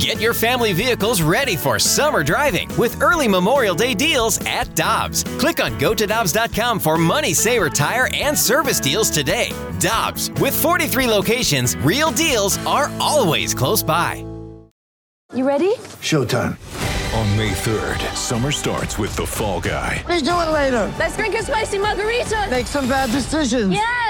Get your family vehicles ready for summer driving with early Memorial Day deals at Dobbs. Click on gotodobbs.com for money saver tire and service deals today. Dobbs, with 43 locations, real deals are always close by. You ready? Showtime. On May 3rd, summer starts with The Fall Guy. Let's do it later. Let's drink a spicy margarita. Make some bad decisions. Yes.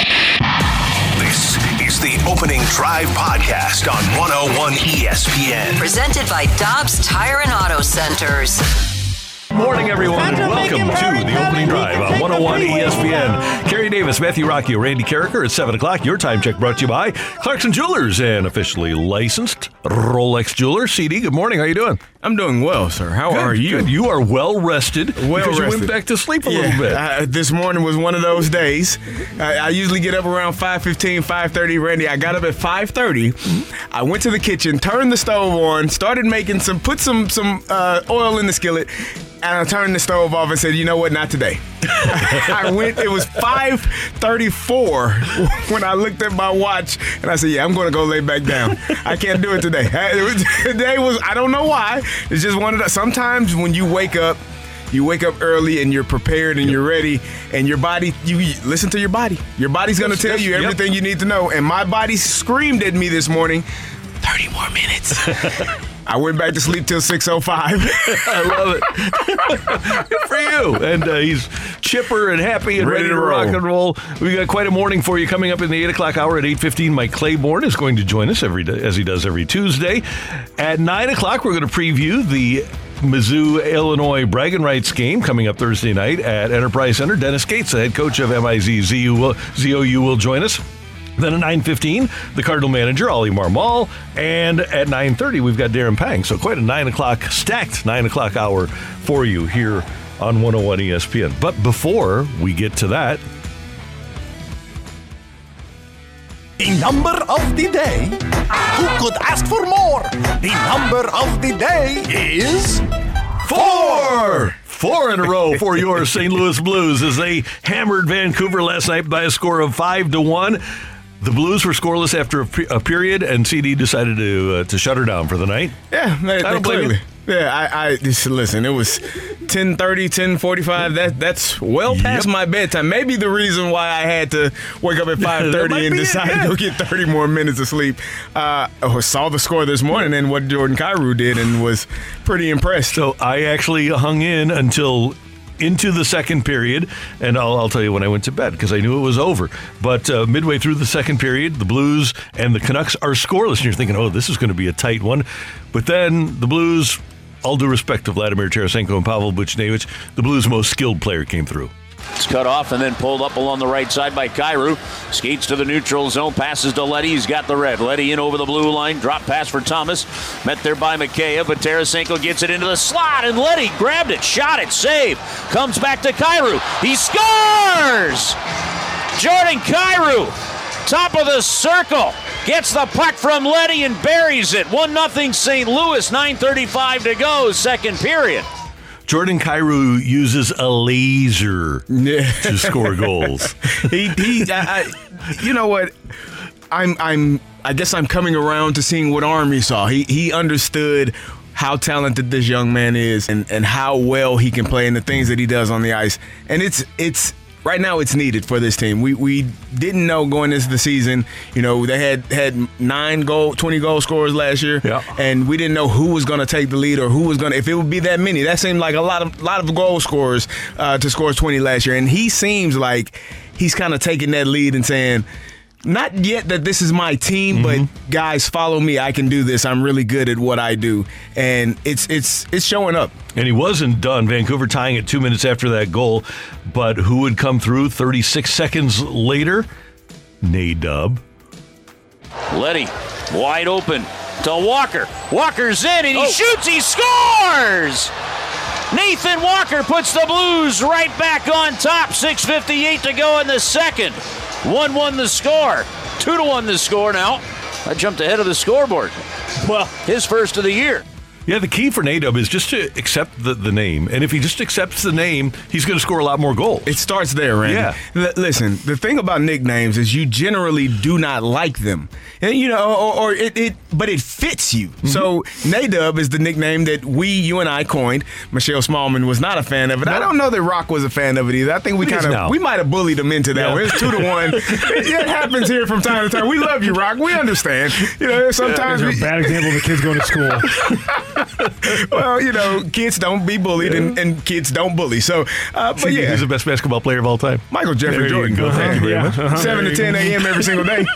This is the Opening Drive Podcast on 101 ESPN. Presented by Dobbs Tire and Auto Centers. Morning, everyone, and welcome to the opening drive on 101 ESPN. Kerry Davis, Matthew Rocky, Randy Karraker at 7 o'clock. Your time check brought to you by Clarkson Jewelers and officially licensed Rolex jeweler. CD, good morning. How are you doing? I'm doing well, sir. How Good, are you? good. You are well rested. Well because you went back to sleep a Yeah, little bit. I- this morning was one of those days. I, I usually get up around 5:15, 5:30. Randy, I got up at 5:30. I went to the kitchen, turned the stove on, started making some, put some some uh, oil in the skillet, and I turned the stove off and said, "You know what? Not today." I went. It was 5:34 when I looked at my watch, and I said, "Yeah, I'm going to go lay back down. I can't do it today." It was, today was. I don't know why. It's just one of the. Sometimes when you wake up. You wake up early and you're prepared and you're ready, and your body, you you listen to your body. Your body's gonna Yes, tell yes, you yep. everything you need to know. And my body screamed at me this morning 30 more minutes. I went back to sleep till 6.05. I love it. Good for you. And uh, he's chipper and happy and ready, Ready to to rock and roll. We got quite a morning for you coming up in the 8 o'clock hour at 8.15. Mike Claiborne is going to join us every day, as he does every Tuesday. At 9 o'clock, we're going to preview the Mizzou Illinois bragging rights game coming up Thursday night at Enterprise Center. Dennis Gates, the head coach of MIZ will, ZOU, will join us. Then at 9.15, the Cardinal manager, Oli Marmol. And at 9.30, we've got Darren Pang. So quite a 9 o'clock, stacked 9 o'clock hour for you here on 101 ESPN. But before we get to that, The number of the day. Who could ask for more? The number of the day is four! Four in a row for your St. Louis Blues as they hammered Vancouver last night by a score of 5 to 1. The Blues were scoreless after a, pe- a period, and CD decided to uh, to shut her down for the night. Yeah, they, I don't blame clearly. you. Yeah, I, I just listen. It was 10:30, 10:45. That that's well past Yep. my bedtime. Maybe the reason why I had to wake up at 5:30 and be it, decide yeah. to go get 30 more minutes of sleep. Uh, I saw the score this morning and what Jordan Kyrou did, and was pretty impressed. So I actually hung in until into the second period, and I'll, I'll tell you when I went to bed because I knew it was over. But uh, midway through the second period, the Blues and the Canucks are scoreless, and you're thinking, "Oh, this is going to be a tight one." But then the Blues, all due respect to Vladimir Tarasenko and Pavel Buchnevich, the Blues' most skilled player came through. It's cut off and then pulled up along the right side by Kyrou. Skates to the neutral zone, passes to Leddy. He's got the red. Leddy in over the blue line. Drop pass for Thomas. Met there by Mikheyev, but Tarasenko gets it into the slot, and Leddy grabbed it, shot it, save. Comes back to Kyrou. He scores! Jordan Kyrou, top of the circle. Gets the puck from Leddy and buries it. 1 0 St. Louis, 9.35 to go, second period. Jordan Kyrou uses a laser to score goals. he he I, I, you know what? I'm i'm i guess i'm coming around to seeing what Army saw. He he understood how talented this young man is and and how well he can play and the things that he does on the ice. And it's it's right now it's needed for this team. We we didn't know going into the season you know they had had nine goal 20 goal scorers last year. Yeah. and we didn't know who was going to take the lead or who was going to if it would be that many. That seemed like a lot of lot of goal scorers uh, to score 20 last year. And he seems like he's kind of taking that lead and saying not yet that this is my team but mm-hmm. guys follow me i can do this i'm really good at what i do and it's it's it's showing up And he wasn't done. Vancouver tying it two minutes after that goal. But who would come through 36 seconds later? Nadub. Leddy wide open to Walker. Walker's in and he Oh. shoots. He scores. Nathan Walker puts the Blues right back on top. 6.58 to go in the second. 1 1 the score. 2 to 1 the score now. I jumped ahead of the scoreboard. Well, his first of the year. Yeah, the key for Nadub is just to accept the, the name. And if he just accepts the name, he's going to score a lot more goals. It starts there, Randy. Yeah. L- listen, the thing about nicknames is you generally do not like them. And, you know, or, or it, it, but it fits you. Mm-hmm. So Nadub is the nickname that we, you and I coined. Michelle Smallmon was not a fan of it. I don't know that Rock was a fan of it either. I think we kind of, we might have bullied him into that Yeah. It's two to one. it, it happens here from time to time. We love you, Rock. We understand. You know, sometimes Those are we, a bad example of the kids going to school. well, you know, kids don't be bullied and, and kids don't bully. So, uh, but yeah. He's the best basketball player of all time. Michael Jeffrey There you Jordan. go. Thank you very Yeah. much. Uh-huh. 7 to 10 a.m. every single day.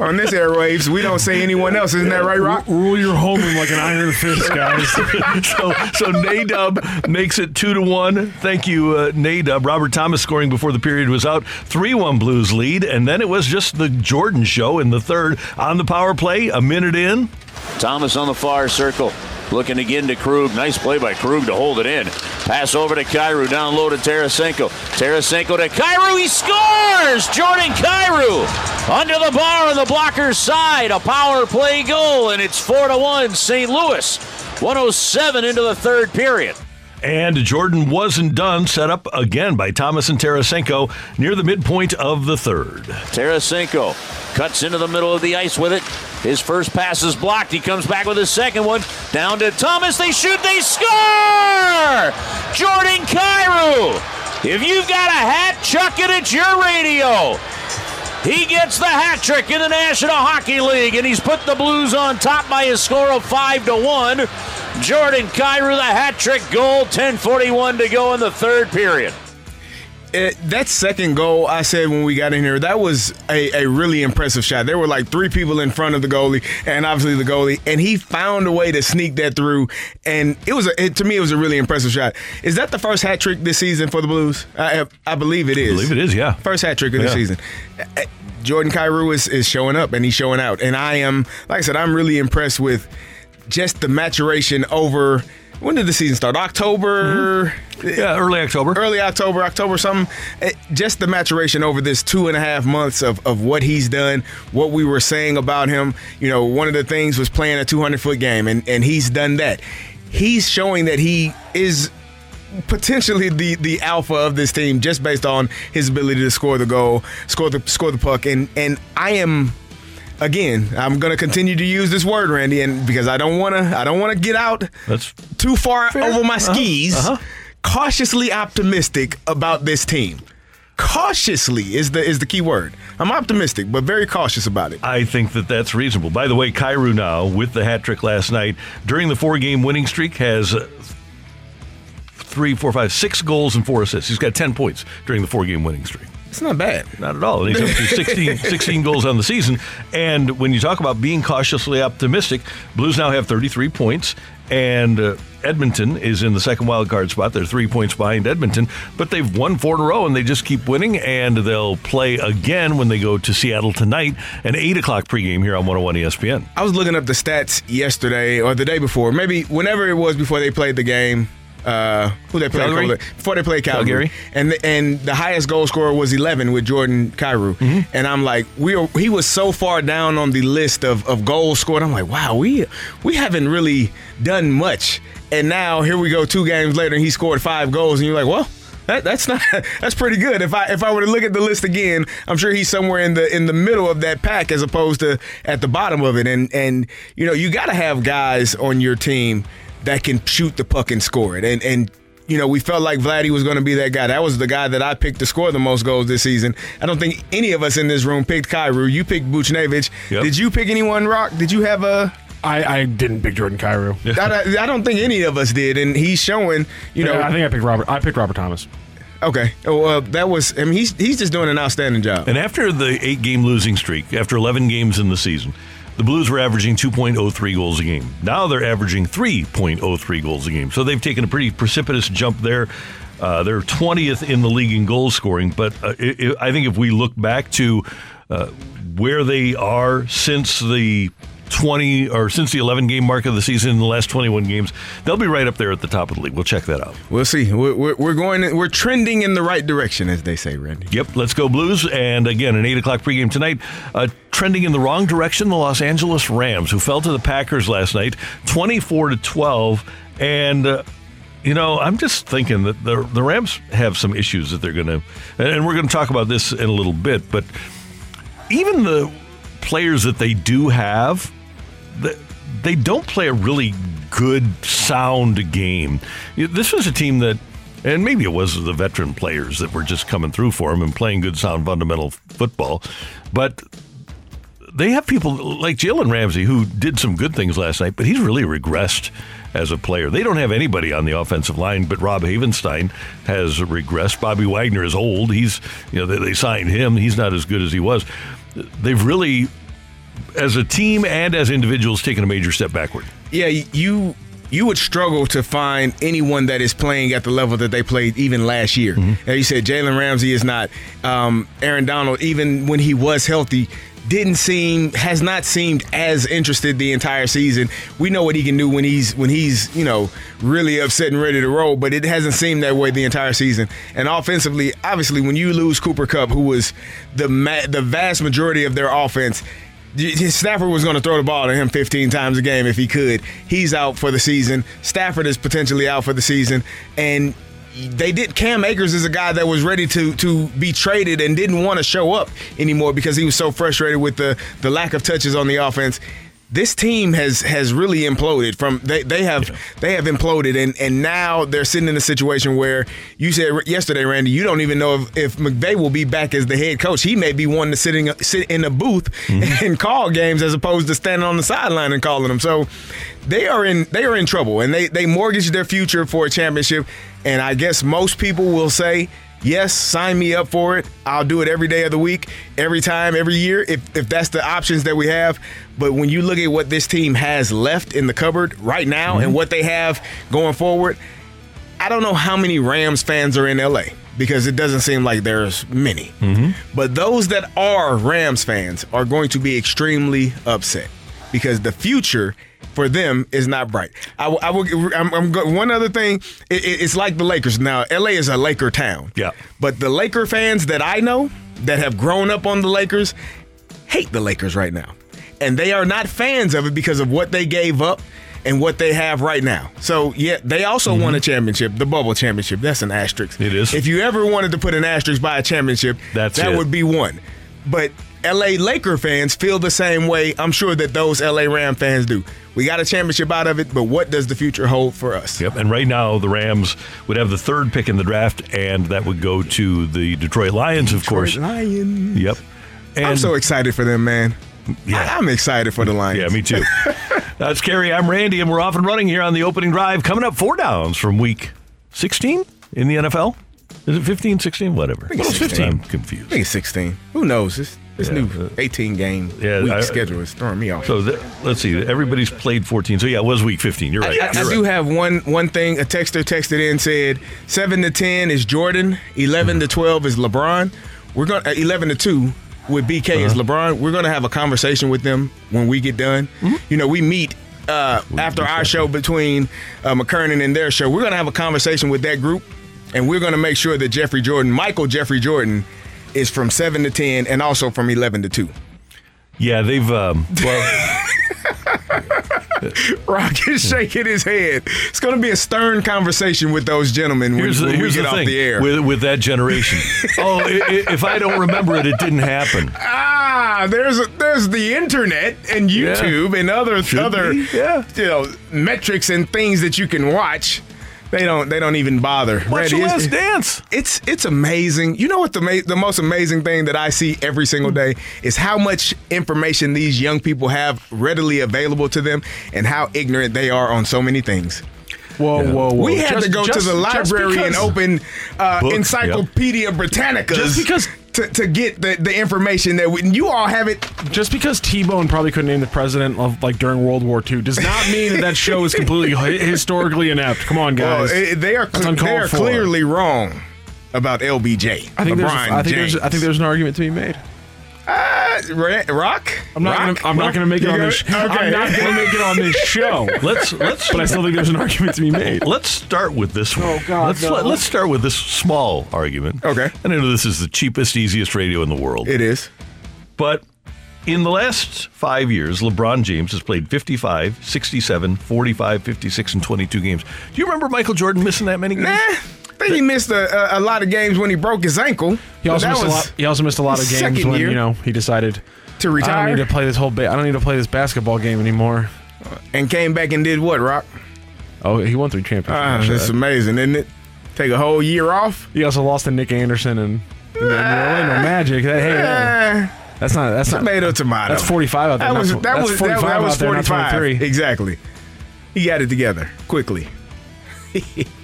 On this airwaves, we don't say anyone else. Isn't that right, Rock? Rule your home room like an iron fist, guys. so so Nadub makes it two to one. Thank you, uh, Nadub. Robert Thomas scoring before the period was out. Three one Blues lead, and then it was just the Jordan show in the third on the power play. A minute in, Thomas on the far circle. Looking again to Krug. Nice play by Krug to hold it in. Pass over to Kyrou. Down low to Tarasenko. Tarasenko to Kyrou. He scores! Jordan Kyrou under the bar on the blocker's side. A power play goal, and it's 4 to 1 St. Louis. 107 into the third period. And Jordan wasn't done. Set up again by Thomas and Tarasenko near the midpoint of the third. Tarasenko cuts into the middle of the ice with it. His first pass is blocked. He comes back with his second one. Down to Thomas. They shoot. They score! Jordan Kyrou. If you've got a hat, chuck it at your radio. He gets the hat trick in the National Hockey League, and he's put the Blues on top by a score of five to one. Jordan Kyrou, the hat trick goal. 10:41 to go in the third period. It, that second goal, I said when we got in here, that was a, a really impressive shot. There were like three people in front of the goalie, and obviously the goalie, and he found a way to sneak that through. And it was a, it, to me, it was a really impressive shot. Is that the first hat trick this season for the Blues? I, I believe it is. I believe it is, yeah. First hat trick of the season. Uh, Jordan Kyrou is, is showing up and he's showing out. And I am, like I said, I'm really impressed with just the maturation over. When did the season start? October. Mm-hmm. Yeah, early October. Early October, October something. Just the maturation over this two and a half months of, of what he's done, what we were saying about him. You know, one of the things was playing a 200 foot game, and, and he's done that. He's showing that he is potentially the the alpha of this team just based on his ability to score the goal, score the score the puck, and and I am. Again, I'm gonna continue to use this word, Randy, and because I don't wanna, I don't wanna get out That's too far over my Uh-huh. skis. Uh-huh. Cautiously optimistic about this team. Cautiously is the is the key word. I'm optimistic, but very cautious about it. I think that that's reasonable. By the way, Kyrou now with the hat trick last night during the four game winning streak has three, four, five, six goals and four assists. He's got 10 points during the four game winning streak. It's not bad. Not at all. And he's up to 16, 16 goals on the season. And when you talk about being cautiously optimistic, Blues now have 33 points, and uh, Edmonton is in the second wild card spot. They're three points behind Edmonton, but they've won four in a row, and they just keep winning. And they'll play again when they go to Seattle tonight, an 8 o'clock pregame here on 101 ESPN. I was looking up the stats yesterday or the day before, maybe whenever it was before they played the game. Uh, who they played Calgary? before they played Calgary, Calgary. and the, and the highest goal scorer was 11 with Jordan Kyrou, Mm-hmm. and I'm like, we are, he was so far down on the list of, of goals scored. I'm like, wow, we we haven't really done much, and now here we go, two games later, and he scored five goals, and you're like, well, that, that's not that's pretty good. If I if I were to look at the list again, I'm sure he's somewhere in the in the middle of that pack as opposed to at the bottom of it. And and you know you got to have guys on your team that can shoot the puck and score it. And and you know we felt like Vladdy was going to be that guy. That was the guy that I picked to score the most goals this season. I don't think any of us in this room picked Kyrou. You picked Buchnevich. Yep. Did you pick anyone? Rock? Did you have a? I, I didn't pick Jordan Kyrou. I, I don't think any of us did, and he's showing. You know, I think I picked Robert. I picked Robert Thomas. Okay. Oh, Well, that was. I mean, he's he's just doing an outstanding job. And after the eight game losing streak, after 11 games in the season, the Blues were averaging 2.03 goals a game. Now they're averaging 3.03 goals a game. So they've taken a pretty precipitous jump there. Uh, they're 20th in the league in goal scoring. But uh, i i I think if we look back to uh, where they are since the 20 or since the 11 game mark of the season in the last 21 games. They'll be right up there at the top of the league. We'll check that out. We'll see. We're, we're, going. We're trending in the right direction, as they say, Randy. Yep, let's go Blues. And again, an 8 o'clock pregame tonight. Uh, trending in the wrong direction, the Los Angeles Rams, who fell to the Packers last night, 24 to 12. And. Uh, you know, I'm just thinking that the the Rams have some issues that they're going to, and we're going to talk about this in a little bit. But even the players that they do have, they don't play a really good, sound game. This was a team that, and maybe it was the veteran players that were just coming through for them and playing good, sound, fundamental football, but. They have people like Jalen Ramsey who did some good things last night, but he's really regressed as a player. They don't have anybody on the offensive line, but Rob Havenstein has regressed. Bobby Wagner is old. He's, you know, they, they signed him. He's not as good as he was. They've really, as a team and as individuals, taking a major step backward. Yeah, you you would struggle to find anyone that is playing at the level that they played even last year. Mm-hmm. As you said, Jalen Ramsey is not. Um, Aaron Donald, even when he was healthy, didn't seem has not seemed as interested the entire season. We know what he can do when he's when he's you know really upset and ready to roll, but it hasn't seemed that way the entire season. And offensively, obviously, when you lose Cooper Kupp, who was the ma- the vast majority of their offense. Stafford was going to throw the ball to him 15 times a game if he could. He's out for the season. Stafford is potentially out for the season, and they did. Cam Akers is a guy that was ready to to be traded and didn't want to show up anymore because he was so frustrated with the the lack of touches on the offense. This team has has really imploded from they, they have they have imploded and and now they're sitting in a situation where you said yesterday, Randy, you don't even know if, if McVay will be back as the head coach. He may be one to sitting sit in a booth mm-hmm. and call games as opposed to standing on the sideline and calling them. So they are in they are in trouble and they they mortgage their future for a championship. And I guess most people will say, yes, sign me up for it. I'll do it every day of the week, every time, every year, if, if that's the options that we have. But when you look at what this team has left in the cupboard right now Mm-hmm. and what they have going forward, I don't know how many Rams fans are in LA because it doesn't seem like there's many. Mm-hmm. But those that are Rams fans are going to be extremely upset because the future for them is not bright. I, will- I will. I'm, I'm go, one other thing. It, it- it's like the Lakers now. LA is a Laker town. Yeah. But the Laker fans that I know that have grown up on the Lakers hate the Lakers right now, and they are not fans of it because of what they gave up. And what they have right now. So, yeah, they also won a championship, the bubble championship. That's an asterisk. Mm-hmm. It is. If you ever wanted to put an asterisk by a championship, That's that it. would be one. But LA Laker fans feel the same way. I'm sure that those LA Ram fans do. We got a championship out of it, but what does the future hold for us? Yep. And right now, the Rams would have the third pick in the draft, and that would go to the Detroit Lions, of course. Lions. Yep. And I'm so excited for them, man. Yeah. I, am excited for the Lions. Yeah, me too. That's Kerry. I'm Randy, and we're off and running here on the opening drive. Coming up four downs from week 16 in the NFL. Is it 15, 16? Whatever. think it's Well, 15. I'm I confused. think it's 16. Who knows? This this Yeah. new 18 game Yeah, week I- schedule is throwing me off. So th- let's see. Everybody's played 14. So yeah, it was week 15. You're right. I, I You're do right. have one one thing. A texter texted in said seven to ten is Jordan, 11 to twelve is LeBron. We're going to eleven to two with BK is Uh-huh. LeBron. We're gonna have a conversation with them when we get done. Mm-hmm. You know, we meet. Uh, after our show between uh, McKernan and their show, we're going to have a conversation with that group, and we're going to make sure that Jeffrey Jordan, Michael Jeffrey Jordan, is from seven to ten, and also from eleven to two. Yeah, they've. Um, well, Rock is shaking his head. It's going to be a stern conversation with those gentlemen when, here's the, when we get the off the air. with with that generation. oh, i- i- if I don't remember it, it didn't happen. ah, there's a, there's the internet and Yeah. YouTube and other Should other yeah. you know metrics and things that you can watch. They don't they don't even bother. Watch Randy, the it's- last dance. it's it's amazing. You know what the ma- the most amazing thing that I see every single day is how much information these young people have readily available to them and how ignorant they are on so many things. Whoa, whoa, whoa! We had Just- to go just- to the library and open uh, Book, Encyclopedia Britannica Just because- to, to get the, the information that we, you all have it. Just because T-Bone probably couldn't name the president of like during World War II does not mean that that show is completely historically inept. Come on, guys. eh, they are uncalled they are for. clearly wrong about LBJ. I think there's I think there's I think there's an argument to be made. Uh, Rock? I'm not Rock? gonna, I'm not going to make it You on got this. it? I'm not going to make it on this show. Let's let's. But I still think there's an argument to be made. Let's start with this one. Oh, God, let's, no. let, us start with this small argument. Okay. I know this is the cheapest, easiest radio in the world. It is. But in the last five years, LeBron James has played 55, 67, 45, 56, and 22 games. Do you remember Michael Jordan missing that many games? Nah. I think he missed a, a, a lot of games when he broke his ankle. He also missed a lot. He also missed a lot of games when you know he decided to I retire don't need to play this whole. Ba- I don't need to play this basketball game anymore. and came back and did what, Rock? Oh, he won three championships. After that's that. amazing, isn't it? Take a whole year off. He also lost to Nick Anderson and, and the Orlando Magic. That, hey, Eh, that's not that's not tomato, tomato. That's 45 out there. That was tw- that was 45 that, that was not 45. Exactly. He got it together quickly.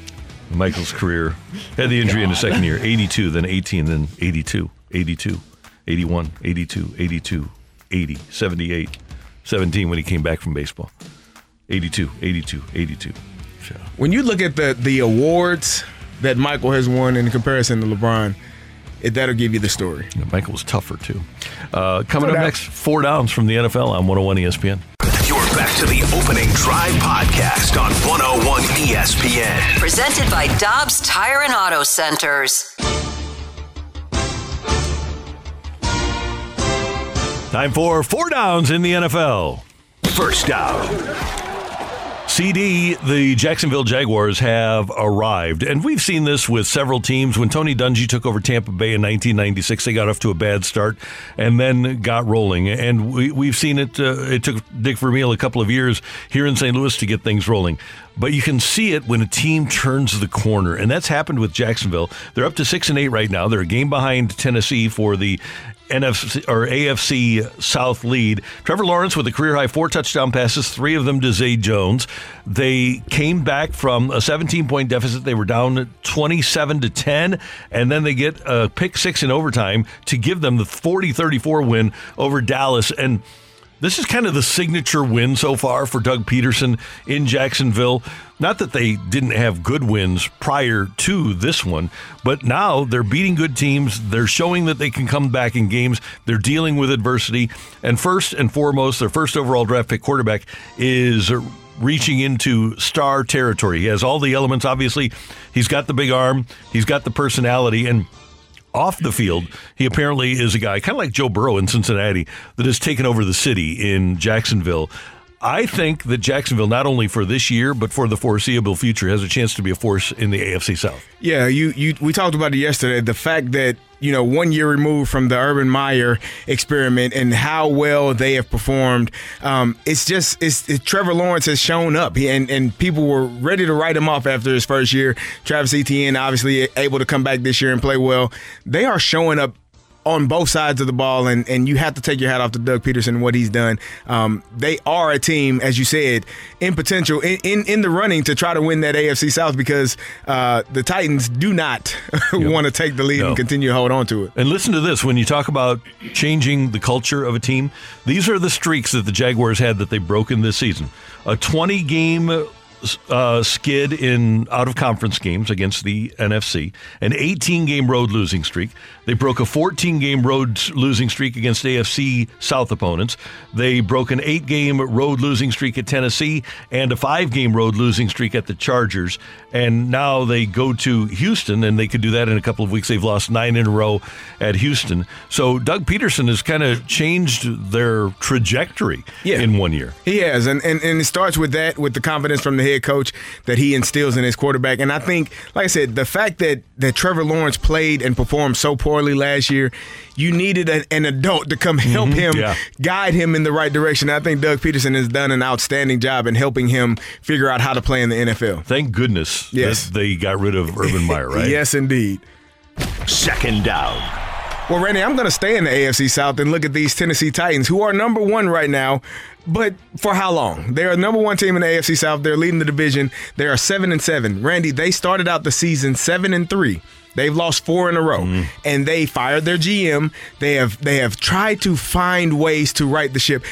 Michael's career had the injury in his second year 82, then 18, then 82, 82, 81, 82, 82, 80, 78, 17 when he came back from baseball. 82, 82, 82. So, When you look at the the awards that Michael has won in comparison to LeBron, it, that'll give you the story. yeah, Michael was tougher too. Uh, coming No up doubt. next, four downs from the NFL on 101 ESPN. You're back to the ESPN. Presented by Dobbs Tire and Auto Centers. Time for four downs in the NFL. First down. CD, the Jacksonville Jaguars have arrived. And we've seen this with several teams. When Tony Dungy took over Tampa Bay in 1996, they got off to a bad start and then got rolling. And we, we've seen it. Uh, it took Dick Vermeil a couple of years here in St. Louis to get things rolling. But you can see it when a team turns the corner. And that's happened with Jacksonville. They're up to 6 and 8 right now. They're a game behind Tennessee for the NFC or AFC South lead. Trevor Lawrence with a career high four touchdown passes, three of them to Zay Jones. They came back from a 17 point deficit. They were down 27 to 10, and then they get a pick six in overtime to give them the 40 34 win over Dallas. And this is kind of the signature win so far for Doug Pederson in Jacksonville. Not that they didn't have good wins prior to this one, but now they're beating good teams. They're showing that they can come back in games. They're dealing with adversity. And first and foremost, their first overall draft pick quarterback is reaching into star territory. He has all the elements, obviously. He's got the big arm, he's got the personality, and off the field, he apparently is a guy, kind of like Joe Burrow in Cincinnati, that has taken over the city in Jacksonville. I think that Jacksonville, not only for this year, but for the foreseeable future, has a chance to be a force in the AFC South. Yeah, you you we talked about it yesterday. The fact that you know one year removed from the Urban Meyer experiment and how well they have performed, um, it's just it's it, Trevor Lawrence has shown up, he, and and people were ready to write him off after his first year. Travis Etienne obviously able to come back this year and play well. They are showing up on both sides of the ball, and, and you have to take your hat off to Doug Pederson and what he's done. Um, they are a team, as you said, in potential, in, in, in the running to try to win that AFC South because uh, the Titans do not want to take the lead No. and continue to hold on to it. And listen to this when you talk about changing the culture of a team, these are the streaks that the Jaguars had that they've broken this season. A 20 game uh, skid in out of conference games against the NFC, an 18 game road losing streak. They broke a 14 game road losing streak against AFC South opponents. They broke an eight game road losing streak at Tennessee and a five game road losing streak at the Chargers. And now they go to Houston, and they could do that in a couple of weeks. They've lost nine in a row at Houston. So Doug Pederson has kind of changed their trajectory Yeah. in one year. He has, and, and and it starts with that, with the confidence from the head coach that he instills in his quarterback. And I think, like I said, the fact that that Trevor Lawrence played and performed so poorly last year, you needed a, an adult to come help mm-hmm. him, yeah. guide him in the right direction. I think Doug Pederson has done an outstanding job in helping him figure out how to play in the NFL. Thank goodness Yes. they got rid of Urban Meyer, right? Yes, indeed. Second down. Well, Randy, I'm going to stay in the AFC South and look at these Tennessee Titans, who are number one right now. But for how long? They're a number one team in the AFC South. They're leading the division. They are seven and seven. Randy, they started out the season seven and three. They've lost four in a row, mm-hmm. and they fired their GM. They have they have tried to find ways to right the ship.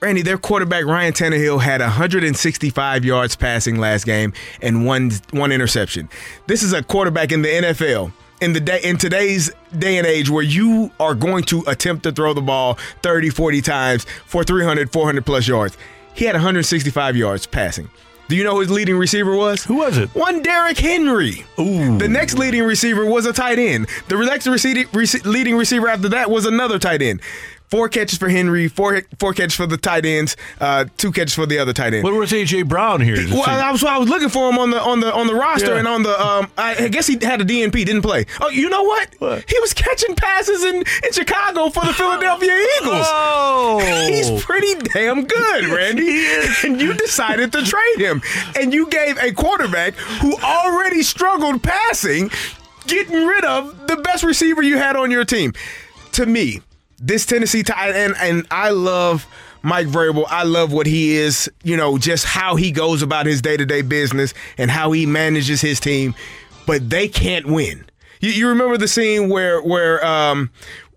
Randy, their quarterback Ryan Tannehill had 165 yards passing last game and one one interception. This is a quarterback in the NFL in the day in today's day and age where you are going to attempt to throw the ball 30, 40 times for 300, 400 plus yards. He had 165 yards passing. Do you know who his leading receiver was? Who was it? One Derrick Henry. Ooh. The next leading receiver was a tight end. The next rece- rece- leading receiver after that was another tight end. Four catches for Henry, four four catches for the tight ends, uh, two catches for the other tight end. What was AJ Brown here? Well, I was I was looking for him on the on the on the roster Yeah. and on the um. I, I guess he had a DNP, didn't play. Oh, you know what? What? He was catching passes in in Chicago for the Philadelphia Eagles. Oh, He's pretty damn good, Randy. and you decided to trade him, and you gave a quarterback who already struggled passing, getting rid of the best receiver you had on your team. To me, this Tennessee tight and and I love. Mike Vrabel, I love what he is, you know, just how he goes about his day to day business and how he manages his team, but they can't win. You, you remember the scene where where um,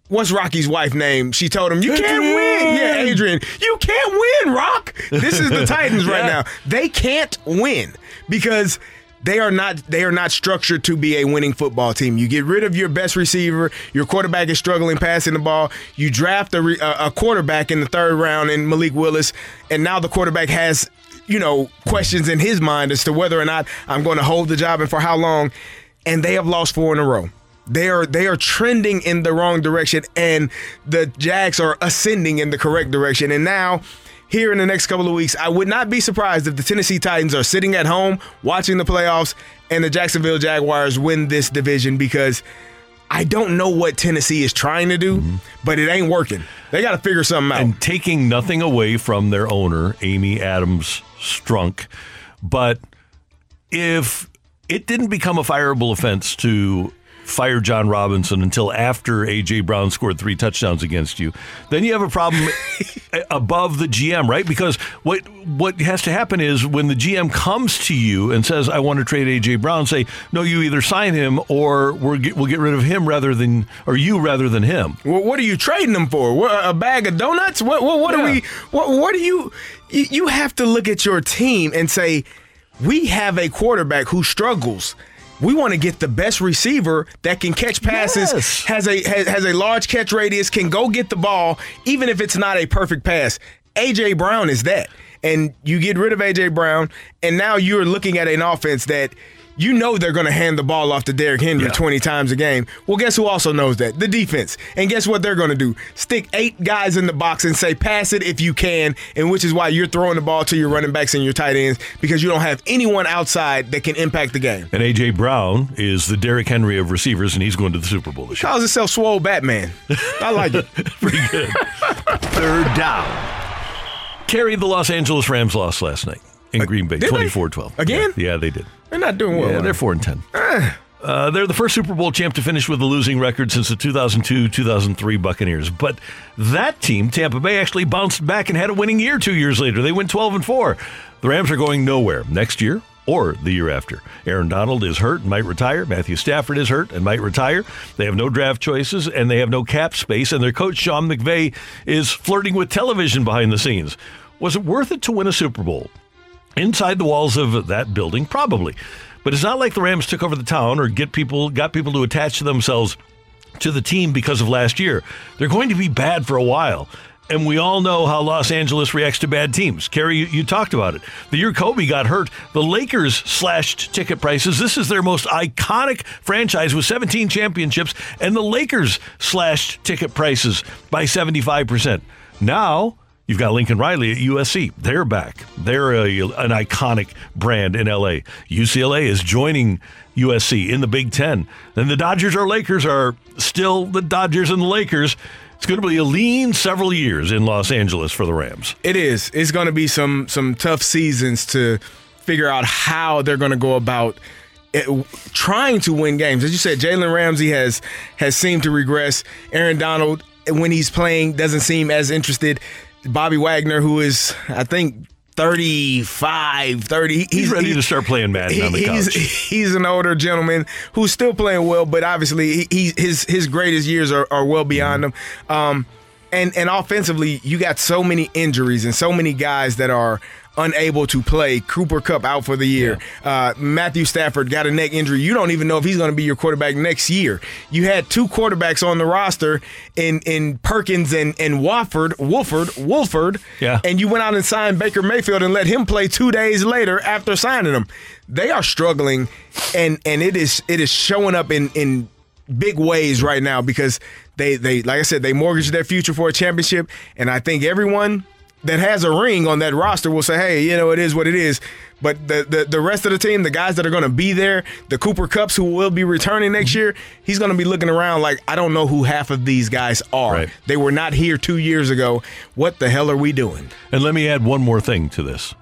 what's Rocky's wife name? She told him, "You can't win." Yeah, Adrian, you can't win, Rock. This is the Titans right Yeah. now. They can't win because they are not they are not structured to be a winning football team. You get rid of your best receiver, your quarterback is struggling passing the ball. You draft a, a quarterback in the third round in Malik Willis, and now the quarterback has you know questions in his mind as to whether or not I'm going to hold the job and for how long. And they have lost four in a row. They are they are trending in the wrong direction, and the Jags are ascending in the correct direction. And now, here in the next couple of weeks, I would not be surprised if the Tennessee Titans are sitting at home watching the playoffs, and the Jacksonville Jaguars win this division because I don't know what Tennessee is trying to do, mm-hmm. but it ain't working. They got to figure something out. and taking nothing away from their owner, Amy Adams Strunk. But if it didn't become a fireable offense to fire Jon Robinson until after AJ Brown scored three touchdowns against you, then you have a problem above the GM, right? Because what what has to happen is when the GM comes to you and says, "I want to trade AJ Brown," say, "No, you either sign him or we're get, we'll get rid of him rather than or you rather than him." Well, what are you trading them for? What, a bag of donuts? What? What, what are we? What? What do? You you have to look at your team and say, we have a quarterback who struggles. We want to get the best receiver that can catch passes, Yes. has a has, has a large catch radius, can go get the ball, even if it's not a perfect pass. AJ Brown is that. And you get rid of AJ Brown, and now you're looking at an offense that you know they're going to hand the ball off to Derrick Henry Yeah. 20 times a game. Well, guess who also knows that? The defense. And guess what they're going to do? Stick eight guys in the box and say, pass it if you can, and which is why you're throwing the ball to your running backs and your tight ends because you don't have anyone outside that can impact the game. And AJ Brown is the Derrick Henry of receivers, and he's going to the Super Bowl this year. Calls himself Swole Batman. I like it. Pretty good. Third down. Kerry, the Los Angeles Rams lost last night in Green Bay, did 24-12. Again? Yeah, yeah, they did. They're not doing well. Yeah, they're four and ten. Uh, they're the first Super Bowl champ to finish with a losing record since the 2002-2003 Buccaneers. But that team, Tampa Bay, actually bounced back and had a winning year two years later. They went 12 and four. The Rams are going nowhere next year or the year after. Aaron Donald is hurt and might retire. Matthew Stafford is hurt and might retire. They have no draft choices and they have no cap space. And their coach Sean McVay is flirting with television behind the scenes. Was it worth it to win a Super Bowl? Inside the walls of that building probably but it's not like the rams took over the town or get people got people to attach themselves to the team because of last year they're going to be bad for a while and we all know how Los Angeles reacts to bad teams. Kerry, you, you talked about it. The year Kobe got hurt, the Lakers slashed ticket prices. This is their most iconic franchise with 17 championships, and the Lakers slashed ticket prices by 75%. Now, You've got Lincoln Riley at USC. They're back. They're a, an iconic brand in LA. UCLA is joining USC in the Big Ten. Then the Dodgers or Lakers are still the Dodgers and the Lakers. It's going to be a lean several years in Los Angeles for the Rams. It is. It's going to be some some tough seasons to figure out how they're going to go about eh, it, trying to win games. As you said, Jalen Ramsey has has seemed to regress. Aaron Donald, when he's playing, doesn't seem as interested. Bobby Wagner, who is I think 35, 30. He's, He's ready to start playing Madden on the he's, couch. he's an older gentleman who's still playing well, but obviously he, he his his greatest years are, are well beyond him. Um, and and offensively, you got so many injuries and so many guys that are unable to play. Cooper Kupp out for the year. Uh, Matthew Stafford got a neck injury. You don't even know if he's going to be your quarterback next year. You had two quarterbacks on the roster in in Perkins and and Wofford, Wolford, Wolford. Yeah. And you went out and signed Baker Mayfield and let him play two days later after signing him. They are struggling, and and it is it is showing up in in big ways right now because they they like I said they mortgaged their future for a championship, and I think everyone that has a ring on that roster will say, hey, you know, it is what it is. But the the, the rest of the team, the guys that are going to be there, the Cooper Kupps who will be returning next year, he's going to be looking around like, I don't know who half of these guys are. Right. They were not here two years ago. What the hell are we doing? And let me add one more thing to this.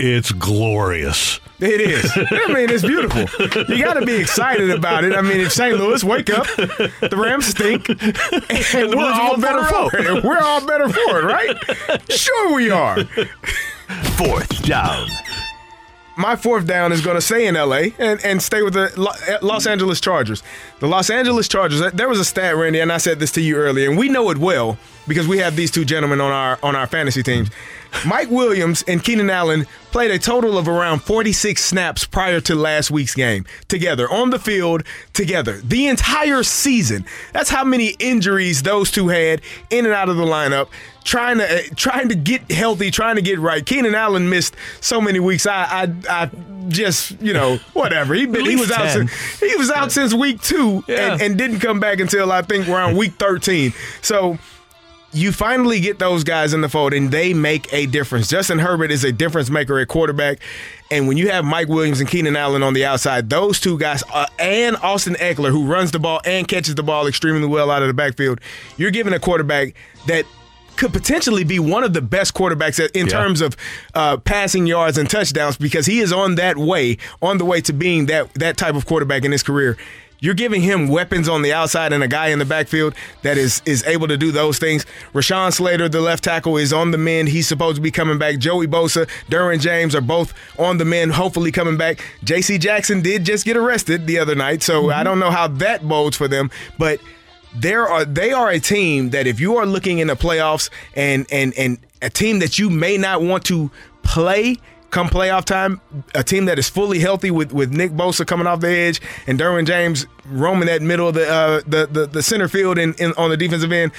It's glorious. It is. I mean, it's beautiful. You got to be excited about it. I mean, if St. Louis wake up, the Rams stink, and, the we're all better for it. We're all better for it, right? Sure, we are. Fourth down. My fourth down is going to stay in LA and, and stay with the eh, Los Angeles Chargers. The Los Angeles Chargers. There was a stat, Randy, and I said this to you earlier, and we know it well because we have these two gentlemen on our on our fantasy teams. Mike Williams and Keenan Allen played a total of around 46 snaps prior to last week's game together on the field together the entire season. That's how many injuries those two had in and out of the lineup. Trying to uh, trying to get healthy, trying to get right. Keenan Allen missed so many weeks. I I, I just you know whatever. He been, he was out since, he was out since week two Yeah. and, and didn't come back until I think around week 13. So you finally get those guys in the fold and they make a difference. Justin Herbert is a difference maker at quarterback. And when you have Mike Williams and Keenan Allen on the outside, those two guys, uh, and Austin Ekeler, who runs the ball and catches the ball extremely well out of the backfield, you're giving a quarterback that could potentially be one of the best quarterbacks in Yeah. terms of uh, passing yards and touchdowns because he is on that way, on the way to being that that type of quarterback in his career. You're giving him weapons on the outside and a guy in the backfield that is is able to do those things. Rashawn Slater, the left tackle, is on the mend. He's supposed to be coming back. Joey Bosa, Derwin James are both on the mend, hopefully coming back. J.C. Jackson did just get arrested the other night, so I mm-hmm. don't know how that bodes for them, but there are they are a team that if you are looking in the playoffs and and and a team that you may not want to play come playoff time, a team that is fully healthy with with Nick Bosa coming off the edge and Derwin James roaming that middle of the uh, the, the the center field and in, on the defensive end,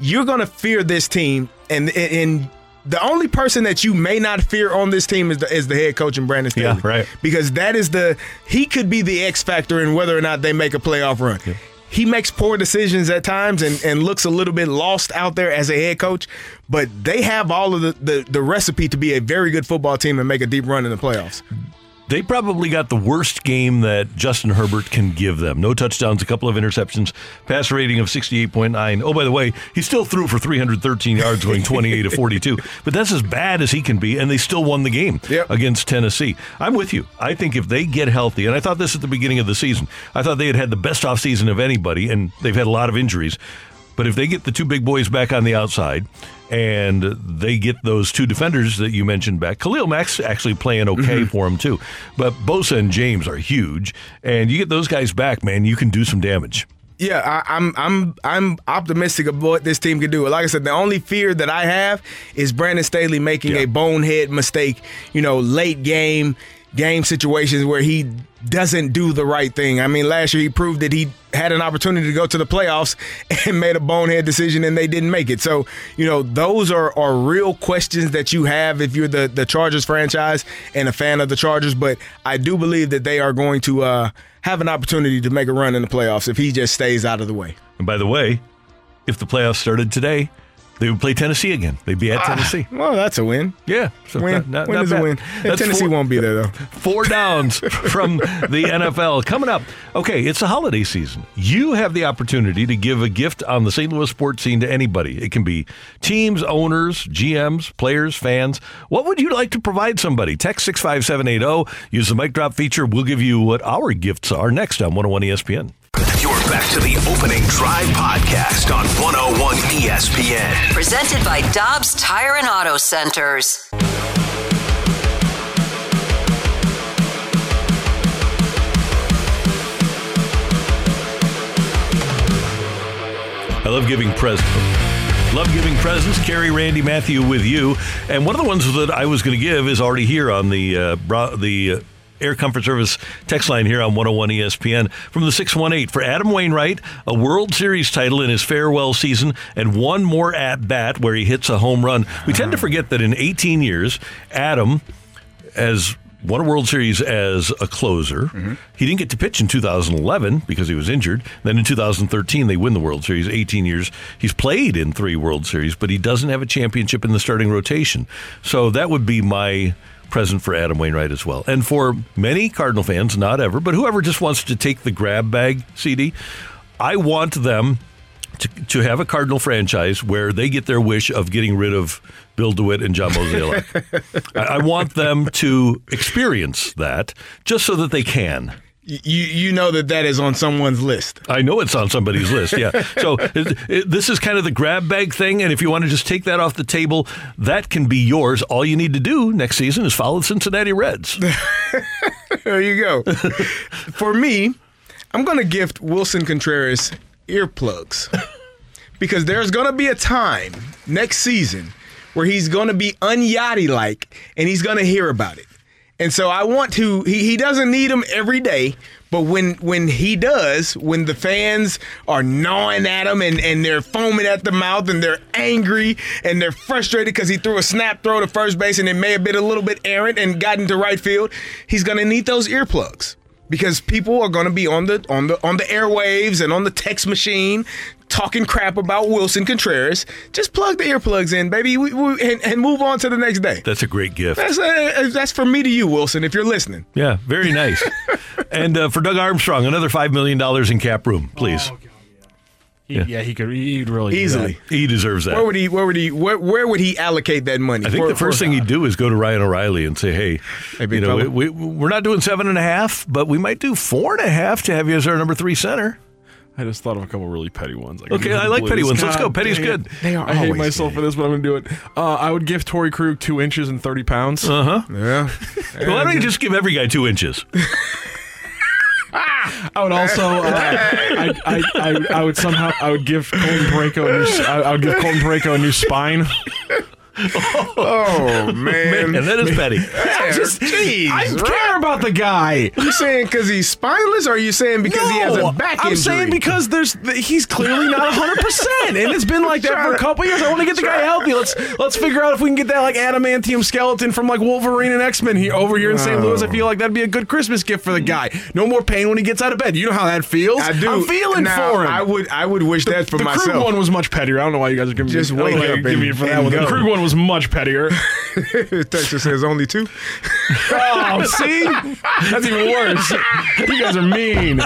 you're gonna fear this team and and. The only person that you may not fear on this team is the, is the head coach and Brandon Staley. Yeah, right. Because that is the he could be the X factor in whether or not they make a playoff run. He makes poor decisions at times and, and looks a little bit lost out there as a head coach, but they have all of the, the, the recipe to be a very good football team and make a deep run in the playoffs. They probably got the worst game that Justin Herbert can give them. No touchdowns, a couple of interceptions, pass rating of 68.9. Oh, by the way, he still threw for 313 yards, going 28 to 42. But that's as bad as he can be, and they still won the game Yep. against Tennessee. I'm with you. I think if they get healthy, and I thought this at the beginning of the season, I thought they had had the best offseason of anybody, and they've had a lot of injuries. But if they get the two big boys back on the outside and they get those two defenders that you mentioned back, Khalil Mack's actually playing okay mm-hmm. for him too. But Bosa and James are huge, and you get those guys back, man, you can do some damage. Yeah, I, I'm I'm I'm optimistic of what this team can do. Like I said, the only fear that I have is Brandon Staley making Yeah. a bonehead mistake. You know, late game game situations where he doesn't do the right thing. I mean, last year he proved that he had an opportunity to go to the playoffs and made a bonehead decision and they didn't make it. So, you know, those are, are real questions that you have if you're the, the Chargers franchise and a fan of the Chargers. But I do believe that they are going to uh, have an opportunity to make a run in the playoffs if he just stays out of the way. And by the way, if the playoffs started today, they would play Tennessee again. They'd be at ah, Tennessee. Well, that's a win. Yeah, so Win. not- not- win not is a win. That's Tennessee four- won't be there though. Four downs from the NFL. Coming up, okay, it's a holiday season. You have the opportunity to give a gift on the St. Louis sports scene to anybody. It can be teams, owners, GMs, players, fans. What would you like to provide somebody? Text 65780. Use the mic drop feature. We'll give you what our gifts are next on 101 ESPN. You're back to the opening drive podcast on 101 ESPN. Presented by Dobbs Tire and Auto Centers. I love giving presents. Love giving presents. Kerry, Randy, Matthew with you. And one of the ones that I was going to give is already here on the uh, bra- the uh, Air Comfort Service text line here on 101 ESPN from the 618 for Adam Wainwright, a World Series title in his farewell season, and one more at bat where he hits a home run. We tend to forget that in 18 years, Adam has won a World Series as a closer. Mm-hmm. He didn't get to pitch in 2011 because he was injured. Then in 2013, they win the World Series. 18 years. He's played in three World Series, but he doesn't have a championship in the starting rotation. So that would be my present for Adam Wainwright as well. And for many Cardinal fans, not ever, but whoever just wants to take the grab bag CD, I want them to, to have a Cardinal franchise where they get their wish of getting rid of Bill DeWitt and John Mozeliak. I, I want them to experience that just so that they can. You you know that that is on someone's list. I know it's on somebody's list. Yeah. So it, it, this is kind of the grab bag thing, and if you want to just take that off the table, that can be yours. All you need to do next season is follow the Cincinnati Reds. There you go. For me, I'm going to gift Willson Contreras earplugs because there's going to be a time next season where he's going to be unyachty like and he's going to hear about it. And so I want to he, he doesn't need them every day, but when when he does, when the fans are gnawing at him and, and they're foaming at the mouth and they're angry and they're frustrated because he threw a snap throw to first base and it may have been a little bit errant and got into right field, he's gonna need those earplugs because people are going to be on the on the on the airwaves and on the text machine talking crap about Willson Contreras. Just plug the earplugs in, baby, we, we, and, and move on to the next day. That's a great gift. That's uh, that's for me to you, Wilson, if you're listening. Yeah, very nice. and uh, for Doug Armstrong, another $5 million in cap room, please. He, yeah. he could. He'd really do Easily. He deserves that. Where would he? Where would he? Where, where would he allocate that money? I think For- the first for- thing he'd do is go to Ryan O'Reilly and say, "Hey, big you know, we, we, we're not doing seven and a half, but we might do four and a half to have you as our number three center." I just thought of a couple really petty ones. Like Okay, I like Blues. petty ones. Let's go. Petty's dang good. They are I hate always myself for this, but I'm gonna do it. Uh, I would give Torey Krug two inches and thirty pounds. Uh huh. Yeah. Well, why don't you just give every guy two inches? I would also, uh, I, I, I, I would somehow, I would give Colton Parayko a new, s- I, I would give Colton Parayko a new spine. Oh man, Man, that is petty. just jeez. I care about the guy. You saying because he's spineless, or are you saying because he has a No, back I'm saying because there's he's clearly not 100, percent and it's been like that for a couple years. I want to get the guy healthy. Let's let's figure out if we can get that like adamantium skeleton from like Wolverine and X Men here over here in St. Louis. I feel like that'd be a good Christmas gift for the guy. No more pain when he gets out of bed. You know how that feels. I do. I'm feeling Now, for him. I would. I would wish that for the myself. Krug one was much pettier. I don't know why you guys are giving Just me. I don't wake up you're me for that one. The. Krug one was much pettier. Texas says only two. Oh, see? That's even worse. You guys are mean.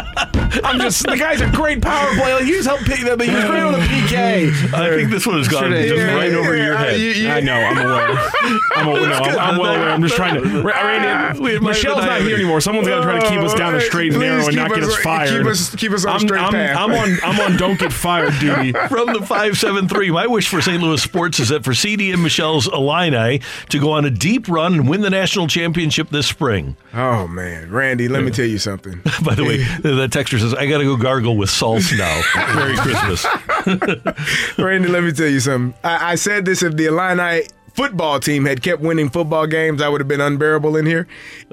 I'm just the guy's a great power play. Like, he's helped pick that, but he was great on the PK. I think this one has gone Should just Yeah, right over yeah, your head. you- you- I know. I'm aware. I'm, aware. No, I'm, I'm well aware. I'm just trying to. Ra- Randy, ah, Michelle's not here anymore. Someone's got to try to keep us down the straight and narrow and not get us- us fired. keep us- keep us on I'm, straight I'm, path. I'm on. I'm on. Don't get fired duty. From the 573, my wish for St. Louis sports is that for CD and Michelle's Illini to go on a deep run and win the national championship this spring. Oh man, Randy, let me tell you something. By the way, the texter says, I got to go gargle with salt now. Merry Christmas. Randy, let me tell you something. I, I said this if the Illini football team had kept winning football games, I would have been unbearable in here.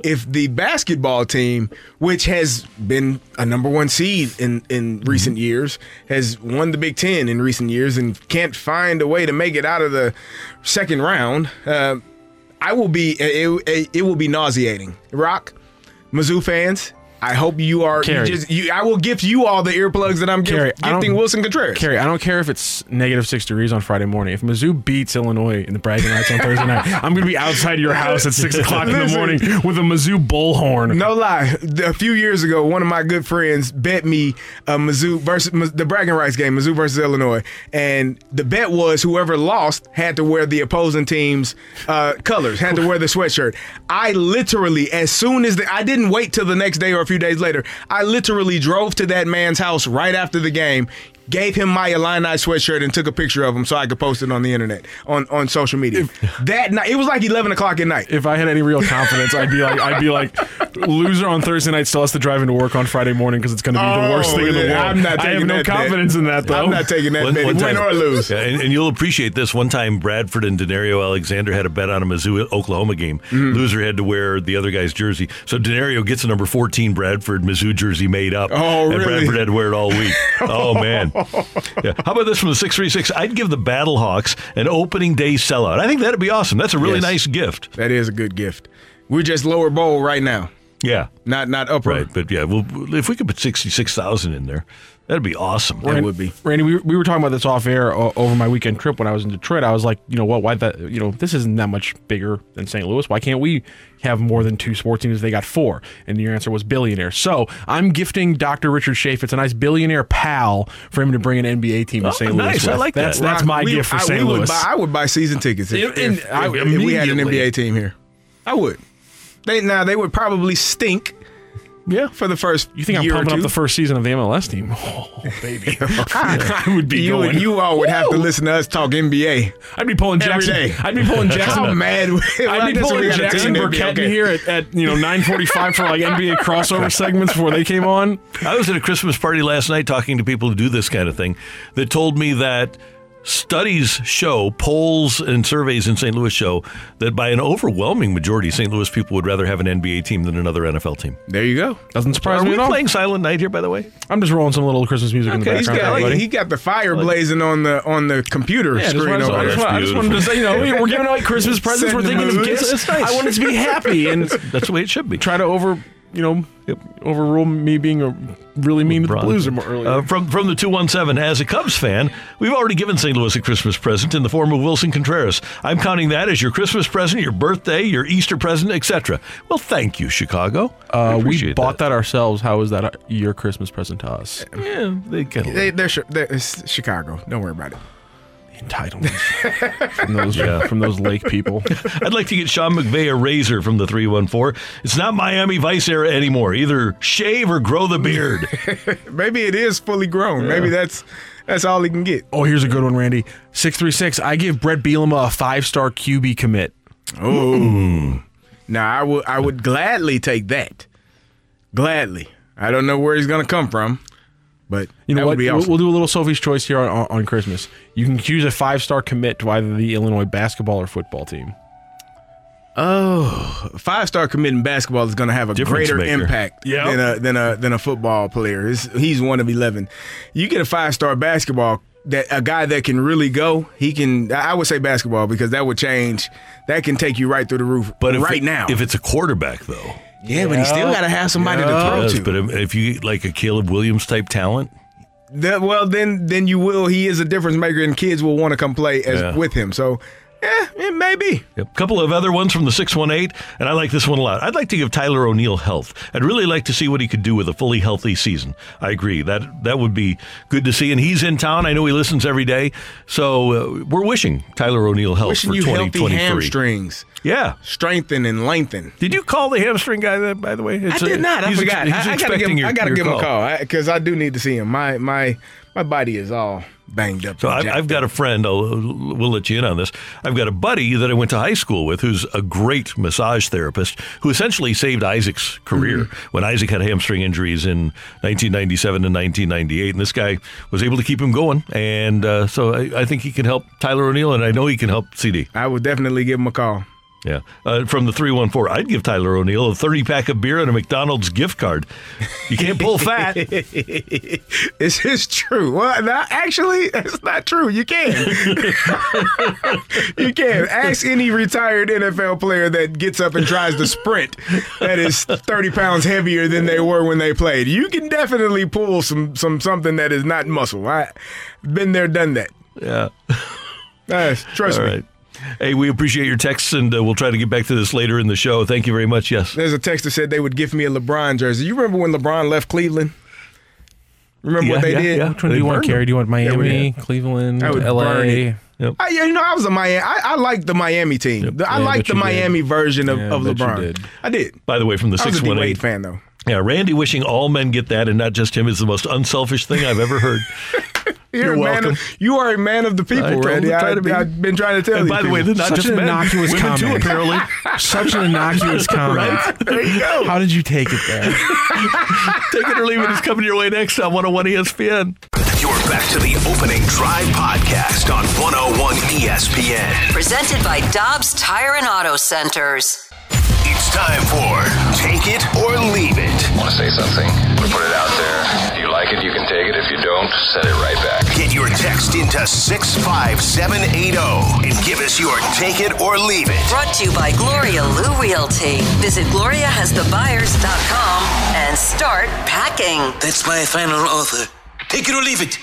If the basketball team, which has been a number one seed in, in recent years, has won the Big Ten in recent years and can't find a way to make it out of the second round, uh, I will be it, it, it will be nauseating. Rock, Mizzou fans. I hope you are. You just, you, I will gift you all the earplugs that I'm gift, Kerry, I don't- gifting Willson Contreras. Kerry, I don't care if it's negative six degrees on Friday morning. If Mizzou beats Illinois in the bragging rights on Thursday night, I'm going to be outside your house at six o'clock in the morning with a Mizzou bullhorn. No lie. A few years ago, one of my good friends bet me uh, Mizzou versus the bragging rights game, Mizzou versus Illinois, and the bet was whoever lost had to wear the opposing team's uh, colors, had to wear the sweatshirt. I literally, as soon as the, I didn't wait till the next day or a few days later, I literally drove to that man's house right after the game. Gave him my Illini sweatshirt and took a picture of him so I could post it on the internet on, on social media. that night, it was like eleven o'clock at night. If I had any real confidence, I'd be like, I'd be like, loser on Thursday night still has to drive into work on Friday morning because it's going to be the worst Oh, thing in the world. I'm not I have taking no that bet. confidence in that though. I'm not taking that One- bet, one win time- or lose. Yeah, and, and you'll appreciate this. One time, Bradford and Danario Alexander had a bet on a Mizzou Oklahoma game. Mm-hmm. Loser had to wear the other guy's jersey. So Danario gets a number 14 Bradford Mizzou jersey made up. Oh, And really? Bradford had to wear it all week. oh, man. Yeah. How about this from the 636? I'd give the Battlehawks an opening day sellout. I think that'd be awesome. That's a really Yes. nice gift. That is a good gift. We're just lower bowl right now, Yeah. not not upper. Right. But yeah, well, if we could put 66,000 in there, that'd be awesome. That would be. Randy, we, we were talking about this off air o- over my weekend trip when I was in Detroit. I was like, you know what? Why that? You know, this isn't that much bigger than St. Louis. Why can't we have more than two sports teams? They got four, and your answer was billionaire. So I'm gifting Dr. Richard Chaifetz a nice billionaire pal for him to bring an NBA team to Oh, St. Louis. nice. I with. like that. that's, That's Rock, my we- gift for I- St. we would Louis. buy- I would buy season tickets if, And- if, I- if- if we had an. NBA team here. I would. They now they would probably stink. Yeah. for the first. You think I'm pumping up the first season of the MLS team? Oh, baby. I would be you, going. you all would have to listen to us talk NBA. I'd be pulling Jackson. day. I'd be pulling Jackson. How mad? I'd be pulling Jackson Burkett in here at, at you know 9:45 for like NBA crossover segments before they came on. I was at a Christmas party last night talking to people who do this kind of thing that told me that studies show, polls and surveys in St. Louis show that by an overwhelming majority, St. Louis people would rather have an NBA team than another NFL team. There you go. Doesn't surprise Are me we at all. playing Silent Night here, by the way? I'm just rolling some little Christmas music in the Okay, he's background. got for like, he got the fire blazing on the on the computer Yeah, I just screen wanted, over I just there. wanted- I just wanted to say, you know, we- we're giving away Christmas presents. Setting We're thinking of gifts. It's nice. I want it to be happy and That's the way it should be. try to over, you know, overrule me being a really mean to the Blues earlier. Uh, from from the 217, as a Cubs fan, we've already given St. Louis a Christmas present in the form of Willson Contreras. I'm counting that as your Christmas present, your birthday, your Easter present, etc. Well, thank you, Chicago. Uh, we bought that. ourselves. How is that uh, your Christmas present to us? Yeah, they get They, they're, Chi- they're it's Chicago. Don't worry about it. Entitlement from those Yeah. from those lake people. I'd like to get Sean McVay a razor from the 314. It's not Miami Vice era anymore. Either shave or grow the beard. Maybe it is fully grown. Maybe that's that's all he can get. Oh, here's a good one, Randy. Six three six. I give Bret Bielema a five star QB commit. Oh, now I would I would gladly take that. Gladly. I don't know where he's gonna come from, but You know that what? would be We'll- awesome. We'll do a little Sophie's choice here on, on, on Christmas. You can choose a five star commit to either the Illinois basketball or football team. Oh, five star committing basketball is going to have a Difference greater maker. impact Yep. than a than a than a football player. It's, he's one of eleven. You get a five star basketball that a guy that can really go. He can. I would say basketball because that would change. That can take you right through the roof. But if right it- now, if it's a quarterback, though, yeah, but he still got to have somebody to throw Yes, to. but if- if you get like a Caleb Williams type talent, That- well, then then you will. He is a difference maker, and kids will want to come play as Yeah. with him. So, yeah, it may be. A couple of other ones from the 618, and I like this one a lot. I'd like to give Tyler O'Neill health. I'd really like to see what he could do with a fully healthy season. I agree. That that would be good to see. And he's in town. I know he listens every day. So uh, we're wishing Tyler O'Neill health Wishing for you healthy 2023. hamstrings, Yeah. strengthen and lengthen. Did you call the hamstring guy that, by the way? It's I a- did not. I forgot. ex- I, I gotta give. Him, your- I gotta give him a call because I, do need to see him. My my my body is all banged up. So I've, I've got a friend. I'll, we'll let you in on this. I've got a buddy that I went to high school with, who's a great massage therapist, who essentially saved Isaac's career Mm-hmm. when Isaac had hamstring injuries in 1997 and 1998, and this guy was able to keep him going. And uh, so I, I think he can help Tyler O'Neill, and I know he can help CD. I would definitely give him a call. Yeah, uh, from the three one four, I'd give Tyler O'Neill a 30 pack of beer and a McDonald's gift card. You can't pull fat. This is true. Well, not, actually, that's not true. You can. you can. Ask any retired NFL player that gets up and tries to sprint that is 30 pounds heavier than they were when they played. You can definitely pull some, some something that is not muscle. I've been there, done that. Yeah. Trust All me. right. Hey, we appreciate your texts, and uh, we'll try to get back to this later in the show. Thank you very much. Yes. There's a text that said they would give me a LeBron jersey. You remember when LeBron left Cleveland? Remember what they yeah, did? yeah. Which one They do you want, Kerry? Do you want Miami, Yeah, Cleveland, I would LA? Yep. I, you know, I was a Miami. I, I like the Miami team. I Yeah, like bet the you did. Miami version of, Yeah, of LeBron. did. I did. By the way, from the I was 618. Fan though. Yeah, Randy wishing all men get that and not just him is the most unselfish thing I've ever heard. You're, You're a man welcome. of, you are a man of the people, I Randy. him to try I, have been trying to tell And you. by the way, they're not Such just an men, innocuous women too, comment. apparently. Such an innocuous comment. there you go. How did you take it there? Take it or leave it is coming your way next on 101 ESPN. You're back to the opening drive podcast on 101 ESPN. Presented by Dobbs Tire and Auto Centers. It's time for Take It or Leave It. Want to say something? Want to put it out there? If you like it, you can take it. If you don't, send it right back. Get your text into 65780 and give us your Take It or Leave It. Brought to you by Gloria Lou Realty. Visit GloriaHasTheBuyers.com and start packing. That's my final offer. Take it or leave it.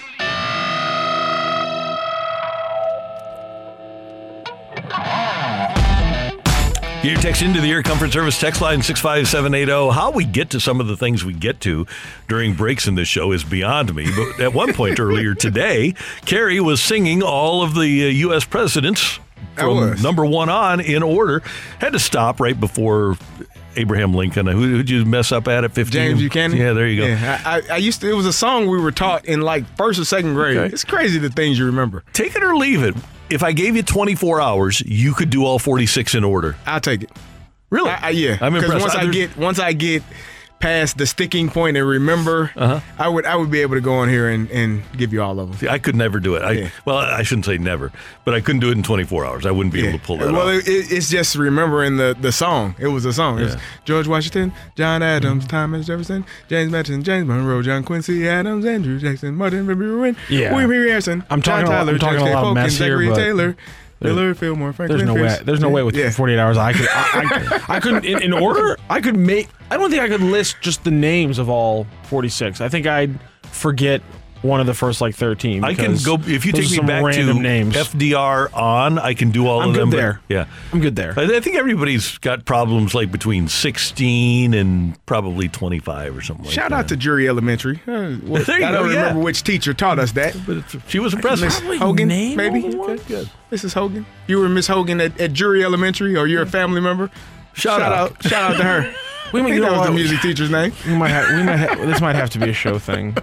Your text into the Air Comfort Service text line 65780. How we get to some of the things we get to during breaks in this show is beyond me. But at one point earlier today, Kerry was singing all of the uh, U.S. presidents from number one on in order. Had to stop right before Abraham Lincoln. Who who'd you mess up at at 15? James Buchanan. Yeah, there you go. Yeah, I, I, I used to. It was a song we were taught in like first or second grade. Okay. It's crazy the things you remember. Take it or leave it. If I gave you 24 hours, you could do all 46 in order. I'll take it. Really? I, I, yeah, I'm because impressed. once I There's- get once I get past the sticking point and remember, Uh-huh. I would I would be able to go on here and, and give you all of them. See, I could never do it. I Yeah. well, I shouldn't say never, but I couldn't do it in 24 hours. I wouldn't be able to pull that well, off. it, it- it's just remembering the, the song. It was a song. It was Mm-hmm. George Washington, John Adams, Thomas Jefferson, James Madison, James Monroe, John Quincy Adams, Andrew Jackson, Martin Van Buren, Yeah. William Henry Harrison, I'm talking John a Tyler, I'm talking James a lot of Polk, mess and here, Zachary but Taylor, there- Willard Fillmore, Franklin There's no way. There's no way with Yeah. 48 hours. I could. I, I, I couldn't. In, in order, I could make. I don't think I could list just the names of all 46. I think I'd forget one of the first like 13. I can go if you take me some back to random names. FDR on. I can do all I'm of good them. but- there. yeah, I'm good there. I I think everybody's got problems like between 16 and probably 25 or something. like Shout that. out to Jury Elementary. Uh, well, There you I don't go, yeah. remember which teacher taught us that. But she was impressive. Miss Hogan, name maybe. all the ones? Good. Mrs. Hogan. You were Miss Hogan at, at Jury Elementary, or you're a family member. Shout out. Shout out to her. We I might think do that was the music teacher's name. We might have. We might. Have, this might have to be a show thing.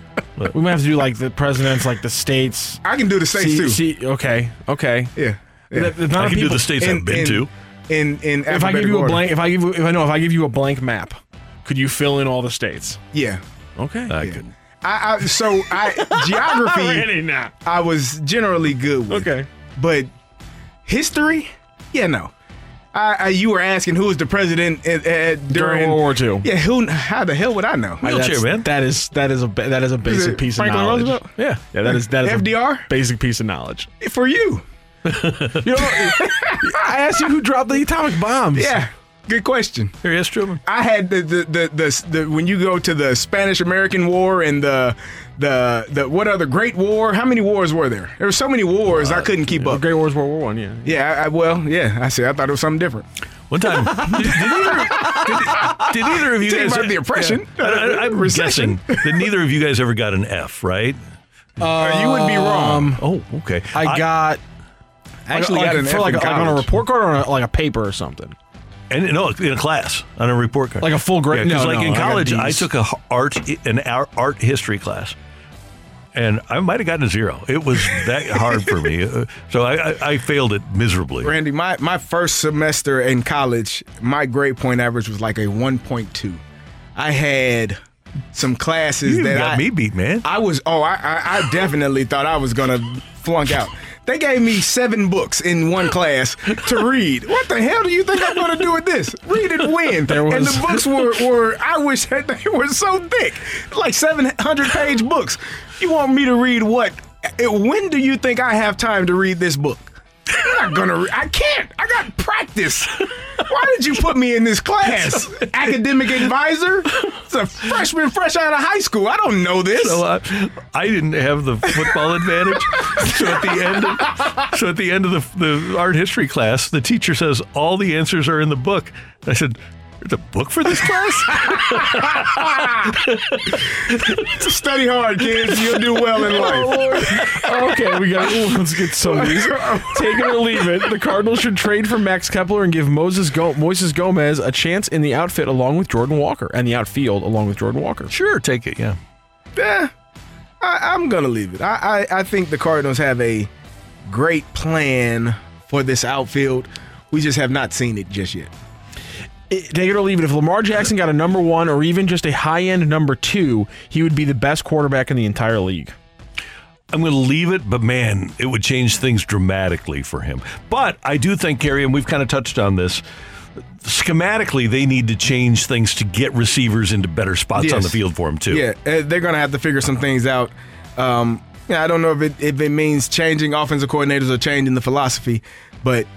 We might have to do like the presidents, like the states. I can do the states See, too. see, okay, okay. Yeah. yeah. The- the I of can do the states in- I've been in- to. In in If I give you alphabetical a blank, if I give you, if I know, if I give you a blank map, could you fill in all the states? yeah. Okay. I couldn't. I, I so I geography. Really not. I was generally good with. Okay. But history, yeah, no. I, I, you were asking who was the president at, at, during During World War II. Yeah, who? How the hell would I know? Wheelchair, That's- man. That is that is a ba- that is a basic it piece Franklin of knowledge. Roosevelt? Yeah. Yeah, that is that is FDR? a basic piece of knowledge. For you. You know, I asked you who dropped the atomic bombs. Yeah. Good question. Here, yes, Truman. I had the the, the the the when you go to the Spanish American War and the the the what other Great War? How many wars were there? There were so many wars I couldn't keep The up. Great Wars, World War One. Yeah. Yeah, I, I, well, yeah. I see. I thought it was something different. One time, did, did, either, did, did either of you Tell guys about the oppression. Yeah. I, am guessing that neither of you guys ever got an F, right? Uh, you would be wrong. Oh, okay. I got actually like, got an for F like, in like on a report card or on a, like a paper or something. And no, in a class on a report card, Like a full grade- Yeah, 'cause no, like no, in college, I, Ds. took a h- art an art art history class, and I might have gotten a zero. It was that hard for me, Uh, so I, I, I failed it miserably. Randy, my, my first semester in college, my grade point average was like a 1.2. I had some classes You that got I, me beat, man. I was oh I, I I definitely thought I was gonna flunk out. They gave me seven books in one class to read. What the hell do you think I'm gonna do with this? Read and win. There and the books were, were I wish that they were so thick, like 700 page books. You want me to read what? When do you think I have time to read this book? I'm not gonna. Re- I can't. I got practice. Why did you put me in this class? Academic advisor? It's a freshman fresh out of high school. I don't know this. So uh, I didn't have the football advantage. So at the end, of, so at the end of the, the art history class, the teacher says all the answers are in the book. I said, "There's a book for this class." Study hard, kids. You'll do well in life. okay, we got. ooh, Let's get some of these. Take it or leave it. The Cardinals should trade for Max Kepler and give Moses Go- Moises Gomez a chance in the outfit along with Jordan Walker and the outfield along with Jordan Walker. sure, take it. Yeah. Eh, I, I'm gonna leave it. I, I I think the Cardinals have a great plan for this outfield. We just have not seen it just yet. It- take it or leave it. If Lamar Jackson got a number one or even just a high end number two, he would be the best quarterback in the entire league. I'm going to leave it, but man, it would change things dramatically for him. But I do think, Kerry, and we've kind of touched on this. Schematically, they need to change things to get receivers into better spots on the field for him too. Yeah, uh, they're gonna have to figure some things out. Um, yeah, I don't know if it if it means changing offensive coordinators or changing the philosophy, but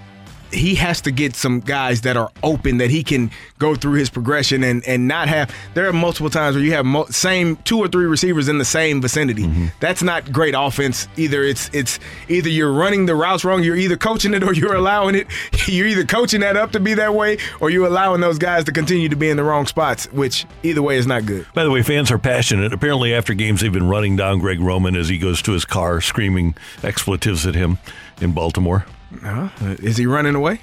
he has to get some guys that are open that he can go through his progression and and not have. There are multiple times where you have mo- same two or three receivers in the same vicinity. Mm-hmm. That's not great offense either. It's it's either you're running the routes wrong, you're either coaching it or you're allowing it. You're either coaching that up to be that way or you're allowing those guys to continue to be in the wrong spots, which either way is not good. By the way, fans are passionate. Apparently, after games, they've been running down Greg Roman as he goes to his car, screaming expletives at him in Baltimore. Uh, is he running away?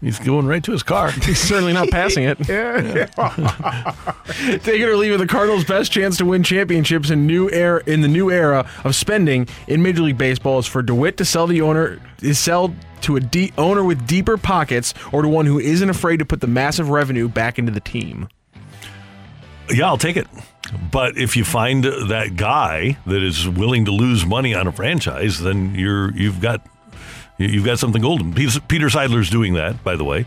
He's going right to his car. He's certainly not passing it. Take it or leave it. The Cardinals' best chance to win championships in new era in the new era of spending in Major League Baseball is for DeWitt to sell the owner is sell to a de- owner with deeper pockets or to one who isn't afraid to put the massive revenue back into the team. Yeah, I'll take it. But if you find that guy that is willing to lose money on a franchise, then you're you've got you've got something golden. Peter Seidler's doing that, by the way,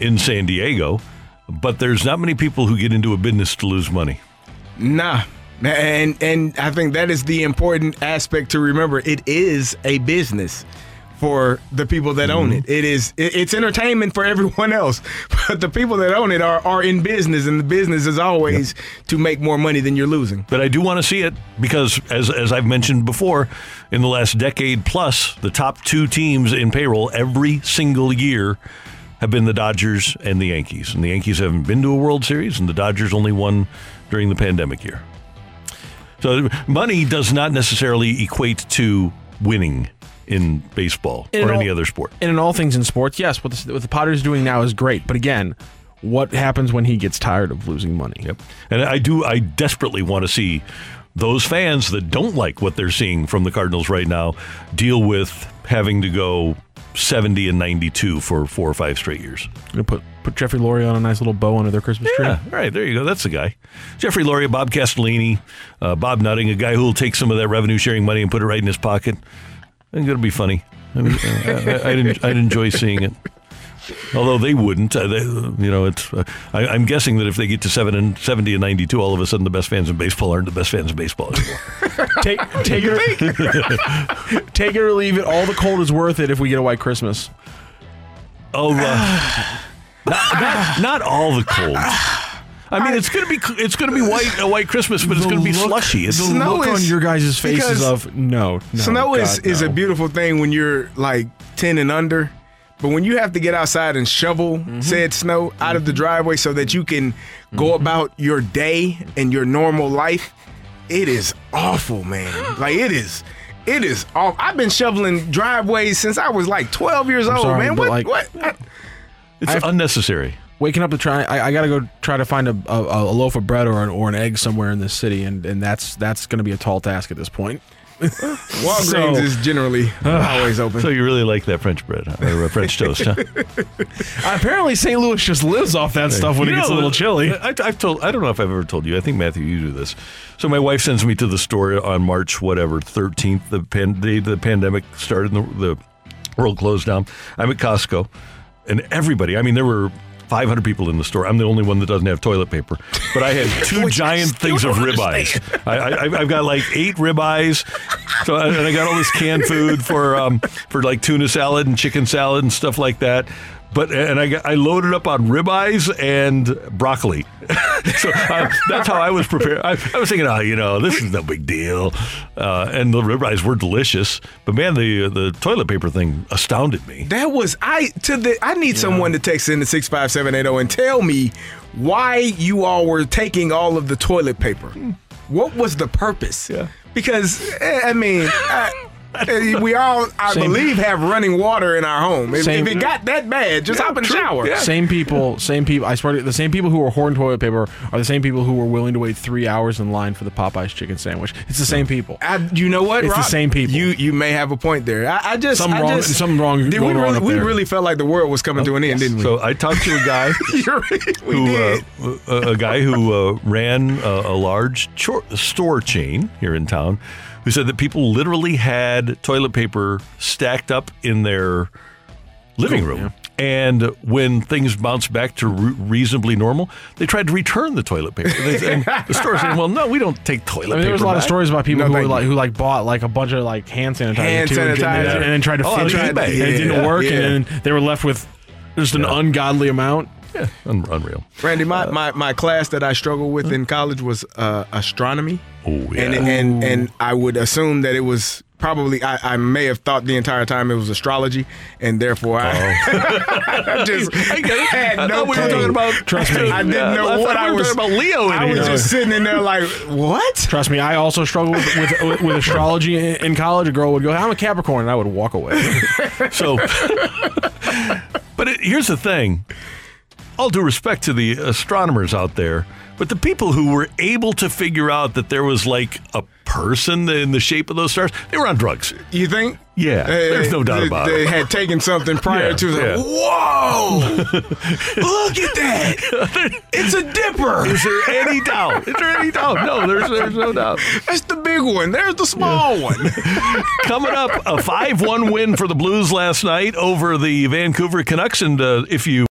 in San Diego. But there's not many people who get into a business to lose money. Nah. And and I think that is the important aspect to remember. It is a business for the people that own it. Mm-hmm. It is it, it's entertainment for everyone else. But the people that own it are are in business and the business is always to make more money than you're losing. But I do want to see it because, as, as I've mentioned before, in the last decade plus, the top two teams in payroll every single year have been the Dodgers and the Yankees. And the Yankees haven't been to a World Series, and the Dodgers only won during the pandemic year. So money does not necessarily equate to winning in baseball or any other sport. And in all things in sports, yes, what the, what the Padres doing now is great. But again, what happens when he gets tired of losing money? Yep. And I do, I desperately want to see those fans that don't like what they're seeing from the Cardinals right now deal with having to go 70 and 92 for four or five straight years. Gonna put put Jeffrey Lurie on a nice little bow under their Christmas tree. Yeah, all right, there you go. That's the guy. Jeffrey Lurie, Bob Castellini, uh, Bob Nutting, a guy who will take some of that revenue sharing money and put it right in his pocket. I think it'll be funny. I mean, I, I'd, I'd enjoy seeing it. Although they wouldn't, uh, they, you know, it's. Uh, I, I'm guessing that if they get to seven and seventy and ninety-two, all of a sudden the best fans in baseball aren't the best fans in baseball anymore. take take it, or, take it or leave it. All the cold is worth it if we get a white Christmas. Oh, uh, not, not, not all the cold. I mean, it's gonna be it's gonna be white a white Christmas, but it's gonna be look- slushy. It's the Snow look on your guys' faces of no, no Snow is, God, is a beautiful thing when you're like 10 and under. But when you have to get outside and shovel Mm-hmm. said snow out of the driveway so that you can go about your day and your normal life, it is awful, man. Like it is, it is awful. I've been shoveling driveways since I was like 12 years I'm old, sorry, man. What? like- what? I- it's I've- unnecessary. Waking up to try, I, I gotta go try to find a, a, a loaf of bread or an, or an egg somewhere in this city, and, and that's that's gonna be a tall task at this point. Walgreens So- is generally always open. So you really like that French bread huh? or uh, French toast, huh? Apparently, St. Louis just lives off that stuff when You it gets a little chilly. I, I've told. I don't know if I've ever told you. I think Matthew, you do this. So my wife sends me to the store on March whatever thirteenth. The pan, the, the pandemic started. And the, the world closed down. I'm at Costco, and everybody. I mean, there were. 500 people in the store. I'm the only one that doesn't have toilet paper. But I had two giant things of ribeyes. I, I, I've got like eight ribeyes. So and I got all this canned food for um, for like tuna salad and chicken salad and stuff like that. But and I I loaded up on ribeyes and broccoli. so uh, that's how I was prepared. I, I was thinking, oh, you know, this is no big deal. Uh, and the ribeyes were delicious. But man, the the toilet paper thing astounded me. That was I to the I need someone to text in the six five seven eight zero and tell me why you all were taking all of the toilet paper. What was the purpose? Yeah. Because eh, I mean, I, Uh, we all, I Same- believe, have running water in our home. If, Same- if it got that bad, just hop in the shower. Same people, same people. I swear, to, the same people who are hoarding toilet paper are the same people who were willing to wait three hours in line for the Popeyes chicken sandwich. It's the same people. I, you know what? It's the same people. You you may have a point there. I, I just Something I wrong- Just, something wrong Did we going on really, up we there. really felt like the world was coming to an end, didn't we? So I talked to a guy You're right. we who did. uh, a, a guy who uh, ran a, a large chor- store chain here in town, who said that people literally had toilet paper stacked up in their living oh, room. And when things bounced back to re- reasonably normal, they tried to return the toilet paper. They, and the store saying, "Well, no, we don't take toilet I mean, paper." there was a lot of stories about people No, who were like who like bought like a bunch of like hand sanitizer, Hand too, and- sanitizer. and, and tried to Oh, on it, eBay. and it didn't work, yeah. and then they were left with just an ungodly amount. Yeah, un- unreal. Randy, my, my, my class that I struggled with in college was uh, astronomy. Oh yeah. And, and and I would assume that it was probably I, I may have thought the entire time it was astrology, and therefore I, I just I get it. had I no thought we were clue. talking about. Trust me. I didn't Yeah, know I what I we were was talking about Leo in I here. was just sitting in there like, what? Trust me, I also struggled with with, with, with astrology in, in college. A girl would go, "I'm a Capricorn," and I would walk away. So, but it, here's the thing. All due respect to the astronomers out there, but the people who were able to figure out that there was like a person in the shape of those stars, they were on drugs. You think? Yeah, Uh, there's no doubt they, about they it. They had taken something prior Yeah, to. Like, yeah. Whoa! Look at that! It's a dipper. Is there any doubt? Is there any doubt? No, there's there's no doubt. That's the big one. There's the small one. Coming up, a 5 1 win for the Blues last night over the Vancouver Canucks. And uh, if you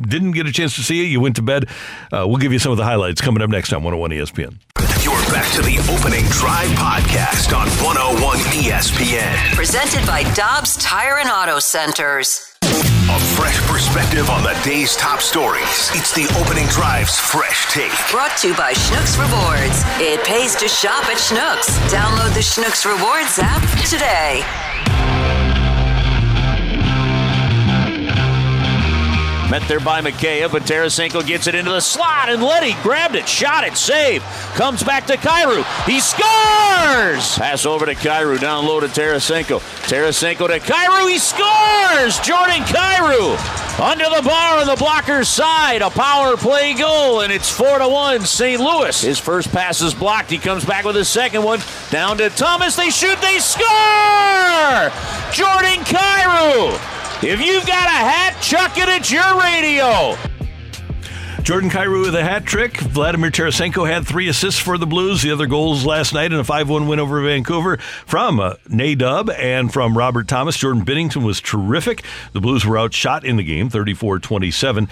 didn't get a chance to see it, you went to bed, uh, we'll give you some of the highlights coming up next on 101 ESPN. You're back to the opening drive podcast on 101 ESPN. Presented by Dobbs Tire and Auto Centers. A fresh perspective on the day's top stories. It's the opening drive's fresh take. Brought to you by Schnucks Rewards. It pays to shop at Schnucks. Download the Schnucks Rewards app today. Met there by Mikheyev, but Tarasenko gets it into the slot, and Leddy grabbed it, shot it, save. Comes back to Kyrou. He scores! Pass over to Kyrou, down low to Tarasenko. Tarasenko to Kyrou, he scores! Jordan Kyrou under the bar on the blocker's side. A power play goal, and it's 4 to 1 St. Louis. His first pass is blocked. He comes back with his second one. Down to Thomas. They shoot, they score! Jordan Kyrou! If you've got a hat, chuck it at your radio. Jordan Kyrou with a hat trick. Vladimir Tarasenko had three assists for the Blues. The other goals last night in a 5 1 win over Vancouver from uh, Nadub and from Robert Thomas. Jordan Binnington was terrific. The Blues were outshot in the game, 34 27.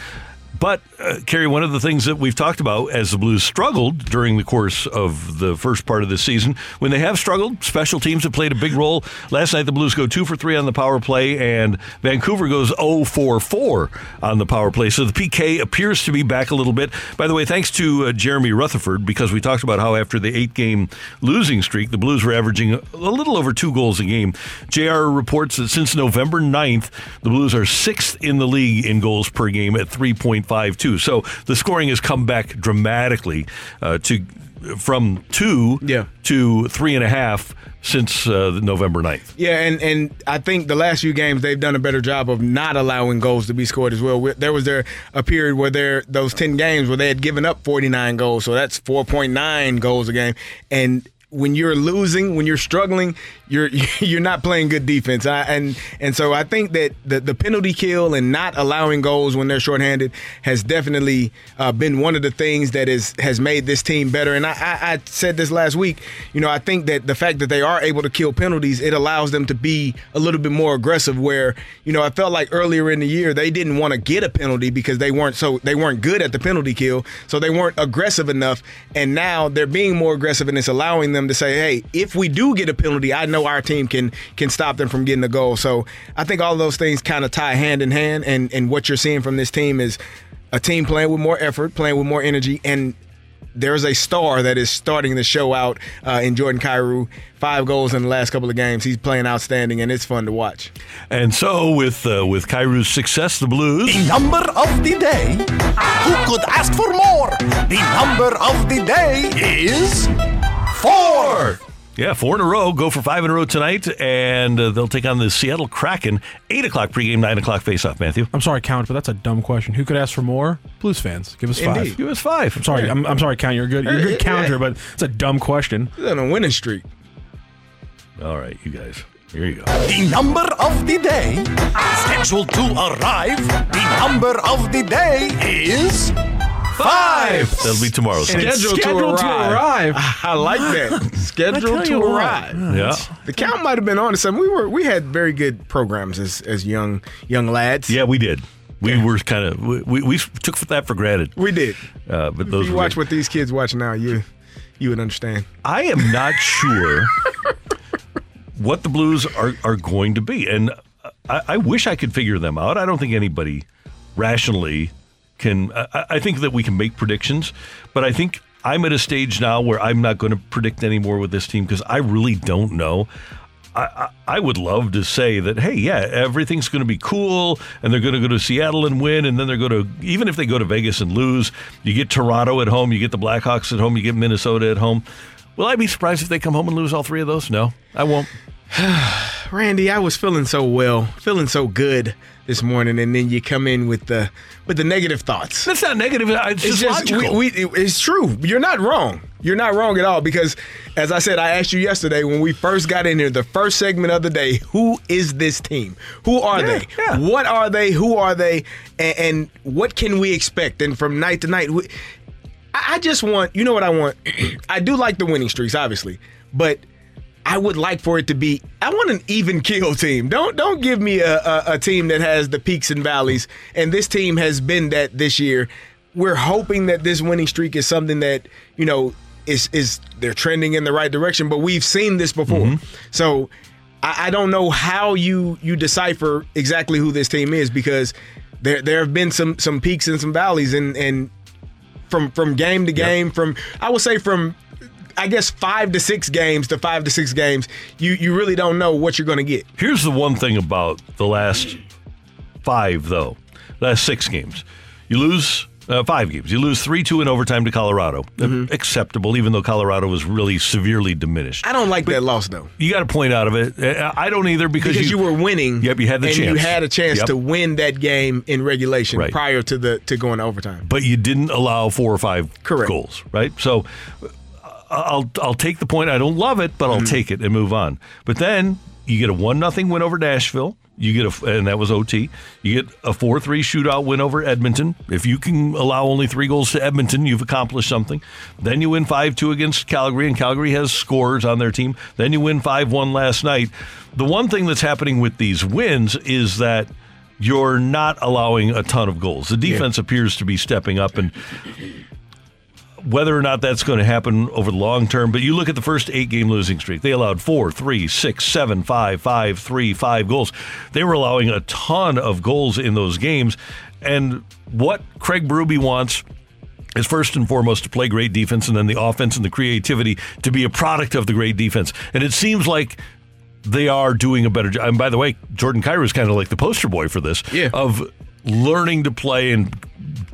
But, uh, Kerry, one of the things that we've talked about as the Blues struggled during the course of the first part of the season, when they have struggled, special teams have played a big role. Last night, the Blues go two for three on the power play, and Vancouver goes 0 for 4 on the power play. So the PK appears to be back a little bit. By the way, thanks to uh, Jeremy Rutherford, because we talked about how after the eight game losing streak, the Blues were averaging a, little over two goals a game. JR reports that since November 9th, the Blues are sixth in the league in goals per game at 3.52. So the scoring has come back dramatically uh, to from two Yeah. to three and a half since uh, November 9th. Yeah, and, and I think the last few games they've done a better job of not allowing goals to be scored as well. There was there a period where there those ten games where they had given up forty nine goals, so that's four point nine goals a game. And when you're losing, when you're struggling, you're you're not playing good defense. I, and and so I think that the the penalty kill and not allowing goals when they're shorthanded has definitely uh, been one of the things that is has made this team better. And I, I, I said this last week. You know, I think that the fact that they are able to kill penalties, it allows them to be a little bit more aggressive. Where you know, I felt like earlier in the year they didn't want to get a penalty because they weren't so they weren't good at the penalty kill, so they weren't aggressive enough. And now they're being more aggressive, and it's allowing them to say, "Hey, if we do get a penalty, I know our team can can stop them from getting a goal." So I think all those things kind of tie hand in hand, and and what you're seeing from this team is a team playing with more effort, playing with more energy, and there's a star that is starting to show out uh, in Jordan Kyrou. Five goals in the last couple of games. He's playing outstanding, and it's fun to watch. And so, with uh, with Kyrou's success, the Blues. The number of the day. Who could ask for more? The number of the day is four. Yeah, four in a row. Go for five in a row tonight, and uh, they'll take on the Seattle Kraken. Eight o'clock pregame, nine o'clock face-off. Matthew, I'm sorry, Count, but that's a dumb question. Who could ask for more? Blues fans, give us five. Give us five. I'm sorry, I'm, I'm sorry, Count. You're a good. You're a good counter, but it's a dumb question. He's on a winning streak. All right, you guys. Here you go. The number of the day scheduled to arrive. The number of the day is five. That'll be tomorrow. And Scheduled to arrive. I like that. Scheduled to you what. arrive. Yeah. The count might have been on to something. We were we had very good programs as as young young lads. Yeah, we did. We were kind of we, we, we took that for granted. We did. Uh, but If those you watch good. what these kids watch now, you you would understand. I am not sure what the Blues are, are going to be. And I, I wish I could figure them out. I don't think anybody rationally can. I, I think that we can make predictions, but I think I'm at a stage now where I'm not going to predict anymore with this team because I really don't know. I, I, would love to say that, hey, yeah, everything's going to be cool, and they're going to go to Seattle and win, and then they're going to, even if they go to Vegas and lose, you get Toronto at home, you get the Blackhawks at home, you get Minnesota at home. Will I be surprised if they come home and lose all three of those? No, I won't. Randy, I was feeling so well, feeling so good this morning, and then you come in with the with the negative thoughts. That's not negative. Uh, it's, just, logical. we, we, it's true. You're not wrong. You're not wrong at all because, as I said, I asked you yesterday when we first got in here, the first segment of the day, who is this team? Who are Yeah, they? yeah. What are they? Who are they? And, and what can we expect? And from night to night, we, I I just want, you know what I want? I do like the winning streaks, obviously, but I would like for it to be. I want an even kill team. Don't don't give me a, a, a team that has the peaks and valleys. And this team has been that this year. We're hoping that this winning streak is something that you know is is they're trending in the right direction. But we've seen this before, mm-hmm. so I, I don't know how you you decipher exactly who this team is because there there have been some some peaks and some valleys and and from from game to game from I would say from I guess five to six games to five to six games, you you really don't know what you're going to get. Here's the one thing about the last five, though, last six games. You lose uh, five games. You lose 3 2 in overtime to Colorado. Uh, Acceptable, even though Colorado was really severely diminished. I don't like that loss though. You got a point out of it. Uh, I don't either because, Because you, were winning. Yep, you had the and chance. you had a chance Yep. to win that game in regulation Right. prior to the to going to overtime. but you didn't allow four or five Correct. goals, right? So I'll I'll take the point. I don't love it, but I'll Mm-hmm. take it and move on. But then you get a one nothing win over Nashville. You get a and that was OT. You get a four three shootout win over Edmonton. If you can allow only three goals to Edmonton, you've accomplished something. Then you win five two against Calgary, and Calgary has scores on their team. Then you win five one last night. The one thing that's happening with these wins is that you're not allowing a ton of goals. The defense appears to be stepping up and whether or not that's going to happen over the long term, but you look at the first eight game losing streak. They allowed four, three, six, seven, five, five, three, five goals. They were allowing a ton of goals in those games. And what Craig Berube wants is first and foremost to play great defense and then the offense and the creativity to be a product of the great defense. And it seems like they are doing a better job. And by the way, Jordan Kyrou is kind of like the poster boy for this Yeah. of learning to play and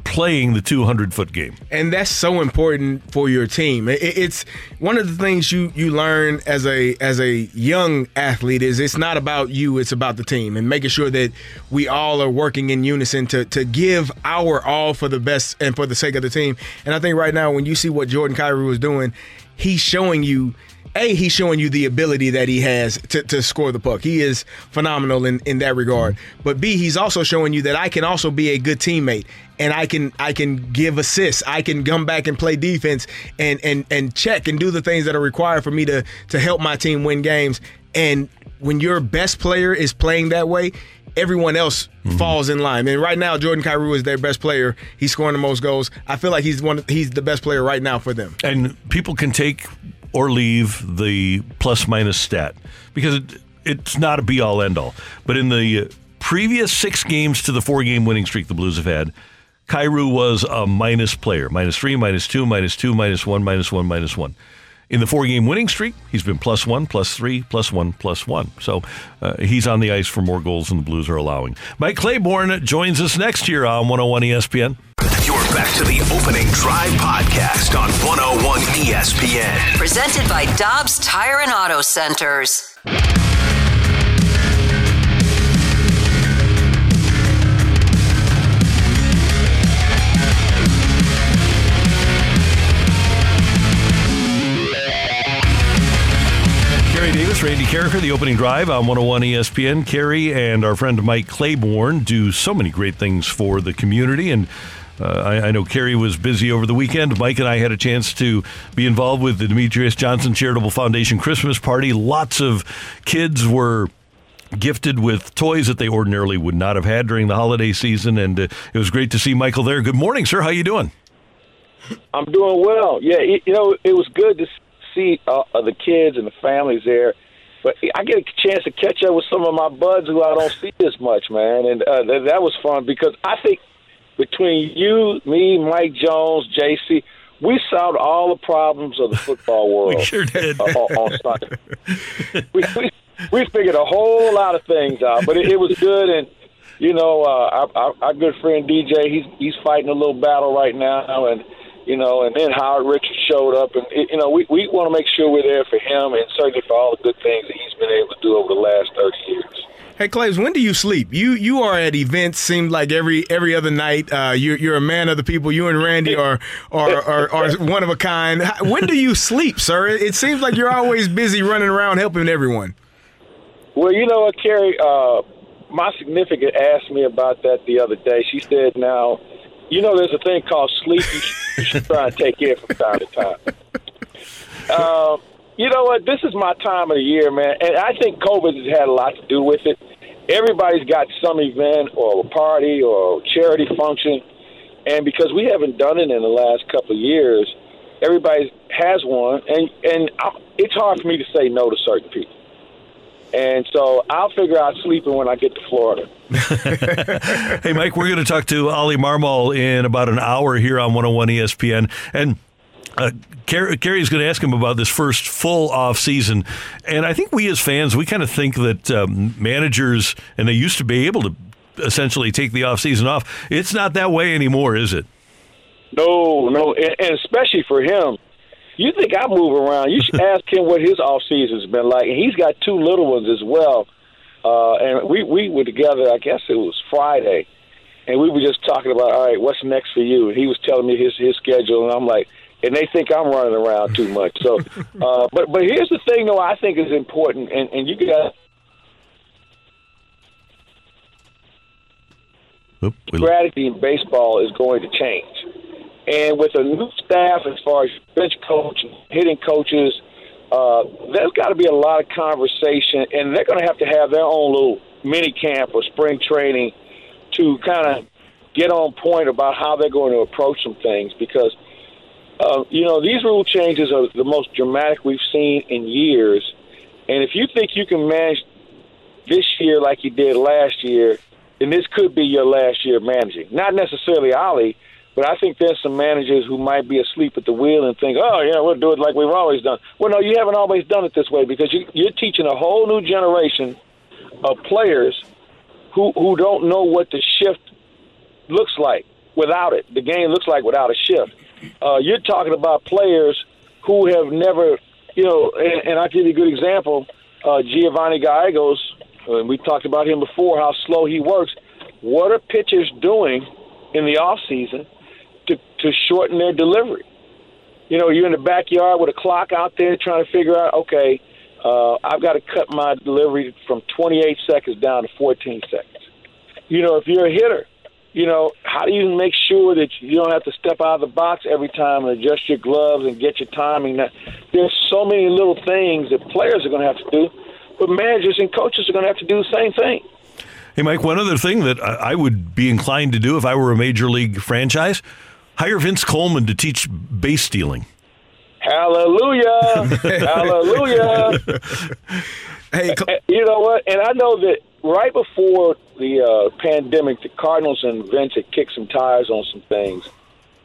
playing the 200 foot game. and that's so important for your team. It's one of the things you you learn as a as a young athlete is it's not about you, it's about the team, and making sure that we all are working in unison to to give our all for the best and for the sake of the team. And I think right now, when you see what Jordan Kyrou was doing, he's showing you. A, he's showing you the ability that he has to, to score the puck. He is phenomenal in, in that regard. But B, he's also showing you that I can also be a good teammate and I can I can give assists. I can come back and play defense and and and check and do the things that are required for me to to help my team win games. And when your best player is playing that way, everyone else mm-hmm. falls in line. And right now, Jordan Kyrou is their best player. He's scoring the most goals. I feel like he's one. He's the best player right now for them. And people can take or leave the plus minus stat because it, it's not a be all end all. But in the previous six games to the four game winning streak the Blues have had, Kyrou was a minus player minus three, minus two, minus two, minus one, minus one, minus one. In the four game winning streak, he's been plus one, plus three, plus one, plus one. So uh, he's on the ice for more goals than the Blues are allowing. Mike Claiborne joins us next year on 101 ESPN. You're back to the opening drive podcast on 101 ESPN. Presented by Dobbs Tire and Auto Centers. Davis, Randy Karraker, the opening drive on 101 ESPN. Kerry and our friend Mike Claiborne do so many great things for the community. And uh, I, I know Kerry was busy over the weekend. Mike and I had a chance to be involved with the Demetrious Johnson Charitable Foundation Christmas party. Lots of kids were gifted with toys that they ordinarily would not have had during the holiday season and uh, it was great to see Michael there. Good morning, sir. How you doing? I'm doing well. Yeah, you know, it was good to see uh, uh, the kids and the families there. But I get a chance to catch up with some of my buds who I don't see as much, man, and uh, that, that was fun because I think between you, me, Mike Jones, JC, we solved all the problems of the football world. we sure did. Uh, on on Sunday. we, we we figured a whole lot of things out, but it, it was good. And you know, uh, our, our, our good friend DJ, he's he's fighting a little battle right now, and you know, and then Howard Richards showed up, and it, you know, we we want to make sure we're there for him, and certainly for all the good things that he's been able to do over the last thirty years. Hey Claves, when do you sleep? You you are at events. Seems like every every other night. Uh, you you're a man of the people. You and Randy are are, are are one of a kind. When do you sleep, sir? It seems like you're always busy running around helping everyone. Well, you know what, Kerry? Uh, my significant asked me about that the other day. She said, "Now, you know, there's a thing called sleep. Try and take care from time to time." Uh, you know what? This is my time of the year, man, and I think COVID has had a lot to do with it. Everybody's got some event or a party or charity function, and because we haven't done it in the last couple of years, everybody has one, and and I, it's hard for me to say no to certain people. And so I'll figure out sleeping when I get to Florida. hey, Mike, we're going to talk to Oli Marmol in about an hour here on 101 ESPN. And uh, Car- Kerry's going to ask him about this first full off season, and I think we as fans we kind of think that um, managers and they used to be able to essentially take the off season off. It's not that way anymore, is it? No, no, and especially for him. You think I move around? You should ask him what his off season's been like, and he's got two little ones as well. Uh, and we we were together. I guess it was Friday, and we were just talking about all right, what's next for you? And he was telling me his his schedule, and I'm like, and they think I'm running around too much. So, uh, but but here's the thing, though. I think is important, and and you got Oop, strategy in baseball is going to change. And with a new staff as far as bench coach, hitting coaches, uh, there's got to be a lot of conversation, and they're going to have to have their own little mini camp or spring training to kind of get on point about how they're going to approach some things because, uh, you know, these rule changes are the most dramatic we've seen in years. And if you think you can manage this year like you did last year, then this could be your last year managing. Not necessarily Oli, but I think there's some managers who might be asleep at the wheel and think, oh, yeah, we'll do it like we've always done. Well, no, you haven't always done it this way because you, you're teaching a whole new generation of players who, who don't know what the shift looks like without it. The game looks like without a shift. Uh, you're talking about players who have never, you know, and, and I'll give you a good example. Uh, Giovanny Gallegos, and we talked about him before, how slow he works. What are pitchers doing in the off season to, to shorten their delivery? You know, you're in the backyard with a clock out there trying to figure out, okay, uh, I've got to cut my delivery from 28 seconds down to 14 seconds. You know, if you're a hitter, you know, how do you make sure that you don't have to step out of the box every time and adjust your gloves and get your timing? There's so many little things that players are going to have to do, but managers and coaches are going to have to do the same thing. Hey, Mike, one other thing that I I would be inclined to do if I were a major league franchise hire Vince Coleman to teach base stealing. Hallelujah! Hallelujah! Hey, you know what? And I know that right before the uh, pandemic, the Cardinals and Vince had kicked some tires on some things.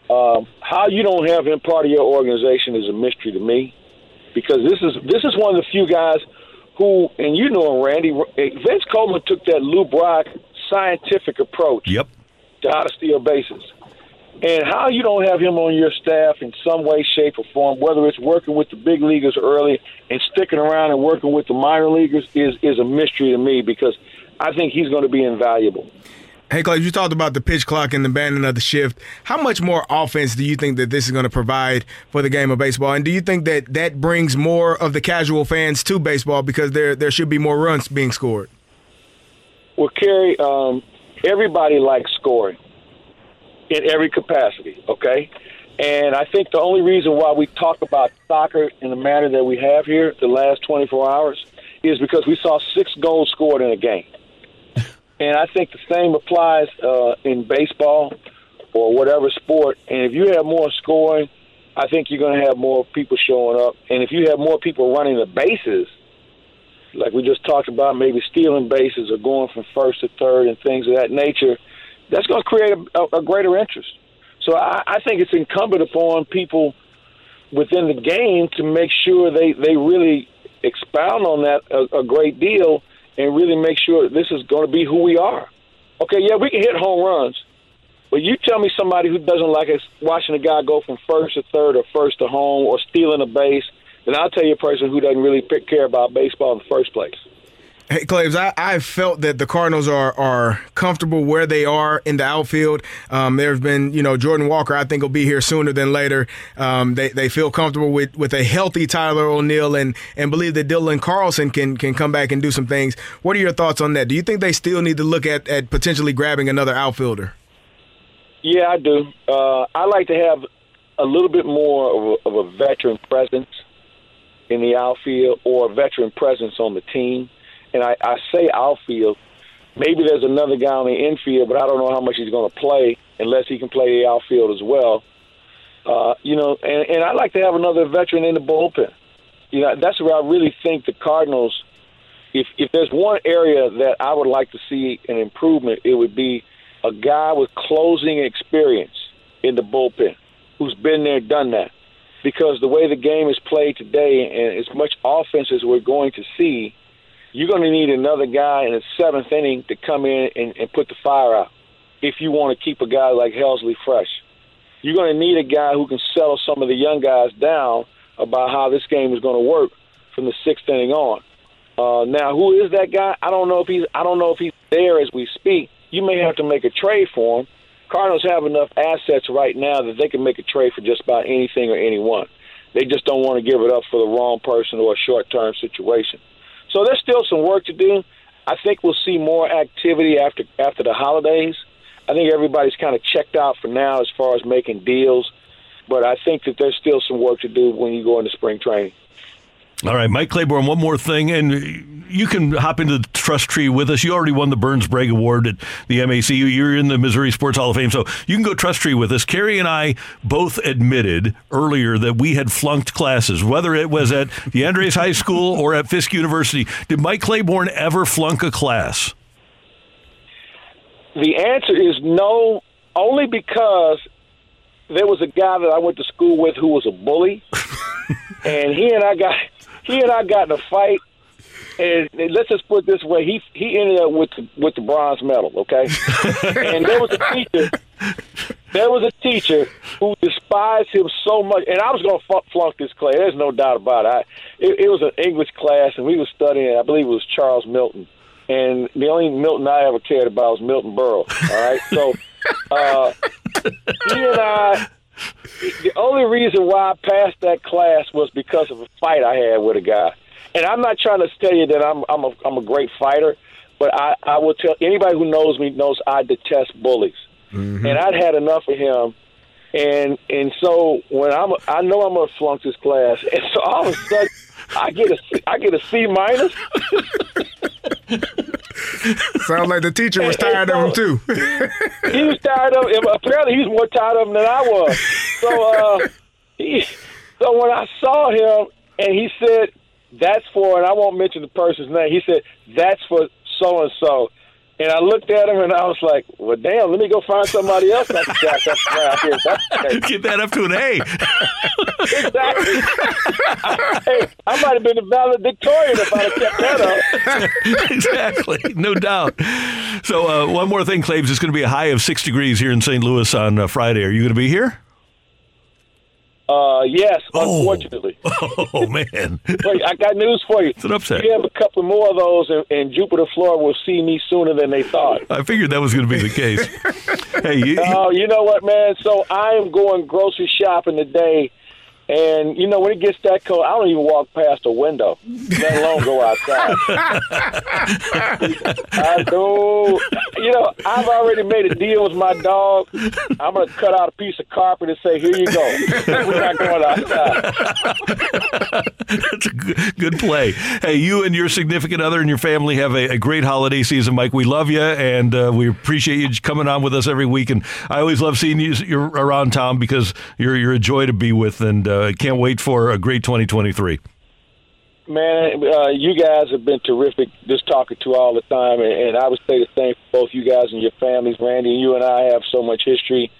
Um, how you don't have him part of your organization is a mystery to me, because this is this is one of the few guys who, and you know him, Randy. Vince Coleman took that Lou Brock scientific approach yep. to how to steal bases. And how you don't have him on your staff in some way, shape, or form, whether it's working with the big leaguers early and sticking around and working with the minor leaguers, is is a mystery to me because I think he's going to be invaluable. Hey, Clay, you talked about the pitch clock and the banning of the shift. How much more offense do you think that this is going to provide for the game of baseball? And do you think that that brings more of the casual fans to baseball because there there should be more runs being scored? Well, Kerry, um, everybody likes scoring in every capacity, okay? And I think the only reason why we talk about soccer in the manner that we have here the last 24 hours is because we saw six goals scored in a game. And I think the same applies uh, in baseball or whatever sport. And if you have more scoring, I think you're going to have more people showing up. And if you have more people running the bases, like we just talked about, maybe stealing bases or going from first to third and things of that nature, that's going to create a, a greater interest. So I, I think it's incumbent upon people within the game to make sure they, they really expound on that a, a great deal and really make sure this is going to be who we are. Okay, yeah, we can hit home runs, but you tell me somebody who doesn't like us watching a guy go from first to third or first to home or stealing a base, then I'll tell you a person who doesn't really care about baseball in the first place. Hey, Claves, I, I've felt that the Cardinals are are comfortable where they are in the outfield. Um, there have been, you know, Jordan Walker, I think, will be here sooner than later. Um, they, they feel comfortable with, with a healthy Tyler O'Neill and, and believe that Dylan Carlson can, can come back and do some things. What are your thoughts on that? Do you think they still need to look at, at potentially grabbing another outfielder? Yeah, I do. Uh, I like to have a little bit more of a, of a veteran presence in the outfield or a veteran presence on the team and I, I say outfield. Maybe there's another guy on the infield, but I don't know how much he's going to play unless he can play the outfield as well. Uh, you know, and, and I'd like to have another veteran in the bullpen. You know, that's where I really think the Cardinals. If if there's one area that I would like to see an improvement, it would be a guy with closing experience in the bullpen who's been there, done that. Because the way the game is played today, and as much offense as we're going to see, you're going to need another guy in the seventh inning to come in and, and put the fire out if you want to keep a guy like Helsley fresh. You're going to need a guy who can settle some of the young guys down about how this game is going to work from the sixth inning on. Uh, now, who is that guy? I don't know if he's. I don't know if he's there as we speak. You may have to make a trade for him. Cardinals have enough assets right now that they can make a trade for just about anything or anyone. They just don't want to give it up for the wrong person or a short-term situation. So there's still some work to do. I think we'll see more activity after after the holidays. I think everybody's kind of checked out for now as far as making deals, but I think that there's still some work to do when you go into spring training. All right, Mike Claiborne, one more thing, and you can hop into the trust tree with us. You already won the Burns Bragg Award at the MAC. You're in the Missouri Sports Hall of Fame, so you can go trust tree with us. Kerry and I both admitted earlier that we had flunked classes, whether it was at the Andres High School or at Fisk University. Did Mike Claiborne ever flunk a class? The answer is no, only because there was a guy that I went to school with who was a bully, and he and I got he and I got in a fight. And let's just put it this way: he he ended up with the, with the bronze medal. Okay, and there was a teacher. There was a teacher who despised him so much, and I was going to flunk this class. There's no doubt about it. I, it. It was an English class, and we were studying. I believe it was Charles Milton, and the only Milton I ever cared about was Milton Berle. All right, so uh, he and I the only reason why I passed that class was because of a fight I had with a guy. And I'm not trying to tell you that I'm I'm a I'm a great fighter, but I I will tell anybody who knows me knows I detest bullies, mm-hmm. and I'd had enough of him. And and so when I'm I know I'm gonna flunk this class, and so all of a sudden I get a I get a C minus. Sounds like the teacher was tired so, of him too. he was tired of him. Apparently, he was more tired of him than I was. So, uh, he, so when I saw him and he said, "That's for," and I won't mention the person's name. He said, "That's for so and so." And I looked at him and I was like, well, damn, let me go find somebody else that can jack up around here. That's Get that up to an A. exactly. hey, I might have been the valedictorian if I'd have kept that up. exactly, no doubt. So, uh, one more thing, Claves. It's going to be a high of six degrees here in St. Louis on uh, Friday. Are you going to be here? Uh, yes, unfortunately. Oh man, Wait, I got news for you. It's an upset. You have a couple more of those, and, and Jupiter, Florida will see me sooner than they thought. I figured that was going to be the case. hey, you, Oh, you know what, man? So I am going grocery shopping today, and you know when it gets that cold, I don't even walk past a window, let alone go outside. I do. You know, I've already made a deal with my dog. I'm gonna cut out a piece of carpet and say, "Here you go. We're not going outside." That's a good, good play. Hey, you and your significant other and your family have a, a great holiday season, Mike. We love you, and uh, we appreciate you coming on with us every week. And I always love seeing you you're around town because you're you're a joy to be with, and uh, can't wait for a great 2023. Man, uh, you guys have been terrific just talking to all the time, and, and I would say the same for both you guys and your families. Randy, and you and I have so much history,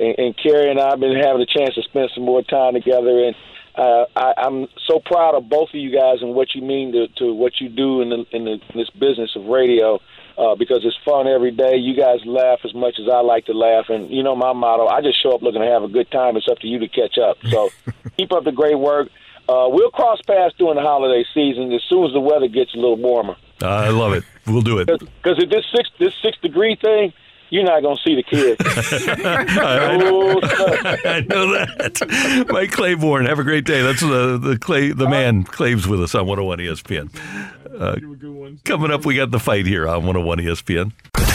and, and Kerry and I have been having a chance to spend some more time together, and uh, I, I'm so proud of both of you guys and what you mean to, to what you do in, the, in, the, in this business of radio. Uh, because it's fun every day. You guys laugh as much as I like to laugh, and you know my motto: I just show up looking to have a good time. It's up to you to catch up. So keep up the great work. Uh, we'll cross paths during the holiday season as soon as the weather gets a little warmer. Uh, I love it. We'll do it. Because if this six this six degree thing, you're not gonna see the kids. I, Oh, sir. I know that. Mike Claiborne, have a great day. That's the the Clay the man Claves with us on 101 ESPN. Uh, coming up, we got the fight here on 101 ESPN.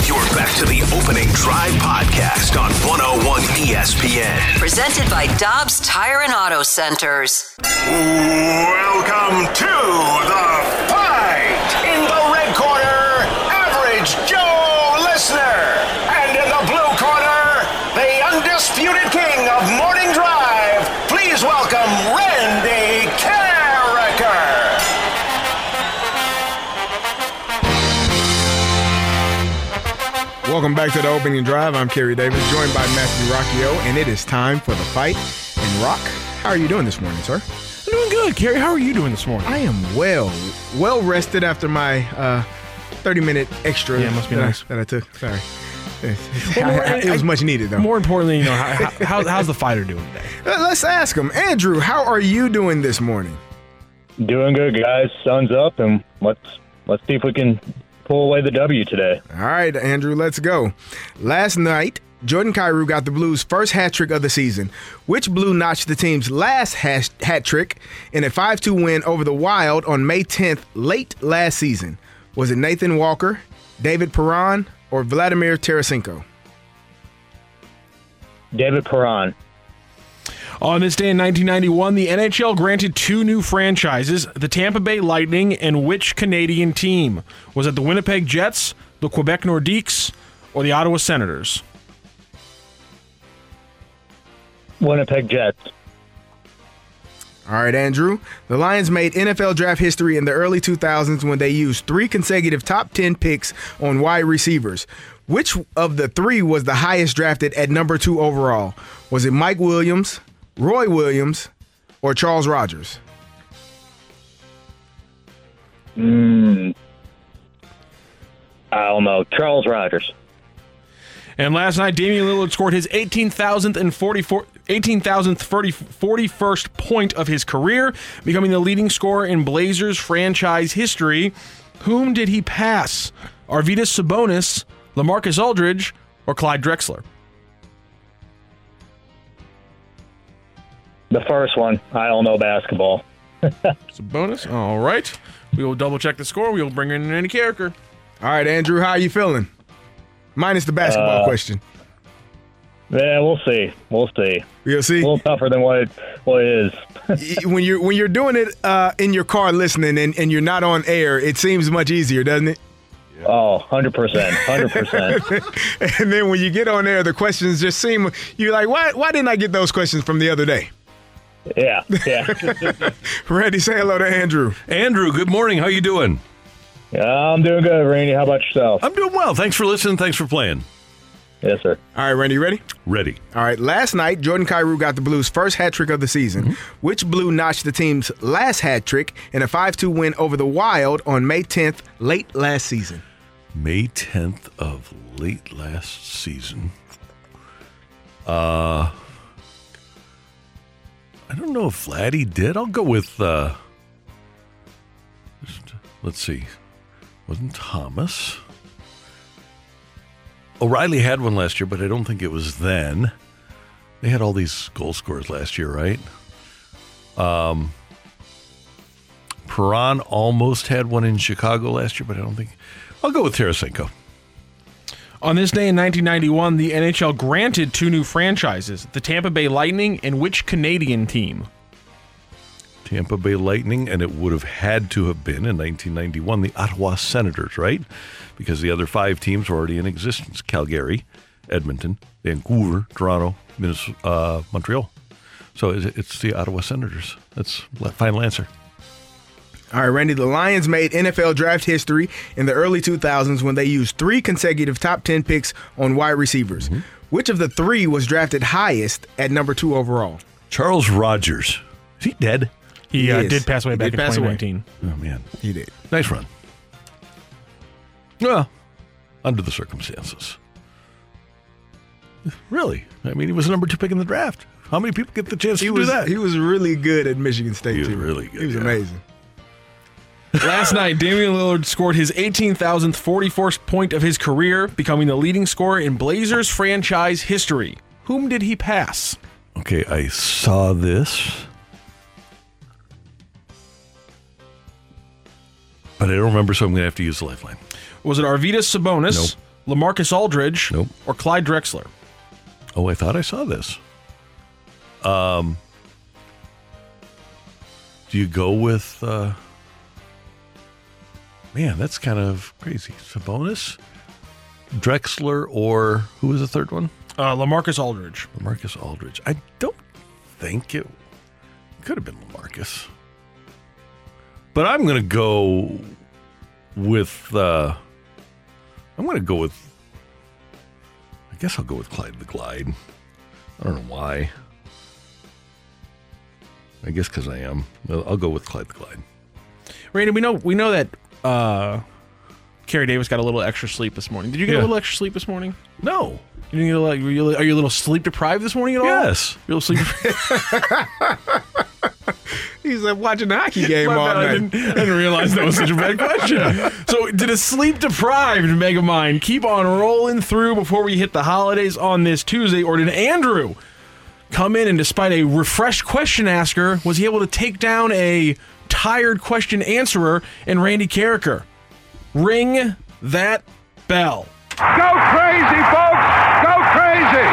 You're back to the opening drive podcast on 101 ESPN. Presented by Dobbs Tire and Auto Centers. Welcome to the fight. In the red corner, average Joe Listener. And in the blue corner, the undisputed king of morning drive. Please welcome Randy Welcome back to the opening drive. I'm Kerry Davis, joined by Matthew Rocchio, and it is time for the fight. And Rock, how are you doing this morning, sir? I'm doing good. Kerry, how are you doing this morning? I am well, well rested after my uh, 30 minute extra Yeah, it must be that, nice. I, that I took. Sorry. Well, more- it was much needed, though. More importantly, you know, how, how, how's the fighter doing today? Uh, Let's ask him. Andrew, how are you doing this morning? Doing good, guys. Sun's up, and let's let's see if we can pull away the W today. All right, Andrew, let's go. Last night, Jordan Kyrou got the Blues' first hat trick of the season, which Blue notched the team's last hat, hat trick in a 5 2 win over the Wild on May 10th, late last season. Was it Nathan Walker, David Perron, or Vladimir Tarasenko? David Perron. On this day in 1991, the NHL granted two new franchises the Tampa Bay Lightning and which Canadian team? Was it the Winnipeg Jets, the Quebec Nordiques, or the Ottawa Senators? Winnipeg Jets. All right, Andrew. The Lions made NFL draft history in the early 2000s when they used three consecutive top 10 picks on wide receivers. Which of the three was the highest drafted at number two overall? Was it Mike Williams, Roy Williams, or Charles Rogers? Mm, I don't know. Charles Rogers. And last night, Damian Lillard scored his 18,000th and 44 18,000th 40 41st point of his career, becoming the leading scorer in Blazers franchise history. Whom did he pass? Arvydas Sabonis, LaMarcus Aldridge, or Clyde Drexler? The first one. I don't know basketball. it's a bonus. All right. We will double check the score. We will bring in any character. All right, Andrew, how are you feeling? Minus the basketball Uh, question. Yeah, we'll see. We'll see. You'll see. A little tougher than what it, what it is. when you're when you're doing it uh, in your car listening and, and you're not on air, it seems much easier, doesn't it? Oh, 100%. 100%. and then when you get on there, the questions just seem you're like, why why didn't I get those questions from the other day? Yeah, yeah. Randy, say hello to Andrew. Andrew, good morning. How you doing? Yeah, I'm doing good, Randy. How about yourself? I'm doing well. Thanks for listening. Thanks for playing. Yes, sir. All right, Randy, you ready? Ready. All right, last night, Jordan Kyrou got the Blues' first hat trick of the season, Mm-hmm. which Blue notched the team's last hat trick in a 5 2 win over the Wild on May 10th, late last season. May 10th of late last season. Uh, I don't know if Vladdy did. I'll go with. Uh, just- let's see. Wasn't Thomas? O'Reilly had one last year, but I don't think it was then. They had all these goal scorers last year, right? Um, Perron almost had one in Chicago last year, but I don't think. I'll go with Tarasenko. On this day in 1991, the NHL granted two new franchises the Tampa Bay Lightning and which Canadian team? Tampa Bay Lightning, and it would have had to have been in 1991 the Ottawa Senators, right? Because the other five teams were already in existence Calgary, Edmonton, Vancouver, Toronto, Minnesota, uh, Montreal. So it's the Ottawa Senators. That's the final answer. All right, Randy, the Lions made NFL draft history in the early 2000s when they used three consecutive top 10 picks on wide receivers. Mm-hmm. Which of the three was drafted highest at number two overall? Charles Rogers. Is he dead? He, He uh, did pass away He back did in pass away. Oh, man. He did. Nice run. Well, under the circumstances. Really? I mean, he was the number two pick in the draft. How many people get the chance He to was do that? he was really good at Michigan State He was too. really good, He was yeah. amazing. Last night, Damian Lillard scored his 18,000th 44th point of his career, becoming the leading scorer in Blazers franchise history. Whom did he pass? Okay, I saw this. But I don't remember, so I'm going to have to use the lifeline. Was it Arvydas Sabonis, Lamarcus Aldridge, Nope. or Clyde Drexler? Oh, I thought I saw this. Um, do you go with? Uh, man, that's kind of crazy. Sabonis, Drexler, or who was the third one? Uh, Lamarcus Aldridge. Lamarcus Aldridge. I don't think it could have been Lamarcus, but I'm going to go with. Uh, I'm going to go with. I guess I'll go with Clyde the Glide. I don't know why. I guess because I am. I'll I'll go with Clyde the Glide. Randy, we know we know that uh, Kerry Davis got a little extra sleep this morning. Did you get Yeah. a little extra sleep this morning? No. You didn't get a, like, were you, are you a little sleep deprived this morning at all? Yes. You're a little sleep. He's like watching a hockey game My all bad, I night. didn't, I didn't realize that was such a bad question. So, did a sleep deprived Megamind keep on rolling through before we hit the holidays on this Tuesday, or did Andrew come in and, despite a refreshed question asker, was he able to take down a tired question answerer in Randy Karraker? Ring that bell. Go crazy, folks! Go crazy!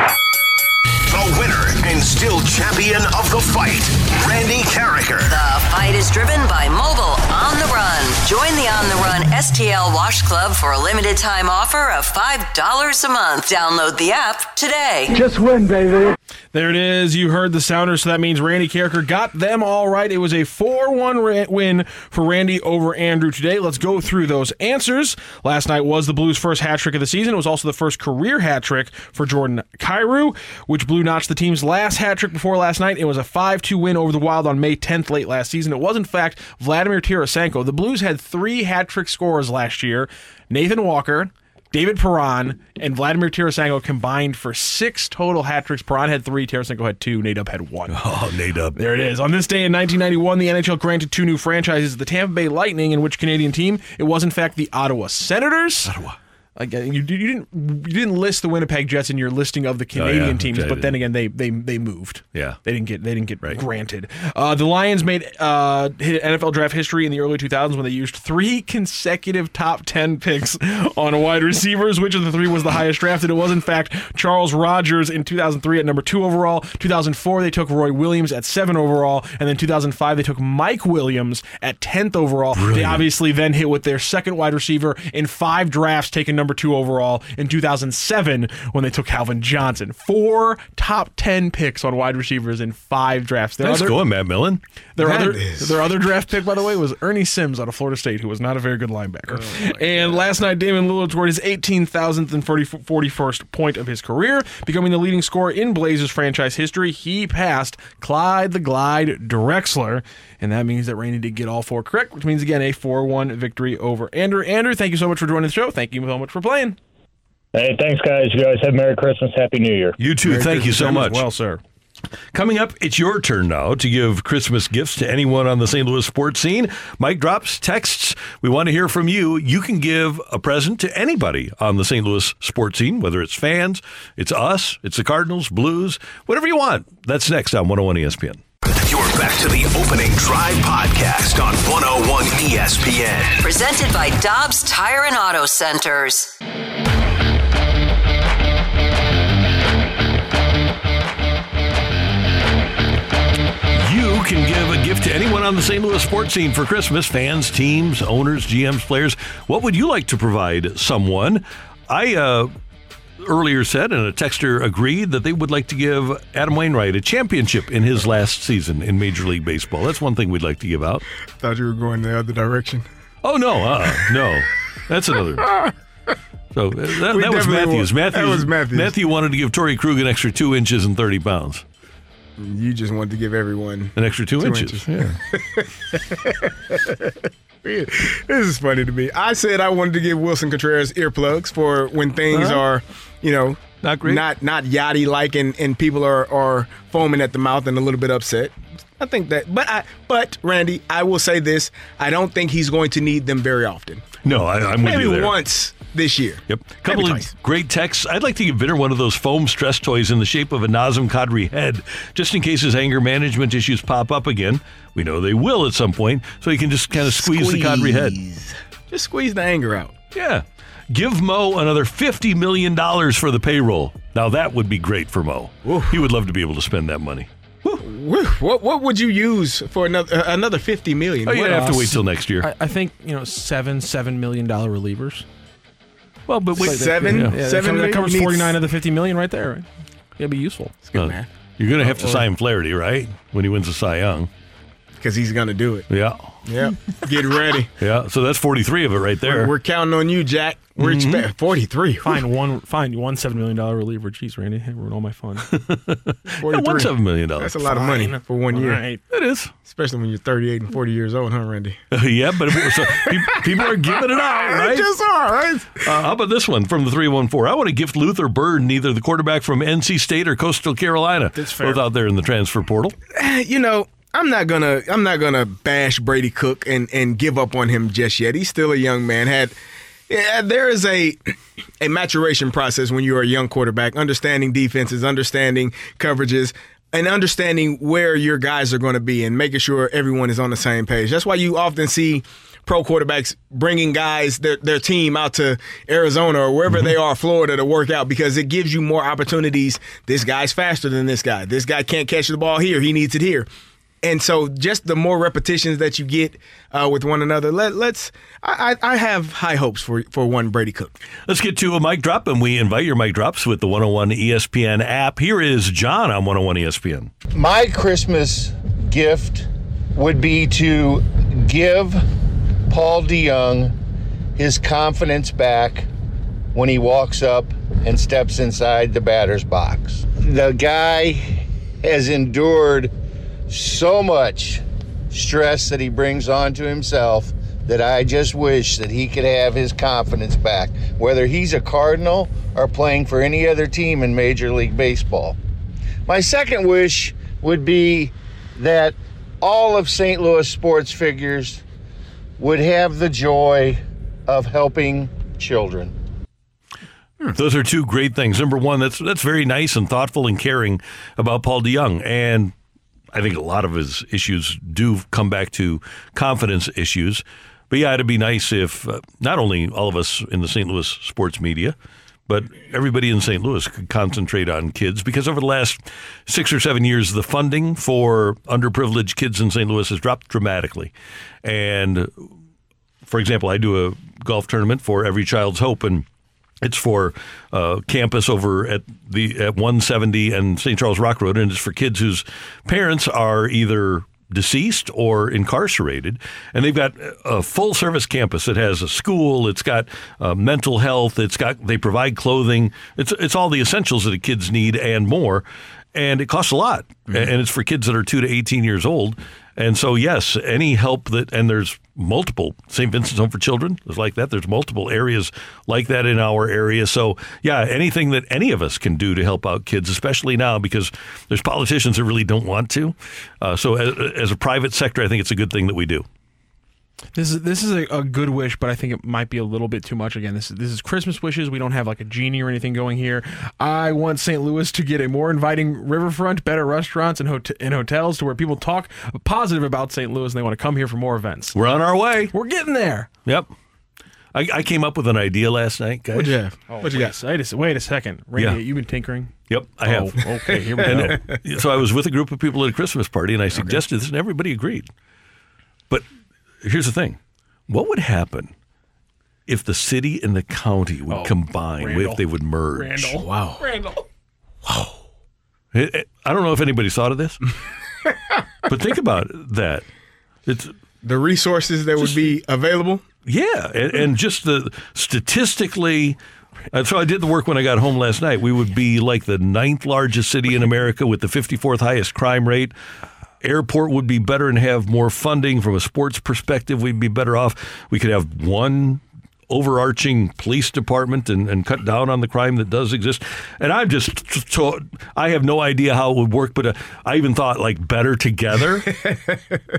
The winner and still champion of the fight, Randy Karraker. The fight is driven by Mobile On the Run. Join the On the Run STL Wash Club for a limited time offer of $5 a month. Download the app today. Just win, baby. There it is. You heard the sounder, so that means Randy Karraker got them all right. It was a 4 1 win for Randy over Andrew today. Let's go through those answers. Last night was the Blues' first hat trick of the season. It was also the first career hat trick for Jordan Kyrou, which Blue notched the team's last hat trick before last night. It was a 5 2 win over the Wild on May 10th late last season. It was, in fact, Vladimir Tarasenko. The Blues had three hat trick scorers last year Nathan Walker. David Perron and Vladimir Tarasenko combined for six total hat tricks. Perron had three, Tarasenko had two, Nate Up had one. Oh, Nate There it is. On this day in 1991, the NHL granted two new franchises the Tampa Bay Lightning, in which Canadian team? It was, in fact, the Ottawa Senators. Ottawa. Again, you, you didn't you didn't list the Winnipeg Jets in your listing of the Canadian Oh, yeah, teams, okay, but then again they they they moved. Yeah. They didn't get they didn't get granted. Uh, the Lions made uh, hit NFL draft history in the early 2000s when they used three consecutive top 10 picks on wide receivers. Which of the three was the highest drafted? It was in fact Charles Rogers in 2003 at number two overall. 2004 they took Roy Williams at seven overall, and then 2005 they took Mike Williams at 10th overall. They obviously then hit with their second wide receiver in five drafts, taking number number two overall in 2007 when they took Calvin Johnson. Four top 10 picks on wide receivers in five drafts. Their Nice other, going, Matt Millen. their That other, is- their other draft pick, by the way, was Ernie Sims out of Florida State, who was not a very good linebacker. Oh, and last night, Damian Lillard scored his 18,000th and 40, 41st point of his career, becoming the leading scorer in Blazers franchise history. He passed Clyde the Glide Drexler, and that means that Randy did get all four correct, which means, again, a 4 1 victory over Andrew. Andrew, thank you so much for joining the show. Thank you so much for playing. Hey, thanks, guys. You guys have Merry Christmas, Happy New Year. You too. Thank you so much. Well, sir. Coming up, it's your turn now to give Christmas gifts to anyone on the St. Louis sports scene. Mike drops, texts. We want to hear from you. You can give a present to anybody on the St. Louis sports scene, whether it's fans, it's us, it's the Cardinals, Blues, whatever you want. That's next on 101 ESPN. You're back to the opening drive podcast on 101 ESPN. Presented by Dobbs Tire and Auto Centers. You can give a gift to anyone on the St. Louis sports scene for Christmas fans, teams, owners, GMs, players. What would you like to provide someone? I uh, earlier said, and a texter agreed, that they would like to give Adam Wainwright a championship in his last season in Major League Baseball. That's one thing we'd like to give out. Thought you were going the other direction. Oh, no, uh, no. That's another. So uh, that, that was Matthews. wa- Matthews. that was Matthews. Matthew wanted to give Torey Krug an extra two inches and 30 pounds. You just wanted to give everyone An extra two, Two inches. inches. Yeah. this is funny to me. I said I wanted to give Willson Contreras earplugs for when things Uh-huh. are, you know, not great, not not yachty like, and, and people are are foaming at the mouth and a little bit upset. I think that, but I, but Randy, I will say this: I don't think he's going to need them very often. No, I, I'm with Maybe you there. once this year. Yep. A Couple Maybe of twice. great texts. I'd like to give Binner one of those foam stress toys in the shape of a Nazem Kadri head, just in case his anger management issues pop up again. We know they will at some point, so he can just kind of squeeze, the Kadri head. Just squeeze the anger out. Yeah. Give Mo another $50 million for the payroll. Now, that would be great for Mo. He would love to be able to spend that money. What what would you use for another uh, another fifty million? Oh, you'd What have to wait till next year. I, I think, you know, seven, $7 million relievers. Well, but wait- Seven? Yeah, that Seven covers- that covers 49 of the 50 million right there. Right? It'd be useful. It's good, uh, man. You're going to have to sign Flaherty, right? When he wins the Cy Young. because he's gonna do it. Yeah. Yeah, get ready. Yeah. So that's 43 of it right there. We're, we're counting on you, Jack. We're Mhm. expect forty three. Find one, Find one seven million dollar reliever. Jeez, Randy, hey, ruined all my fun. Yeah, one $7 million. That's a lot of money for one All year. right. It is. Especially when you're 38 and 40 years old, huh, Randy? yeah, but so people are giving it out, They right? just are, right? Uh, how about this one from the 314? I want to gift Luther Burden, either the quarterback from NC State or Coastal Carolina. That's fair. Both out there in the transfer portal. You know, I'm not gonna I'm not gonna bash Brady Cook and and give up on him just yet. He's still a young man. Had yeah, there is a a maturation process when you are a young quarterback, understanding defenses, understanding coverages, and understanding where your guys are going to be, and making sure everyone is on the same page. That's why you often see pro quarterbacks bringing guys their their team out to Arizona or wherever they are, Florida, to work out because it gives you more opportunities. This guy's faster than this guy. This guy can't catch the ball here. He needs it here. And so, just the more repetitions that you get uh, with one another, let, let's. I, I I have high hopes for for one Brady Cook. Let's get to a mic drop, and we invite your mic drops with the 101 ESPN app. Here is John on 101 ESPN. My Christmas gift would be to give Paul DeJong his confidence back when he walks up and steps inside the batter's box. The guy has endured so much stress that he brings on to himself that I just wish that he could have his confidence back, whether he's a Cardinal or playing for any other team in Major League Baseball. My second wish would be that all of St. Louis sports figures would have the joy of helping children. Those are two great things. Number one, that's that's very nice and thoughtful and caring about Paul DeJong, and I think a lot of his issues do come back to confidence issues. But yeah, it'd be nice if uh, not only all of us in the St. Louis sports media, but everybody in St. Louis could concentrate on kids because over the last six or seven years, the funding for underprivileged kids in St. Louis has dropped dramatically. And for example, I do a golf tournament for Every Child's Hope, and It's for uh, campus over at the at 170 and St. Charles Rock Road, and it's for kids whose parents are either deceased or incarcerated, and they've got a full service campus. It has a school, it's got uh, mental health, it's got they provide clothing. It's it's all the essentials that the kids need and more, and it costs a lot, Mm-hmm. and it's for kids that are two to 18 years old. And so, yes, any help that, and there's multiple St. Vincent's Home for Children is like that. There's multiple areas like that in our area. So, yeah, anything that any of us can do to help out kids, especially now because there's politicians that really don't want to. Uh, so, as, as a private sector, I think it's a good thing that we do. This is this is a, a good wish, but I think it might be a little bit too much. Again, this is this is Christmas wishes. We don't have like a genie or anything going here. I want St. Louis to get a more inviting riverfront, better restaurants and hot- and hotels to where people talk positive about St. Louis and they want to come here for more events. We're on our way. We're getting there. Yep. I, I came up with an idea last night, guys. What'd you have? Oh, What you wait, got? Wait a, wait a second, Randy. Yeah. You've been tinkering. Yep, I have. Oh, okay, here we go. so I was with a group of people at a Christmas party, and I suggested this, and everybody agreed. But here's the thing: what would happen if the city and the county would Oh, combine? Randall. If they would merge? Randall. Wow. Randall. It- it- I don't know if anybody thought of this, but think about that. It's The resources that would be available. Yeah, and, and just the statistically. And so I did the work when I got home last night. We would be like the ninth largest city in America with the 54th highest crime rate. Airport would be better and have more funding from a sports perspective. We'd be better off. We could have one overarching police department and, and cut down on the crime that does exist. And I'm just so I have no idea how it would work, but uh, I even thought like better together.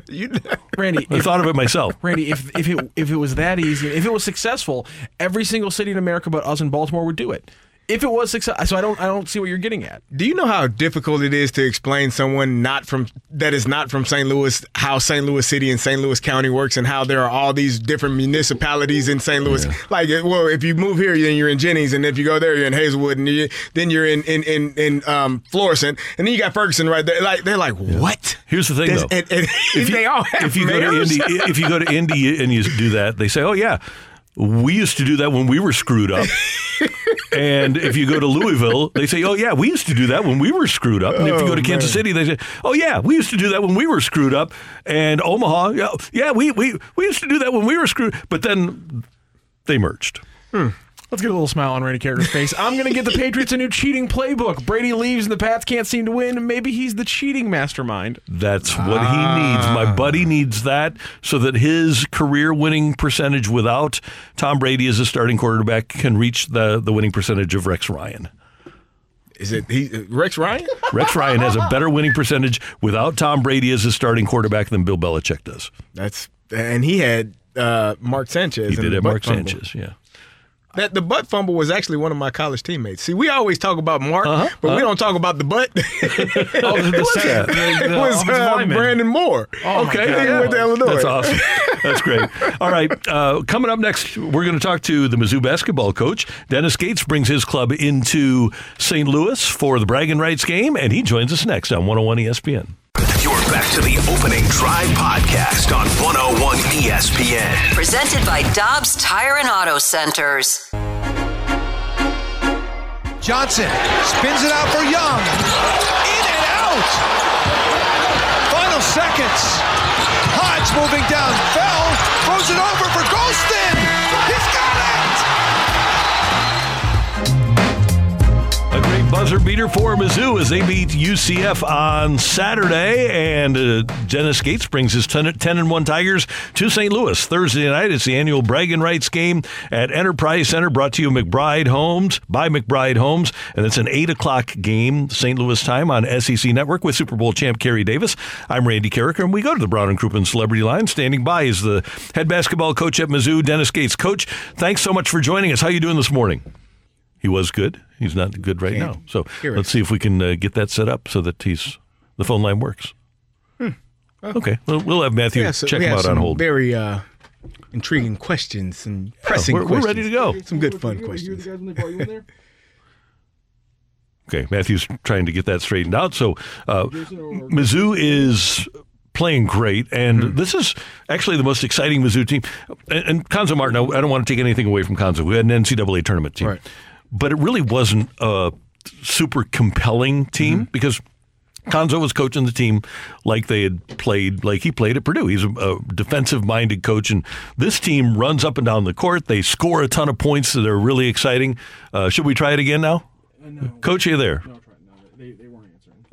You know. Randy, I thought of it myself. Randy, if if it if it was that easy, if it was successful, every single city in America but us in Baltimore would do it. If it was success, so I don't I don't see what you're getting at. Do you know how difficult it is to explain someone not from that is not from St. Louis how St. Louis City and St. Louis County works and how there are all these different municipalities in St. Louis? Like, well, if you move here, then you're in Jennings, and if you go there, you're in Hazelwood, and you, then you're in in in, in um, Florissant, and then you got Ferguson right there. Like, they're like, what? Here's the thing, There's- though. and- and if you, they all have if you go to mayors? Indy, if you go to Indy and you do that, they say, "Oh yeah, we used to do that when we were screwed up." and if you go to Louisville, they say, "Oh yeah, we used to do that when we were screwed up." And if you Oh, go to Kansas. City, they say, "Oh yeah, we used to do that when we were screwed up." And Omaha, yeah, yeah, we we we used to do that when we were screwed. But then they merged. Hmm. Let's get a little smile on Randy Carter's face. I'm going to get the Patriots a new cheating playbook. Brady leaves and the Pats can't seem to win. Maybe he's the cheating mastermind. That's what he needs. My buddy needs that so that his career winning percentage without Tom Brady as a starting quarterback can reach the, the winning percentage of Rex Ryan. Is it he, Rex Ryan? Rex Ryan has a better winning percentage without Tom Brady as a starting quarterback than Bill Belichick does. That's and he had uh, Mark Sanchez. He in did have butt Mark fumble. Sanchez, yeah. That the butt fumble was actually one of my college teammates. See, we always talk about Mark, Uh-huh, but uh-huh. we don't talk about the butt. Oh, the, Who was that? the- the was uh. Brandon Moore. Oh, okay. He went to Illinois. That's awesome. That's great. All right, uh, coming up next, we're going to talk to the Mizzou basketball coach. Dennis Gates brings his club into St. Louis for the bragging rights game, and he joins us next on 101 ESPN. You're back to the opening drive podcast on 101 ESPN. Presented by Dobbs Tire and Auto Centers. Johnson spins it out for Young. In and out. Final seconds. Hodge moving down. Fell. Throws it over for Gholston. Buzzer beater for Mizzou as they beat UCF on Saturday. And uh, Dennis Gates brings his 10, 10 and 1 Tigers to St. Louis Thursday night. It's the annual bragging rights game at Enterprise Center brought to you McBride Homes by McBride Homes. And it's an 8 o'clock game, St. Louis time on SEC Network with Super Bowl champ Kerry Davis. I'm Randy Karraker, and we go to the Brown and Crouppen Celebrity Line. Standing by is the head basketball coach at Mizzou, Dennis Gates. Coach, thanks so much for joining us. How you doing this morning? He was good. He's not good right now. So let's see if we can uh, get that set up so that he's the phone line works. Okay, well, we'll have Matthew Hmm. Yeah, so check him have out on some hold. Very uh, intriguing questions and pressing we're- we're ready to go. Some good fun questions. Okay, Matthew's trying to get that straightened out. So uh, Mizzou is playing great, and this is actually the most exciting Mizzou team. And, and Cuonzo Martin, I I don't want to take anything away from Cuonzo. We had an NCAA tournament team, but it really wasn't a super compelling team because. Cuonzo was coaching the team like they had played, like he played at Purdue. He's a, a defensive minded coach, and this team runs up and down the court. They score a ton of points that are really exciting. Uh, should we try it again now? Coach, are you there?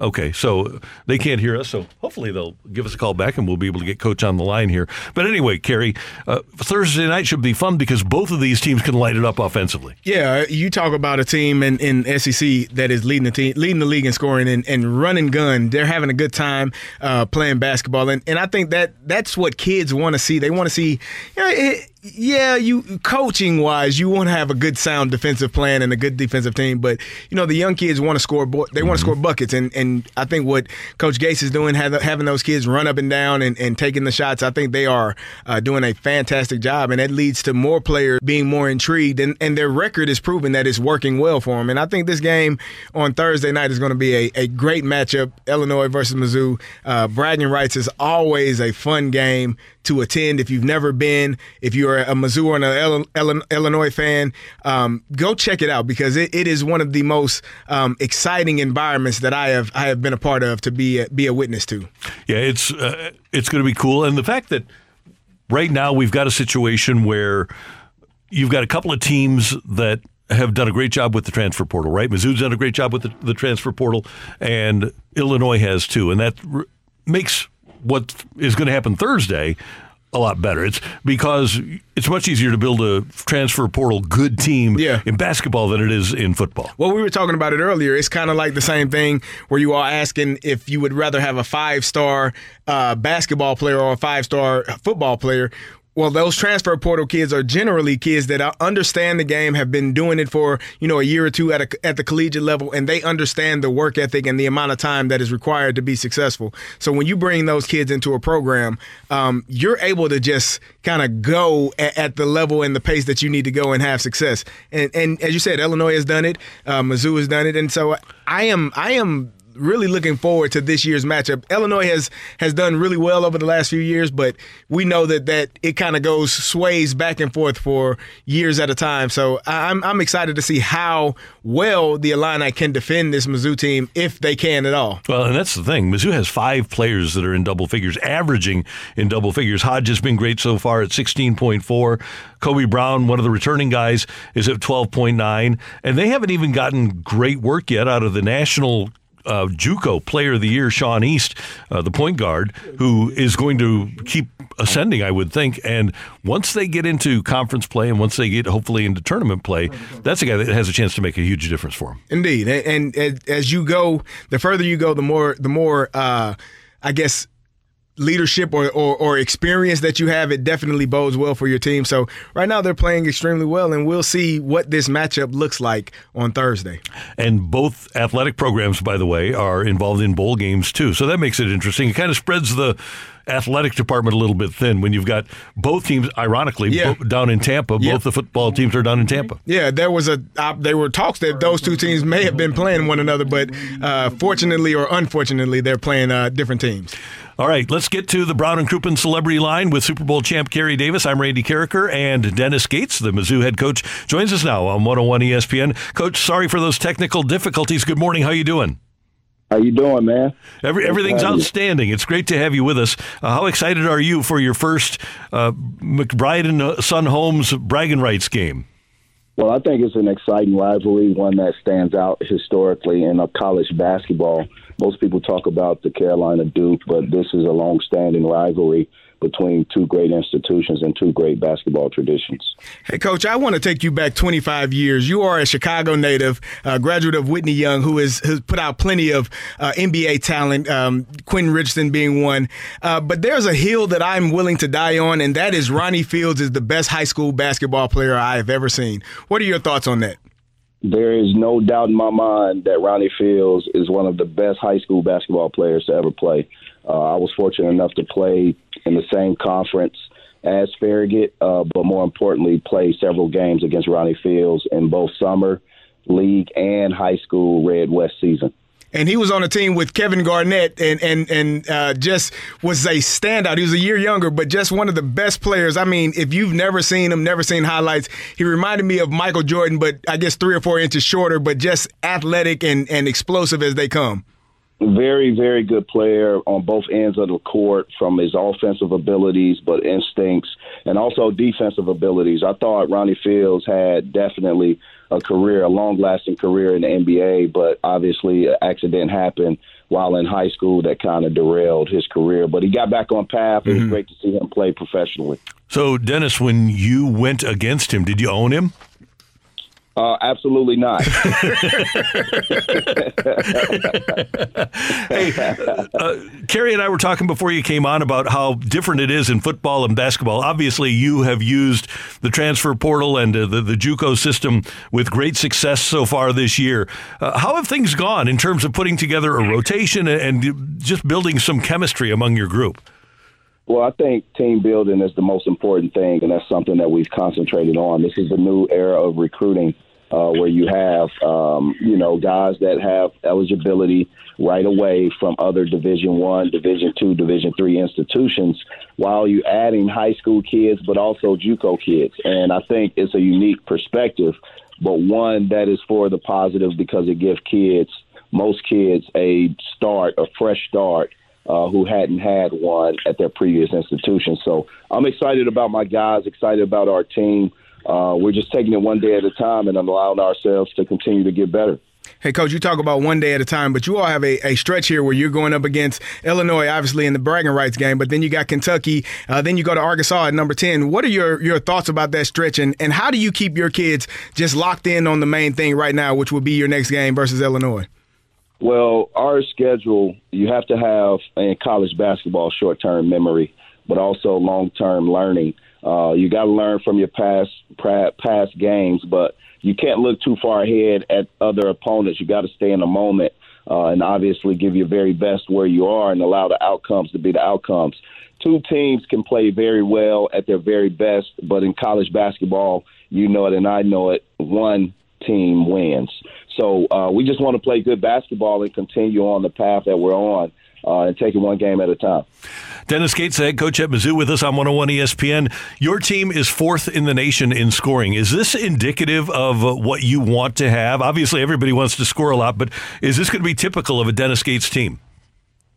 Okay, so they can't hear us, so hopefully they'll give us a call back and we'll be able to get Coach on the line here. But anyway, Kerry, uh, Thursday night should be fun because both of these teams can light it up offensively. Yeah, you talk about a team in, in SEC that is leading the team, leading the league in scoring and, and running gun. They're having a good time uh, playing basketball, and, and I think that that's what kids want to see. They want to see, you know, it, yeah, you coaching wise, you want to have a good sound defensive plan and a good defensive team, but you know the young kids want to score. Bo- they want to score buckets, and and I think what Coach Gates is doing, having those kids run up and down and, and taking the shots, I think they are uh, doing a fantastic job, and that leads to more players being more intrigued, and, and their record is proving that it's working well for them. And I think this game on Thursday night is going to be a, a great matchup, Illinois versus Mizzou. Uh, bragging rights is always a fun game to attend if you've never been. If you're a Mizzou or an Illinois fan, um, go check it out because it, it is one of the most um, exciting environments that I have I have been a part of to be a, be a witness to. Yeah, it's uh, it's going to be cool, and the fact that right now we've got a situation where you've got a couple of teams that have done a great job with the transfer portal, right? Mizzou's done a great job with the, the transfer portal, and Illinois has too, and that r- makes what is going to happen Thursday a lot better. It's because it's much easier to build a transfer portal good team in basketball than it is in football. Well, we were talking about it earlier. It's kind of like the same thing where you are asking if you would rather have a five star uh, basketball player or a five star football player. Well, those transfer portal kids are generally kids that understand the game, have been doing it for you know a year or two at a, at the collegiate level, and they understand the work ethic and the amount of time that is required to be successful. So when you bring those kids into a program, um, you're able to just kind of go at, at, the level and the pace that you need to go and have success. And and as you said, Illinois has done it, uh, Mizzou has done it, and so I am I am really looking forward to this year's matchup. Illinois has has done really well over the last few years, but we know that that it kind of goes sways back and forth for years at a time. So I'm I'm excited to see how well the Illini can defend this Mizzou team if they can at all. Well, and that's the thing. Mizzou has five players that are in double figures, averaging in double figures. Hodge has been great so far at 16.4. Kobe Brown, one of the returning guys, is at 12.9, and they haven't even gotten great work yet out of the national uh, JUCO Player of the Year, Sean East, uh, the point guard, who is going to keep ascending, I would think. And once they get into conference play, and once they get hopefully into tournament play, that's a guy that has a chance to make a huge difference for him. Indeed, and, and as you go, the further you go, the more the more uh, I guess leadership or, or, or, experience that you have, it definitely bodes well for your team. So right now they're playing extremely well, and we'll see what this matchup looks like on Thursday. And both athletic programs, by the way, are involved in bowl games too. So that makes it interesting. It kind of spreads the athletic department a little bit thin when you've got both teams, ironically, Yeah. bo- down in Tampa. Yeah. Both the football teams are down in Tampa. Yeah, there was a uh, there were talks that those two teams may have been playing one another, but uh, fortunately or unfortunately, they're playing uh, different teams. All right, let's get to the Brown and Crouppen Celebrity Line with Super Bowl champ Kerry Davis. I'm Randy Karraker, and Dennis Gates, the Mizzou head coach, joins us now on 101 ESPN. Coach, sorry for those technical difficulties. Good morning. How you doing? How you doing, man? Every, everything's outstanding. It's great to have you with us. Uh, how excited are you for your first uh, McBride and uh, Son Homes bragging rights game? Well, I think it's an exciting rivalry, one that stands out historically in college basketball. Most people talk about the Carolina Duke, but this is a long-standing rivalry between two great institutions and two great basketball traditions. Hey, Coach, I want to take you back 25 years. You are a Chicago native, uh, graduate of Whitney Young, who has, has put out plenty of uh, NBA talent, um, Quentin Richardson being one. Uh, but there's a hill that I'm willing to die on, and that is Ronnie Fields is the best high school basketball player I have ever seen. What are your thoughts on that? There is no doubt in my mind that Ronnie Fields is one of the best high school basketball players to ever play. Uh, I was fortunate enough to play in the same conference as Farragut, uh, but more importantly, play several games against Ronnie Fields in both summer league and high school Red West season. And he was on a team with Kevin Garnett, and and and uh, just was a standout. He was a year younger, but just one of the best players. I mean, if you've never seen him, never seen highlights, he reminded me of Michael Jordan, but I guess three or four inches shorter, but just athletic and and explosive as they come. Very, very good player on both ends of the court from his offensive abilities, but instincts, and also defensive abilities. I thought Ronnie Fields had definitely a career, a long lasting career in the NBA, but obviously an accident happened while in high school that kind of derailed his career. But he got back on path. It was mm-hmm. great to see him play professionally. So, Dennis, when you went against him, did you own him? Uh, absolutely not. hey, uh, Kerry and I were talking before you came on about how different it is in football and basketball. Obviously, you have used the transfer portal and uh, the, the JUCO system with great success so far this year. Uh, how have things gone in terms of putting together a rotation and, and just building some chemistry among your group? Well, I think team building is the most important thing, and that's something that we've concentrated on. This is a new era of recruiting uh, where you have, um, you know, guys that have eligibility right away from other Division One, Division Two, Division Three institutions, while you adding high school kids, but also JUCO kids. And I think it's a unique perspective, but one that is for the positive because it gives kids, most kids, a start, a fresh start uh, who hadn't had one at their previous institution. So I'm excited about my guys, excited about our team. Uh, we're just taking it one day at a time and allowing ourselves to continue to get better. Hey, coach, you talk about one day at a time, but you all have a, a stretch here where you're going up against Illinois, obviously in the bragging rights game, but then you got Kentucky, uh, then you go to Arkansas at number 10. What are your, your thoughts about that stretch, and, and how do you keep your kids just locked in on the main thing right now, which will be your next game versus Illinois? Well, our schedule, you have to have in college basketball short term memory, but also long term learning. Uh, you got to learn from your past past games, but you can't look too far ahead at other opponents. You got to stay in the moment uh, and obviously give your very best where you are and allow the outcomes to be the outcomes. Two teams can play very well at their very best, but in college basketball, you know it and I know it. One team wins. So uh, we just want to play good basketball and continue on the path that we're on uh, and take it one game at a time. Dennis Gates, head coach at Mizzou, with us on 101 ESPN. Your team is fourth in the nation in scoring. Is this indicative of what you want to have? Obviously, everybody wants to score a lot, but is this going to be typical of a Dennis Gates team?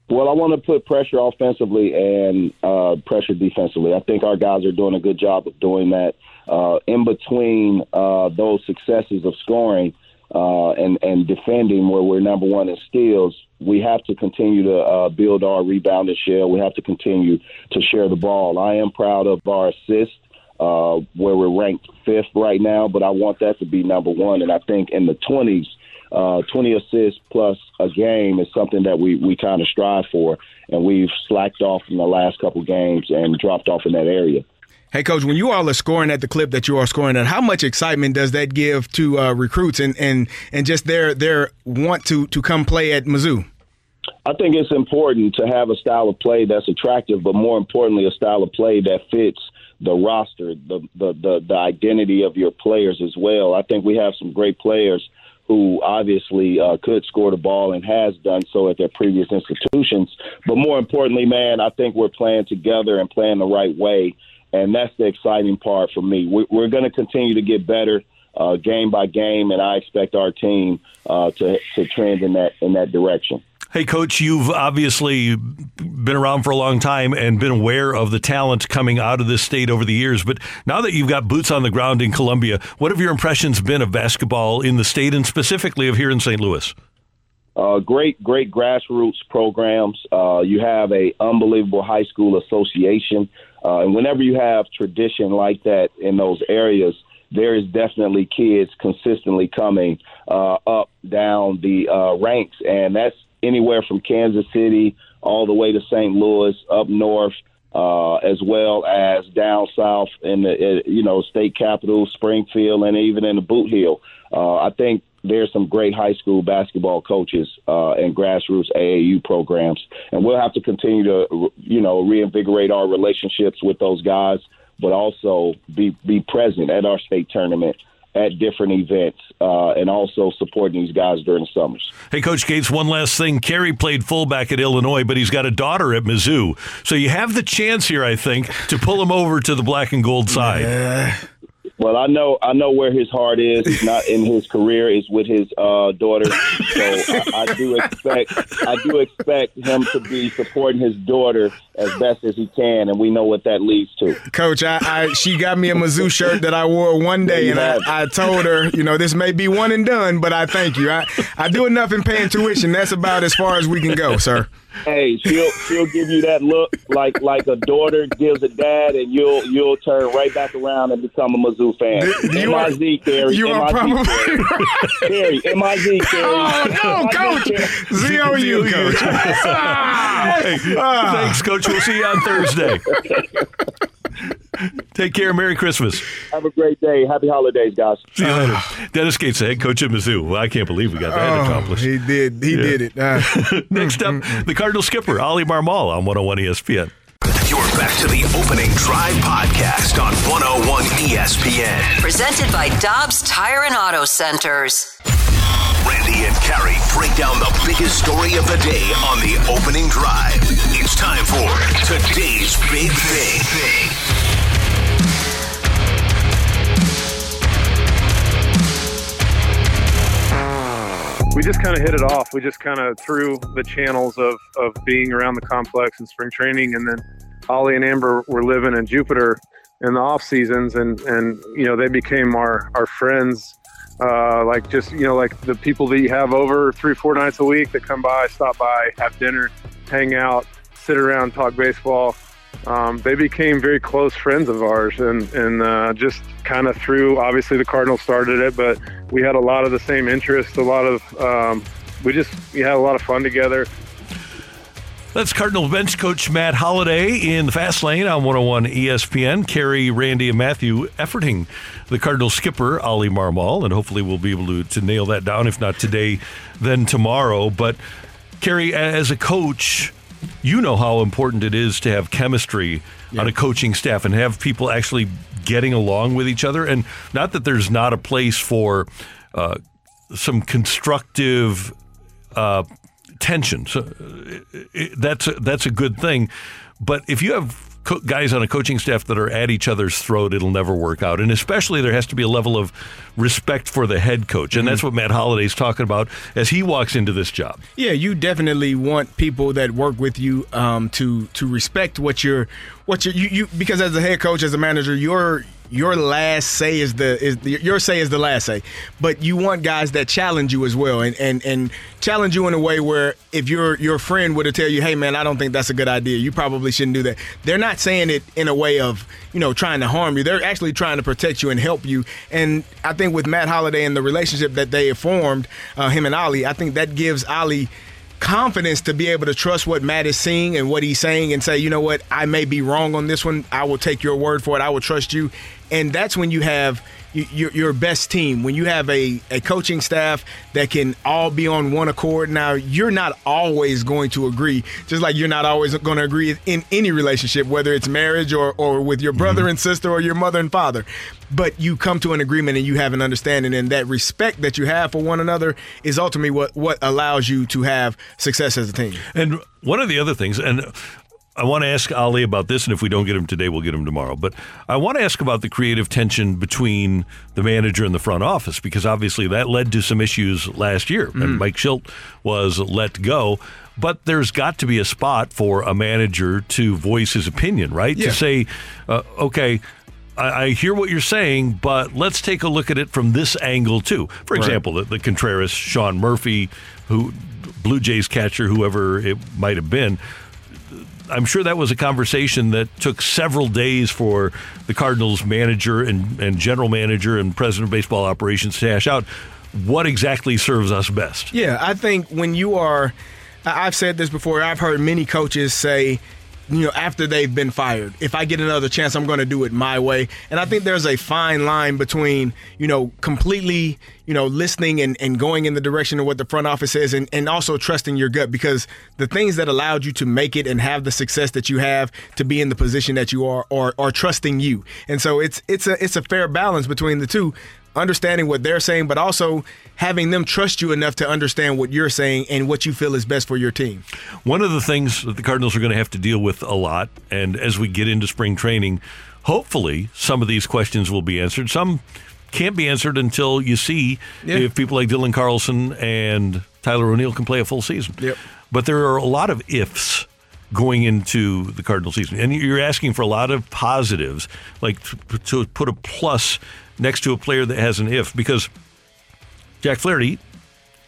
Well, I want to put pressure offensively and uh, pressure defensively. I think our guys are doing a good job of doing that. Uh, in between uh, those successes of scoring, uh, and and defending where we're number one in steals, we have to continue to uh, build our rebounding share. We have to continue to share the ball. I am proud of our assists, uh, where we're ranked fifth right now, but I want that to be number one. And I think in the twenties, uh, 20 assists plus a game is something that we, we kind of strive for, and we've slacked off in the last couple games and dropped off in that area. Hey, coach, when you all are scoring at the clip that you are scoring at, how much excitement does that give to uh, recruits and, and, and just their their want to to come play at Mizzou? I think it's important to have a style of play that's attractive, but more importantly, a style of play that fits the roster, the the the, the identity of your players as well. I think we have some great players who obviously uh, could score the ball and has done so at their previous institutions. But more importantly, man, I think we're playing together and playing the right way and that's the exciting part for me. We're, we're going to continue to get better uh, game by game, and I expect our team uh, to to trend in that in that direction. Hey, coach, you've obviously been around for a long time and been aware of the talent coming out of this state over the years. But now that you've got boots on the ground in Columbia, what have your impressions been of basketball in the state and specifically of here in St. Louis? Uh, great, great grassroots programs. Uh, you have a unbelievable high school association, uh, and whenever you have tradition like that in those areas, there is definitely kids consistently coming uh, up down the uh, ranks, and that's anywhere from Kansas City all the way to St. Louis, up north, uh, as well as down south in the you know state capital, Springfield, and even in the Boot Heel. I think there's some great high school basketball coaches uh, and grassroots AAU programs, and we'll have to continue to, you know, reinvigorate our relationships with those guys, but also be be present at our state tournament at different events uh, and also supporting these guys during the summers. Hey, Coach Gates, one last thing. Kerry played fullback at Illinois, but he's got a daughter at Mizzou. So you have the chance here, I think, to pull him over to the black and gold side. Well, I know I know where his heart is. It's not in his career; it's with his uh, daughter. So I, I do expect I do expect him to be supporting his daughter as best as he can, and we know what that leads to. Coach, I, I she got me a Mizzou shirt that I wore one day, and I, I told her, you know, this may be one and done, but I thank you. I, I do enough in paying tuition. That's about as far as we can go, sir. Hey, she'll she'll give you that look like like a daughter gives a dad, and you'll you'll turn right back around and become a Mizzou fan. You are- M-I-Z, Kerry. you are probably Kerry. Kerry, M-I-Z, Kerry. Oh, no, Coach. Z-O-U, Coach. Hey, ah! ah! thanks, Coach. We'll see you on Thursday. Take care. Merry Christmas. Have a great day. Happy holidays, guys. See you later. Dennis Gates, the head coach at Mizzou. Well, I can't believe we got that Oh, accomplished. he did. He Yeah. did it. Uh, Next up, the Cardinal skipper, Oli Marmol on 101 ESPN. You're back to the opening drive podcast on 101 ESPN. Presented by Dobbs Tire and Auto Centers. Randy and Kerry break down the biggest story of the day on the opening drive. It's time for today's big thing. we just kind of hit it off. We just kind of threw the channels of, of being around the complex and spring training, and then Oli and Amber were living in Jupiter in the off seasons, and and you know they became our our friends. Uh, like just you know like the people that you have over three four nights a week that come by, stop by, have dinner, hang out, sit around, talk baseball. Um, they became very close friends of ours, and and uh, just kind of through. Obviously, the Cardinals started it, but we had a lot of the same interests. A lot of um, we just we had a lot of fun together. That's Cardinal bench coach Matt Holliday in the fast lane on 101 ESPN. Kerry, Randy, and Matthew efforting the Cardinal skipper, Oli Marmol, and hopefully we'll be able to, to nail that down, if not today, then tomorrow. But Kerry, as a coach, you know how important it is to have chemistry on a coaching staff and have people actually getting along with each other. And not that there's not a place for uh, some constructive uh, tension. So uh, that's a, that's a good thing. But if you have co- guys on a coaching staff that are at each other's throat, it'll never work out. And especially there has to be a level of respect for the head coach, and that's what Matt Holliday's talking about as he walks into this job. Yeah, you definitely want people that work with you um, to to respect what you're what you're, you you because as a head coach, as a manager, your your last say is the is the, your say is the last say. But you want guys that challenge you as well, and and and challenge you in a way where if your your friend were to tell you, hey man, I don't think that's a good idea, you probably shouldn't do that. They're not saying it in a way of you know trying to harm you. They're actually trying to protect you and help you. And I think with Matt Holliday and the relationship that they have formed, uh, him and Oli, I think that gives Oli confidence to be able to trust what Matt is seeing and what he's saying and say, you know what, I may be wrong on this one. I will take your word for it. I will trust you. And that's when you have your, your best team, when you have a, a coaching staff that can all be on one accord. Now, you're not always going to agree, just like you're not always going to agree in any relationship, whether it's marriage or, or with your brother mm-hmm. and sister or your mother and father. But you come to an agreement and you have an understanding, and that respect that you have for one another is ultimately what, what allows you to have success as a team. And one of the other things, and I want to ask Oli about this, and if we don't get him today, we'll get him tomorrow. But I want to ask about the creative tension between the manager and the front office, because obviously that led to some issues last year, and Mm. Mike Shildt was let go. But there's got to be a spot for a manager to voice his opinion, right? Yeah. To say, uh, okay, I, I hear what you're saying, but let's take a look at it from this angle too. For Right. example, the, the Contreras, Sean Murphy, who Blue Jays catcher, whoever it might have been. I'm sure that was a conversation that took several days for the Cardinals manager and, and general manager and president of baseball operations to hash out what exactly serves us best. Yeah, I think when you are, I've said this before. I've heard many coaches say, you know, after they've been fired, if I get another chance, I'm going to do it my way. And I think there's a fine line between, you know, completely, you know, listening and, and going in the direction of what the front office says and, and also trusting your gut because the things that allowed you to make it and have the success that you have to be in the position that you are are, are trusting you. And so it's it's a it's a fair balance between the two. Understanding what they're saying, but also having them trust you enough to understand what you're saying and what you feel is best for your team. One of the things that the Cardinals are going to have to deal with a lot, and as we get into spring training, hopefully some of these questions will be answered. Some can't be answered until you see Yeah. if people like Dylan Carlson and Tyler O'Neill can play a full season. Yep. But there are a lot of ifs going into the Cardinal season, and you're asking for a lot of positives, like to, to put a plus next to a player that has an if, because Jack Flaherty,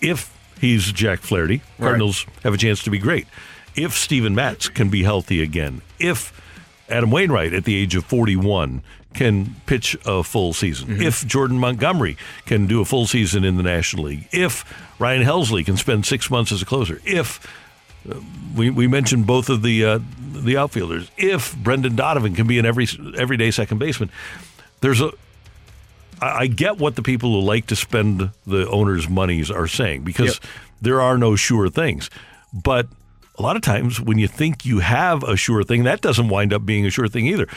if he's Jack Flaherty, Right. Cardinals have a chance to be great. If Steven Matz can be healthy again, if Adam Wainwright at the age of 41 can pitch a full season, Mm-hmm. if Jordan Montgomery can do a full season in the National League, if Ryan Helsley can spend six months as a closer, if uh, we, we mentioned both of the uh, the outfielders, if Brendan Donovan can be an every everyday second baseman, there's a I I get what the people who like to spend the owners' monies are saying because there are no sure things. But a lot of times when you think you have a sure thing, that doesn't wind up being a sure thing either.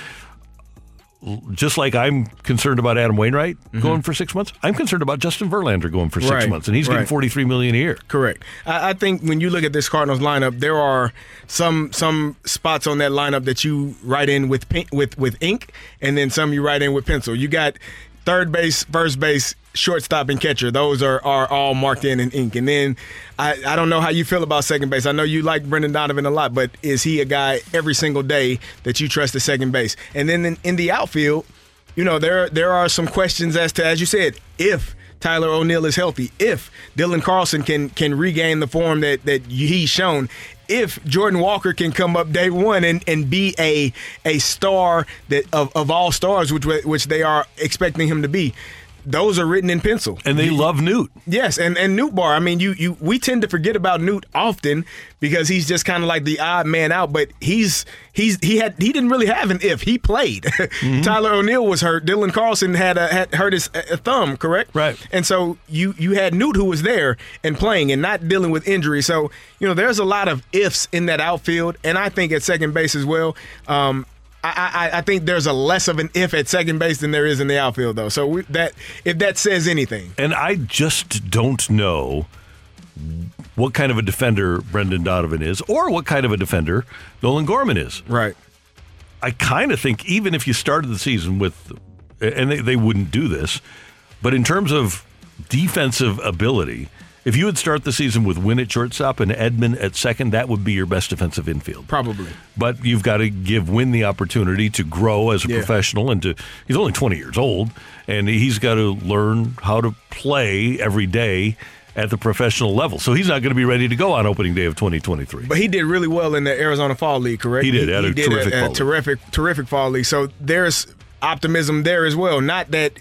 Just like I'm concerned about Adam Wainwright mm-hmm. going for six months, I'm concerned about Justin Verlander going for six Right, months, and he's getting right. 43 million a year. Correct. I, I think when you look at this Cardinals lineup, there are some some spots on that lineup that you write in with with with ink, and then some you write in with pencil. You got third base, first base, shortstop, and catcher. Those are are all marked in in ink. And then I, I don't know how you feel about second base. I know you like Brendan Donovan a lot, but is he a guy every single day that you trust at second base? And then in, in the outfield, you know there there are some questions as to as you said if Tyler O'Neill is healthy, if Dylan Carlson can can regain the form that that he's shown, if Jordan Walker can come up day one and, and be a a star that of, of all stars, which which they are expecting him to be. Those are written in pencil, and they love Newt. Yes, and and Nootbaar. I mean, you you we tend to forget about Newt often because he's just kind of like the odd man out. But he's he's he had he didn't really have an if he played. Tyler O'Neill was hurt. Dylan Carlson had a, had hurt his uh, thumb, correct? Right. And so you you had Newt who was there and playing and not dealing with injury. So you know there's a lot of ifs in that outfield, and I think at second base as well. Um, I, I, I think there's a less of an if at second base than there is in the outfield, though. So we, that if that says anything, And I just don't know what kind of a defender Brendan Donovan is or what kind of a defender Nolan Gorman is. Right. I kind of think even if you started the season with, and they, they wouldn't do this, but in terms of defensive ability, if you would start the season with Winn at shortstop and Edman at second, that would be your best defensive infield. probably. But you've got to give Winn the opportunity to grow as a Yeah. professional and to he's only 20 years old and he's got to learn how to play every day at the professional level. So he's not going to be ready to go on opening day of 2023. But he did really well in the Arizona Fall League, correct? He did, had a terrific a, fall league. terrific, terrific fall league. So there's optimism there as well. Not that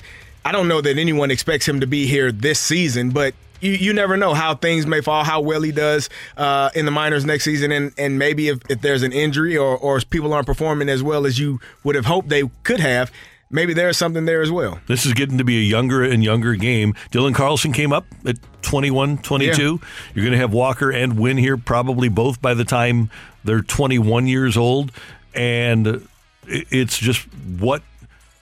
I don't know that anyone expects him to be here this season, but you, you never know how things may fall, how well he does uh, in the minors next season, and, and maybe if, if there's an injury or, or if people aren't performing as well as you would have hoped they could have, maybe there's something there as well. This is getting to be a younger and younger game. Dylan Carlson came up at 21, 22. You're going to have Walker and Winn here probably both by the time they're 21 years old. And it's just what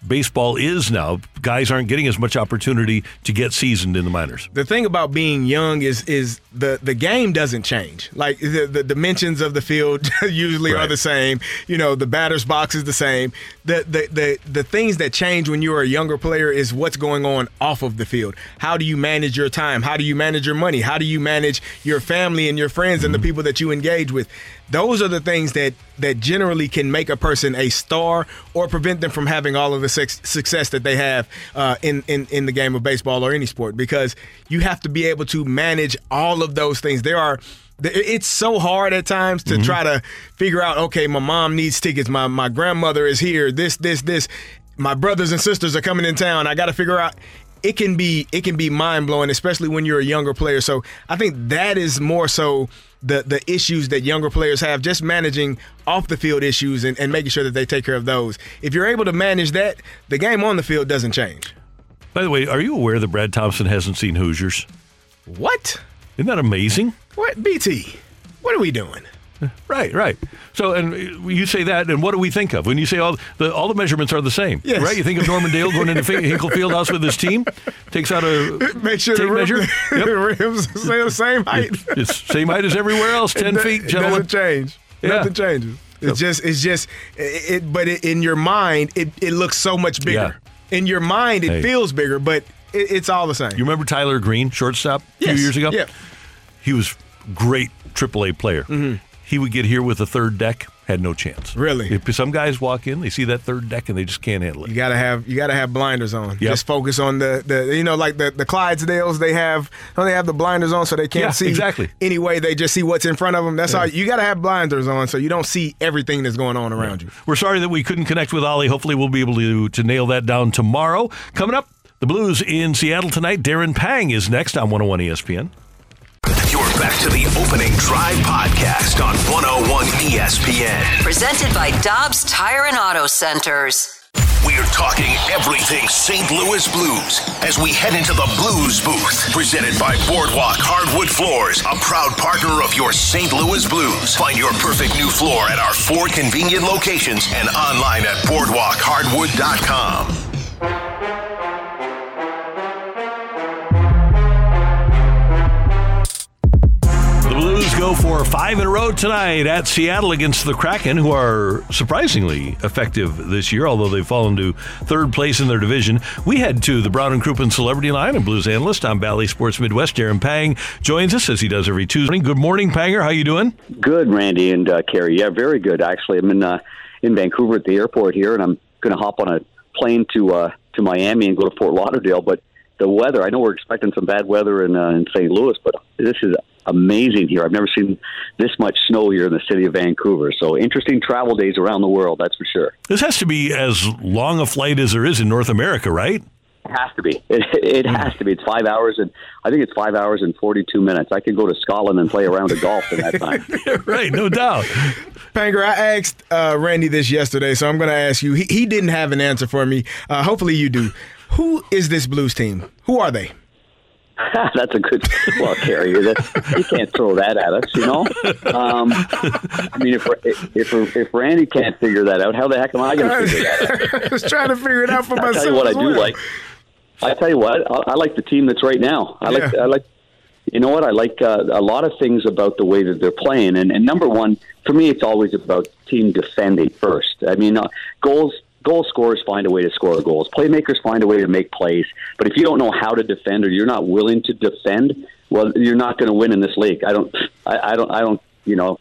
baseball is now. Guys aren't getting as much opportunity to get seasoned in the minors. the thing about being young is is the the game doesn't change. Like the, the dimensions of the field usually are the same. You know, the batter's box is the same. The, the the the things that change when you're a younger player is what's going on off of the field. How do you manage your time? How do you manage your money? How do you manage your family and your friends and the mm-hmm. people that you engage with? Those are the things that that generally can make a person a star or prevent them from having all of the success that they have uh, in, in in the game of baseball or any sport because you have to be able to manage all of those things. There are it's so hard at times to try to figure out okay my mom needs tickets. My my grandmother is here. This this this. My brothers and sisters are coming in town. I got to figure out it can be it can be mind blowing especially when you're a younger player. So i think that is more so the the issues that younger players have just managing off the field issues and, and making sure that they take care of those. If you're able to manage that the game on the field doesn't change. By the way, are you aware that Brad Thompson hasn't seen Hoosiers? what? Isn't that amazing? what? Bt what are we doing Right, right. So, and uh, you say that, and what do we think of when you say all the all the measurements are the same? Yes. Right. You think of Norman Dale going into Hinkle Fieldhouse with his team, takes out a Make sure tape the, rim, measure. the rims stay the same height. It's same height as everywhere else, ten do- feet, It gentlemen. doesn't change. Yeah. Nothing changes. It's just, it's just, it, it but it, in your mind, it, it looks so much bigger. In your mind, it Hey. feels bigger, but it, it's all the same. You remember Tyler Greene, shortstop, a few years ago? Yeah. He was great AAA player. Mm-hmm. He would get here with a third deck, had no chance. Really? If some guys walk in, they see that third deck and they just can't handle it. You gotta have you gotta have blinders on. Yep. Just focus on the, the you know like the the Clydesdales they have they have the blinders on so they can't Yeah, see exactly. anyway they just see what's in front of them. That's all you gotta have blinders on so you don't see everything that's going on around you. We're sorry that we couldn't connect with Oli. Hopefully, we'll be able to, to nail that down tomorrow. Coming up, the Blues in Seattle tonight. Darren Pang is next on 101 ESPN. Back to the opening drive podcast on 101 ESPN. Presented by Dobbs Tire and Auto Centers. We're talking everything St. Louis Blues as we head into the Blues booth. Presented by Boardwalk Hardwood Floors, a proud partner of your St. Louis Blues. Find your perfect new floor at our four convenient locations and online at boardwalkhardwood.com. go for five in a row tonight at Seattle against the Kraken, who are surprisingly effective this year, although they've fallen to third place in their division. We head to the Brown and Crouppen Celebrity Line, and Blues analyst on Bally Sports Midwest, Darren Pang, joins us as he does every Tuesday. Good morning, Panger. How you doing? Good, Randy and uh, Kerry. Yeah, very good. Actually, I'm in uh, in Vancouver at the airport here, and I'm going to hop on a plane to uh, to Miami and go to Fort Lauderdale. But the weather, I know we're expecting some bad weather in uh, in St. Louis, but this is amazing here. I've never seen this much snow here in the city of Vancouver. So interesting travel days around the world, that's for sure. This has to be as long a flight as there is in North America, right? It has to be. It, it has to be. It's five hours, and I think it's five hours and forty-two minutes. I could go to Scotland and play a round of golf in that time. right, no doubt. Panger, I asked uh, Randy this yesterday, so I'm going to ask you. He, he didn't have an answer for me. Uh, hopefully, you do. Who is this Blues team? Who are they? That's a good well, Kerry. That, you can't throw that at us, you know. Um, I mean, if if if Randy can't figure that out, how the heck am I going to figure that out? I was trying to figure it out for myself. tell you what I do well. like. I tell you what, I, I like the team that's right now. I like Yeah. I like. You know what? I like uh, a lot of things about the way that they're playing, and, and number one for me, it's always about team defending first. I mean, uh, goals goal scorers find a way to score goals. Playmakers find a way to make plays. But if you don't know how to defend or you're not willing to defend, well, you're not going to win in this league. I don't. I, I don't. I don't. You know,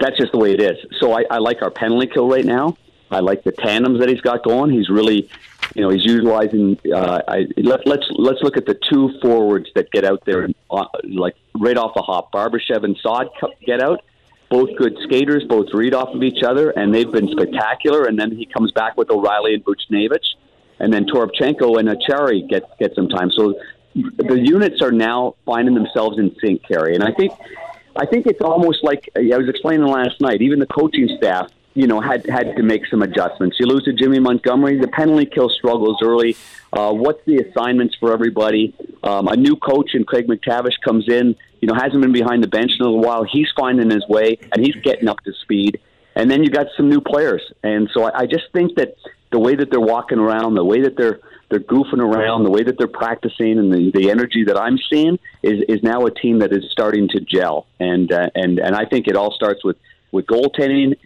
that's just the way it is. So I, I like our penalty kill right now. I like the tandems that he's got going. He's really, you know, he's utilizing. Uh, I, let, let's let's look at the two forwards that get out there, uh, like right off the hop. Barbashev and Saad get out. Both good skaters, both read off of each other, and they've been spectacular. And then he comes back with O'Reilly and Buchnevich, and then Toropchenko and Acciari get get some time. So the units are now finding themselves in sync, Kerry. And I think I think it's almost like I was explaining last night. Even the coaching staff, you know, had had to make some adjustments. You lose to Jimmy Montgomery, the penalty kill struggles early. Uh, what's the assignments for everybody? Um, a new coach and Craig MacTavish comes in. You know, hasn't been behind the bench in a little while. He's finding his way and he's getting up to speed. And then you got some new players, and so I, I just think that the way that they're walking around, the way that they're they're goofing around, the way that they're practicing, and the, the energy that I'm seeing is is now a team that is starting to gel. And uh, and and I think it all starts with with goaltending,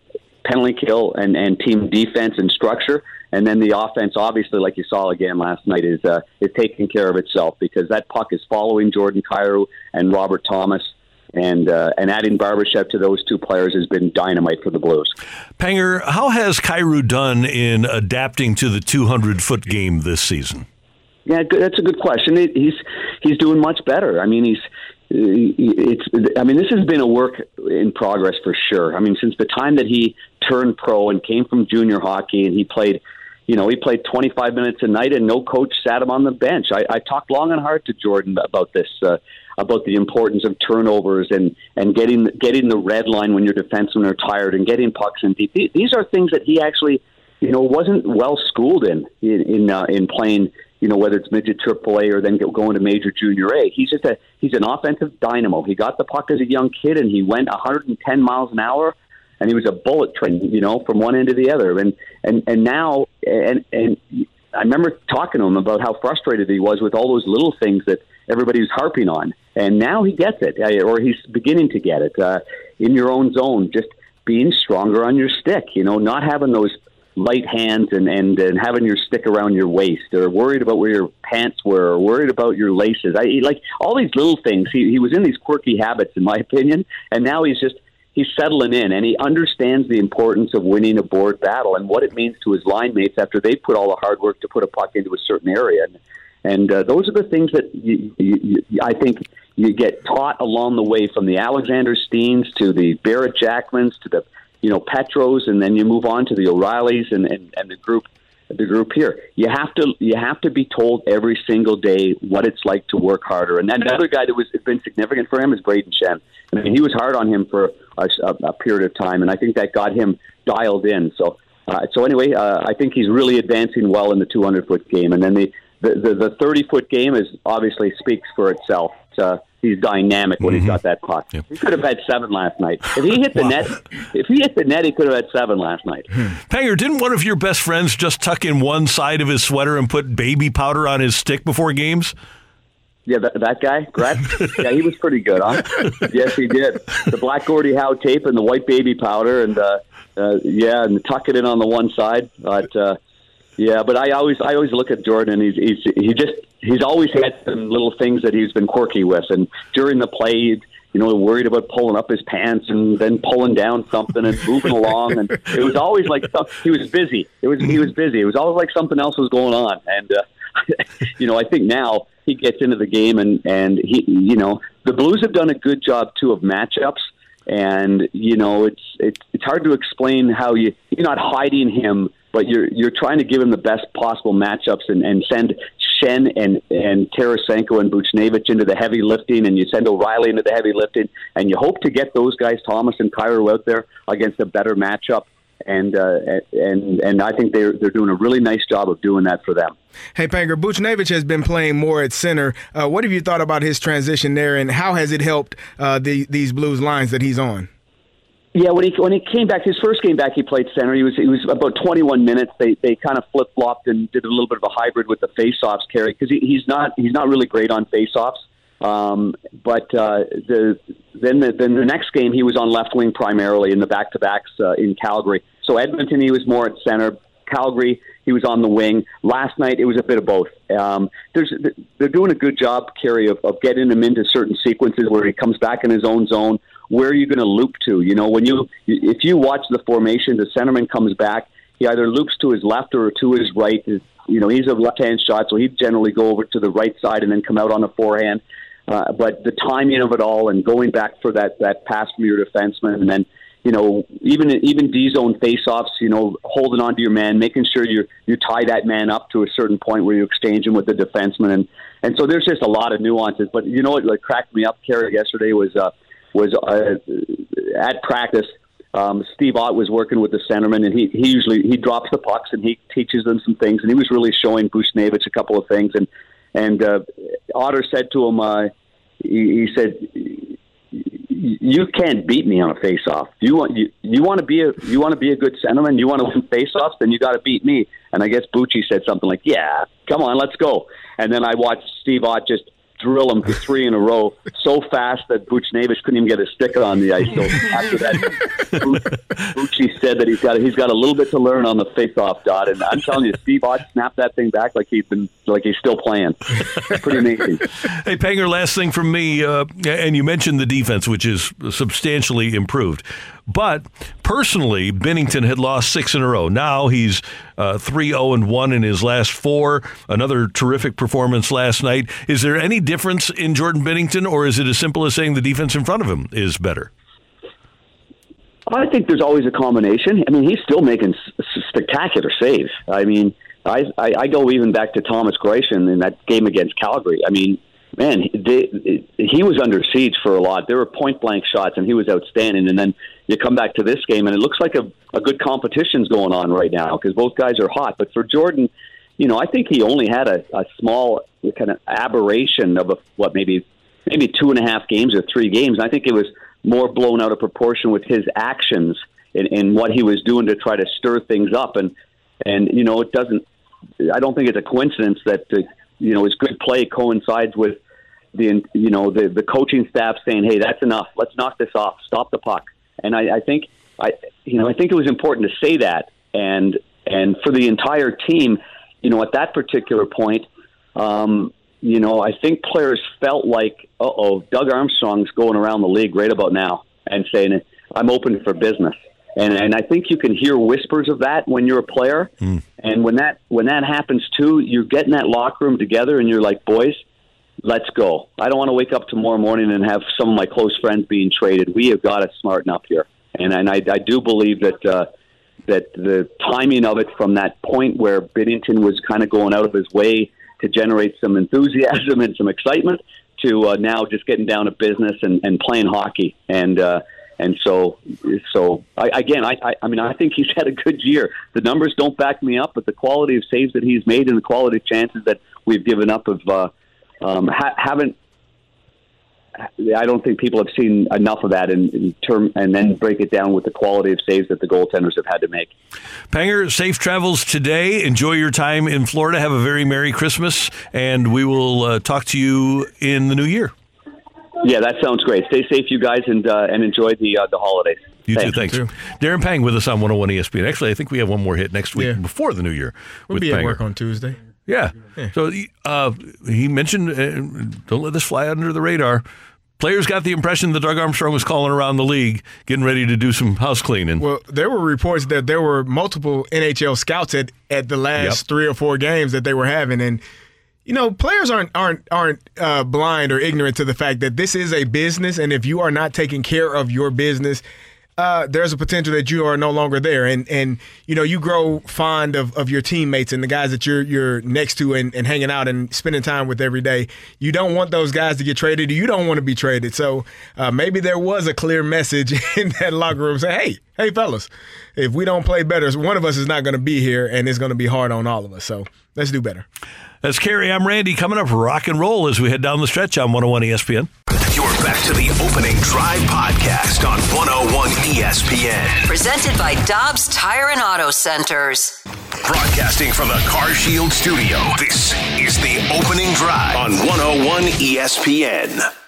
penalty kill, and and team defense and structure. And then the offense, obviously, like you saw again last night, is uh, is taking care of itself because that puck is following Jordan Kyrou and Robert Thomas, and uh, and adding Barbashev to those two players has been dynamite for the Blues. Panger, how has Kyrou done in adapting to the 200 foot game this season? Yeah, that's a good question. He's he's doing much better. I mean, he's it's. I mean, this has been a work in progress for sure. I mean, since the time that he turned pro and came from junior hockey, and he played, you know, he played 25 minutes a night, and no coach sat him on the bench. I, I talked long and hard to Jordan about this, uh, about the importance of turnovers and and getting getting the red line when your defensemen are tired, and getting pucks in deep. These are things that he actually, you know, wasn't well schooled in in in, uh, in playing you know, whether it's midget Triple A or then going to major junior A. He's just a he's an offensive dynamo. He got the puck as a young kid, and he went 110 miles an hour, and he was a bullet train, you know, from one end to the other. And and and now, and and I remember talking to him about how frustrated he was with all those little things that everybody was harping on, and now he gets it, uh, or he's beginning to get it. Uh, in your own zone, just being stronger on your stick, you know, not having those light hands and, and, and having your stick around your waist or worried about where your pants were or worried about your laces. I like all these little things. He, he was in these quirky habits, in my opinion, and now he's just he's settling in and he understands the importance of winning a board battle and what it means to his line mates after they put all the hard work to put a puck into a certain area. And, and uh, those are the things that you, you, you, I think you get taught along the way from the Alexander Steens to the Barrett Jackmans to the you know Petros, and then you move on to the O'Reillys and, and, and the group the group here. You have to you have to be told every single day what it's like to work harder. And then another guy that was has been significant for him is Brayden Schenn. I mean, he was hard on him for a, a, period of time, and I think that got him dialed in. So. Uh, so anyway, uh, I think he's really advancing well in the 200 foot game, and then the the, the, the 30 foot game is obviously speaks for itself. Uh, he's dynamic when he's got that puck. He could have had seven last night. If he hit the net, if he hit the net, he could have had seven last night. Panger, didn't one of your best friends just tuck in one side of his sweater and put baby powder on his stick before games? Yeah, that, that guy, Brett. yeah, he was pretty good, huh? yes, he did. The black Gordie Howe tape and the white baby powder, and uh, uh, yeah, and tuck it in on the one side. But uh, yeah, but I always I always look at Jordan, he's he's he just he's always had some little things that he's been quirky with, and during the play. You know, worried about pulling up his pants and then pulling down something and moving along, and it was always like he was busy. It was he was busy. It was always like something else was going on, and uh, you know, I think now he gets into the game and and he, you know, the Blues have done a good job too of matchups, and you know, it's it's it's hard to explain how you you're not hiding him, but you're you're trying to give him the best possible matchups and and send Schenn and and Tarasenko and Buchnevich into the heavy lifting, and you send O'Reilly into the heavy lifting, and you hope to get those guys, Thomas and Kyrou, out there against a better matchup. And uh, and and I think they're they're doing a really nice job of doing that for them. Hey, Panger, Buchnevich has been playing more at center. Uh, what have you thought about his transition there, and how has it helped uh, the, these Blues lines that he's on? Yeah, when he when he came back, his first game back, he played center. He was he was about 21 minutes. They they kind of flip flopped and did a little bit of a hybrid with the faceoffs Kerry because he, he's not he's not really great on faceoffs. Um, but uh, the then the then the next game he was on left wing primarily in the back to backs uh, in Calgary. So Edmonton he was more at center. Calgary he was on the wing. Last night it was a bit of both. Um, there's they're doing a good job, Kerry, of, of getting him into certain sequences where he comes back in his own zone where are you going to loop to? You know, when you if you watch the formation, the centerman comes back. He either loops to his left or to his right. You know, he's a left-hand shot, so he'd generally go over to the right side and then come out on the forehand. Uh, but the timing of it all and going back for that that pass from your defenseman, and then you know even even D zone faceoffs, you know holding on to your man, making sure you you tie that man up to a certain point where you exchange him with the defenseman, and and so there's just a lot of nuances. But you know what like cracked me up, Kerry, yesterday was. Uh, was uh, at practice. Um, Steve Ott was working with the centerman, and he, he usually he drops the pucks and he teaches them some things. And he was really showing Buchnevich a couple of things. And and uh, Otter said to him, uh, he, he said, "You can't beat me on a face-off. You want you, you want to be a you want to be a good centerman. You want to win face-offs, then you got to beat me." And I guess Bucci said something like, "Yeah, come on, let's go." And then I watched Steve Ott just drill him for three in a row so fast that Buchnevich couldn't even get a sticker on the ice. So after that, Bucci said that he's got he's got a little bit to learn on the face-off dot, and I'm telling you, Steve Ott snapped that thing back like he's been like he's still playing. Pretty amazing. Hey, Panger, last thing from me, uh, and you mentioned the defense, which is substantially improved. But personally, Binnington had lost six in a row. Now he's uh, 3 0 and 1 in his last four. Another terrific performance last night. Is there any difference in Jordan Binnington, or is it as simple as saying the defense in front of him is better? I think there's always a combination. I mean, he's still making s- spectacular saves. I mean, I, I, I go even back to Thomas Greiss in that game against Calgary. I mean, man, they, he was under siege for a lot. There were point blank shots, and he was outstanding. And then you come back to this game, and it looks like a, a good competition's going on right now because both guys are hot. But for Jordan, you know, I think he only had a, a small kind of aberration of a, what maybe maybe two and a half games or three games. And I think it was more blown out of proportion with his actions and, and what he was doing to try to stir things up. And and you know, it doesn't. I don't think it's a coincidence that uh, you know his good play coincides with the you know the the coaching staff saying, "Hey, that's enough. Let's knock this off. Stop the puck." And I, I think I you know I think it was important to say that and and for the entire team, you know, at that particular point, um, you know, I think players felt like, uh oh, Doug Armstrong's going around the league right about now and saying, I'm open for business. And and I think you can hear whispers of that when you're a player. And when that when that happens too, you're getting that locker room together and you're like, boys, let's go. I don't want to wake up tomorrow morning and have some of my close friends being traded. We have got to smarten up here. And and I, I do believe that uh, that the timing of it from that point where Binnington was kind of going out of his way to generate some enthusiasm and some excitement to uh, now just getting down to business and, and playing hockey. And uh, and so so I, again, I, I I mean I think he's had a good year. The numbers don't back me up, but the quality of saves that he's made and the quality of chances that we've given up have uh, um, ha- haven't. I don't think people have seen enough of that in, in term, and then break it down with the quality of saves that the goaltenders have had to make. Panger, safe travels today. Enjoy your time in Florida. Have a very Merry Christmas, and we will uh, talk to you in the new year. Yeah, that sounds great. Stay safe, you guys, and uh, and enjoy the uh, the holidays. You Thanks. too. Thanks. Darren Pang with us on 101 ESPN. Actually, I think we have one more hit next week before the new year. We'll with be at work on Tuesday. Yeah. So uh, he mentioned, uh, don't let this fly under the radar. Players got the impression that Doug Armstrong was calling around the league, getting ready to do some house cleaning. Well, there were reports that there were multiple NHL scouts at, at the last Yep. three or four games that they were having, and you know, players aren't aren't aren't uh, blind or ignorant to the fact that this is a business, and if you are not taking care of your business. Uh, there's a potential that you are no longer there, and and you know you grow fond of, of your teammates and the guys that you're you're next to and, and hanging out and spending time with every day. You don't want those guys to get traded. You don't want to be traded. So uh, maybe there was a clear message in that locker room saying, "Hey, hey, fellas, if we don't play better, one of us is not going to be here, and it's going to be hard on all of us. So let's do better." That's Kerry. I'm Randy. Coming up, rock and roll as we head down the stretch on 101 ESPN. Back to the opening drive podcast on 101 ESPN. Presented by Dobbs Tire and Auto Centers. Broadcasting from the Car Shield studio, this is the opening drive on 101 ESPN.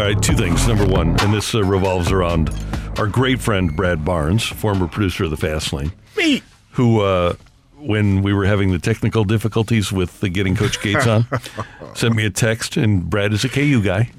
All right, two things. Number one, and this uh, revolves around our great friend Brad Barnes, former producer of the Fast Lane, Me. who, uh, when we were having the technical difficulties with the getting Coach Gates on, sent me a text. And Brad is a KU guy,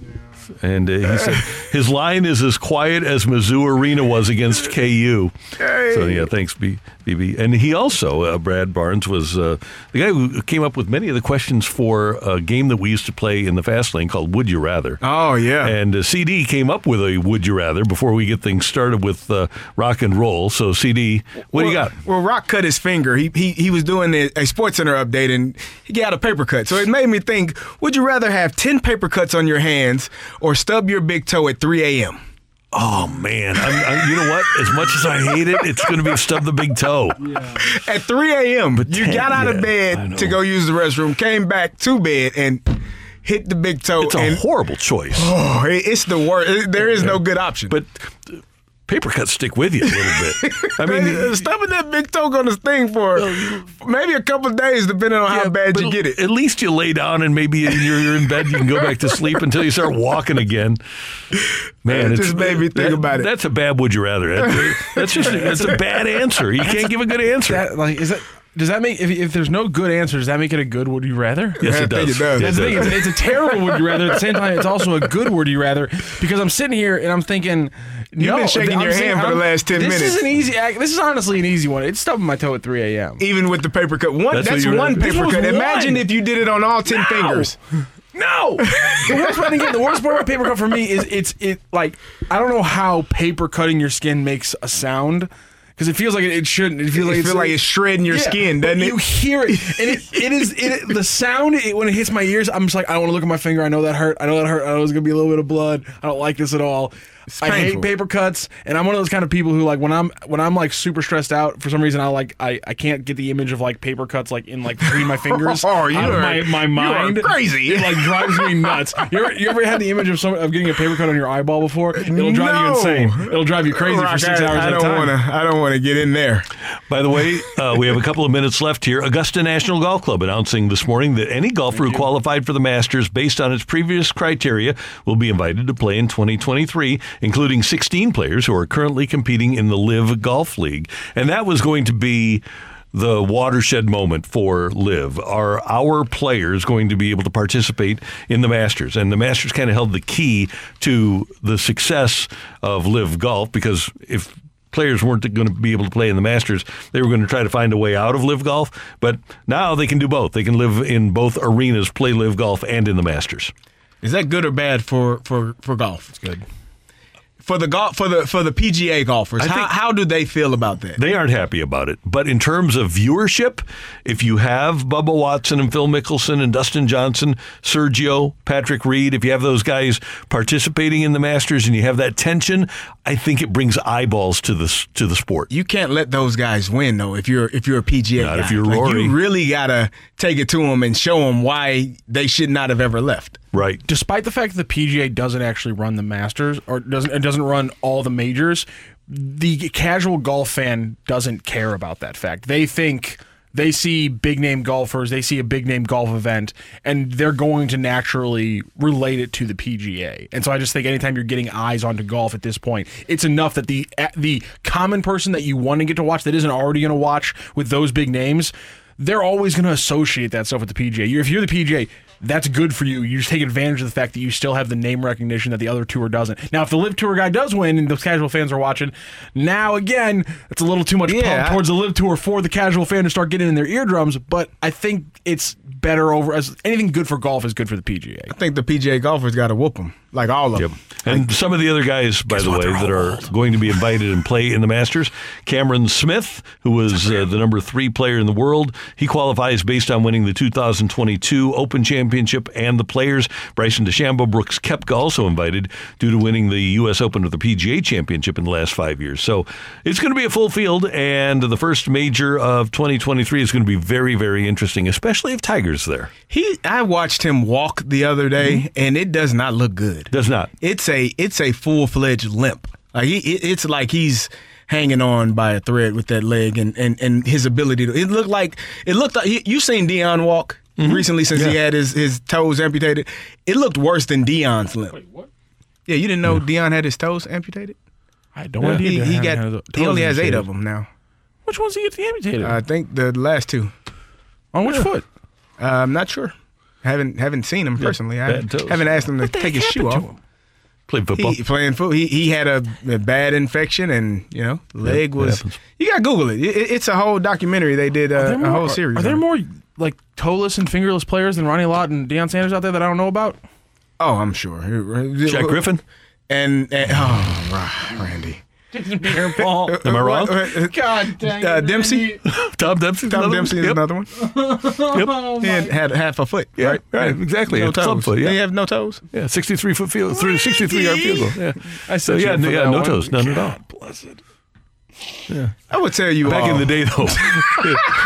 and uh, he said his line is as quiet as Mizzou Arena was against KU. So yeah, thanks, B- BB. And he also, uh, Brad Barnes, was uh, the guy who came up with many of the questions for a game that we used to play in the Fast Lane called Would You Rather. Oh yeah. And uh, CD came up with a Would You Rather before we get things started with uh, rock and roll. So CD, what do you got? Well, Rock cut his finger. He he, he was doing a, a Sports Center update and he got a paper cut. So it made me think: Would you rather have ten paper cuts on your hands or stub your big toe at 3 a.m.? Oh man, I'm, I'm, you know what? As much as I hate it, it's going to be stub the big toe. At 3 a.m., you got out yeah, of bed to go use the restroom, came back to bed, and hit the big toe. It's a and, horrible choice. Oh, it- it's the worst. There is no good option. But paper cuts stick with you a little bit. I mean, stubbing that big toe on this thing for maybe a couple of days, depending on how bad you get it. At least you lay down and maybe you're, you're in bed. You can go back to sleep until you start walking again. Man, It it's- just made me think that- about it. That's a bad. Would you rather? That- That's just that's a bad answer. You can't give a good answer. That, like, is that does that make if, if there's no good answer, does that make it a good would you rather? Yes, it does. it does. That's the It thing. does. It's, it's a terrible would you rather. At the same time, it's also a good would you rather because I'm sitting here and I'm thinking. You've no, been shaking I'm your saying- hand for the I'm- last 10 this minutes. This is an easy. act- This is honestly an easy one. It's stubbing my toe at 3 a.m. Even with the paper cut, one That's that's, one rather- This paper was cut. Imagine if you did it on all ten No. fingers. No, the worst part again. The worst part about paper cut for me is it's it like I don't know how paper cutting your skin makes a sound. because it feels like it, it shouldn't. It feels It like it's, feel like it's shredding your skin, doesn't it? You hear it, and it, it is it, the sound it, when it hits my ears. I'm just like, I don't want to look at my finger. I know that hurt. I know that hurt. I know there's gonna be a little bit of blood. I don't like this at all. I hate paper cuts, and I'm one of those kind of people who like when I'm when I'm like super stressed out for some reason I like I, I can't get the image of like paper cuts like in like between my fingers. Oh, you out are, my, my you are crazy. It like drives me nuts. You ever, you ever had the image of some of getting a paper cut on your eyeball before? It'll drive you insane. It'll drive you crazy Rock, for six I- hours I at a don't time. wanna- I don't want to get in there. By the way, uh, we have a couple of minutes left here. Augusta National Golf Club announcing this morning that any golfer who qualified for the Masters based on its previous criteria will be invited to play in 2023, including 16 players who are currently competing in the LIV Golf League. And that was going to be the watershed moment for LIV. Are our players going to be able to participate in the Masters? And the Masters kind of held the key to the success of LIV Golf because if players weren't going to be able to play in the Masters. They were going to try to find a way out of LIV Golf, but now they can do both. They can live in both arenas, play LIV Golf, and in the Masters. Is that good or bad for for for golf? It's good. For the golf for the for the PGA golfers, how, how do they feel about that? They aren't happy about it. But in terms of viewership, if you have Bubba Watson and Phil Mickelson and Dustin Johnson, Sergio, Patrick Reed, if you have those guys participating in the Masters and you have that tension, I think it brings eyeballs to the to the sport. You can't let those guys win though. If you're if you're a PGA, Not guy. if you're Like, Rory. you really gotta take it to them and show them why they should not have ever left. Right. Despite the fact that the PGA doesn't actually run the Masters or doesn't it doesn't run all the majors, the casual golf fan doesn't care about that fact. They think they see big name golfers, they see a big name golf event, and they're going to naturally relate it to the PGA. And so I just think anytime you're getting eyes onto golf at this point, it's enough that the the common person that you want to get to watch that isn't already going to watch with those big names, they're always going to associate that stuff with the PGA. If you're the PGA, that's good for you. You just take advantage of the fact that you still have the name recognition that the other tour doesn't. Now, if the LIV Tour guy does win and those casual fans are watching, now again, it's a little too much Yeah. pump towards the LIV Tour for the casual fan to start getting in their eardrums. But I think it's better over as anything good for golf is good for the PGA. I think the PGA golfers got to whoop them, like all of them. And some of the other guys, by the way, that are going to be invited and play in the Masters, Cameron Smith, who was uh, the number three player in the world, he qualifies based on winning the 2022 Open Championship and the Players. Bryson DeChambeau, Brooks Koepka also invited due to winning the U.S. Open or the PGA Championship in the last five years. So it's going to be a full field, and the first major of 2023 is going to be very, very interesting, especially if Tiger's there. He, I watched him walk the other day, and it does not look good. Does not. It's a it's a full fledged limp. Like he, it's like he's hanging on by a thread with that leg, and and and his ability to. It looked like it looked like you seen Deion walk recently since he had his his toes amputated. It looked worse than Deion's limp. Wait, what? Yeah, you didn't know Deion had his toes amputated. I don't Yeah. idea He, he got had he only toes has eight of them now. Which ones did he get amputated? I think the last two. On which foot? Uh, I'm not sure. Haven't haven't seen him personally. I bad toes. haven't asked him to take his shoe off. to him? Played football. He playing foot. He he had a, a bad infection, and you know, leg that was. You got to Google it. It- It's a whole documentary. They did Are uh, there a whole series. Are there on more like toeless and fingerless players than Ronnie Lott and Deion Sanders out there that I don't know about? Oh, I'm sure. Jack Griffin? and, and oh, Ra- Randy. Paul. Am I wrong? God dang Uh, Dempsey. Tom Dempsey. Tom Dempsey is another one. Oh He had, had half a foot. Yeah, right. right, exactly. No It's club toes. foot, yeah. They have no toes. Yeah, 63 foot field, through 63 yard field goal. Yeah. I So said yeah, no, yeah, no toes, none at all. I would tell you Back all, in the day, though,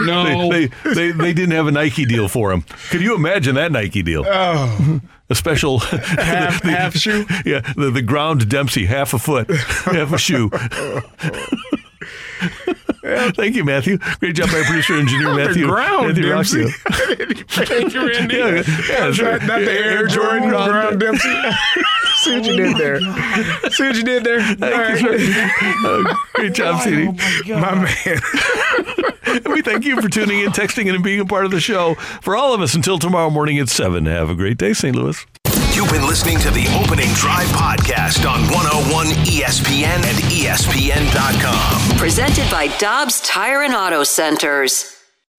No. they, they, they they didn't have a Nike deal for him. Could you imagine that Nike deal? Oh, A special half, half shoe. yeah, the, the ground Dempsey, half a foot, half a shoe. Thank you, Matthew. Great job by producer engineer Matthew. the ground, Matthew Dempsey. Thank you, Randy. Yeah, yeah, that's not, not the Air Jordan ground Dempsey. See what you did there. See what you did there. All right. Uh, great job, CD. My man. And we thank you for tuning in, texting and being a part of the show. For all of us, until tomorrow morning at 7. Have a great day, St. Louis. You've been listening to the Opening Drive podcast on 101 ESPN and ESPN.com. Presented by Dobbs Tire and Auto Centers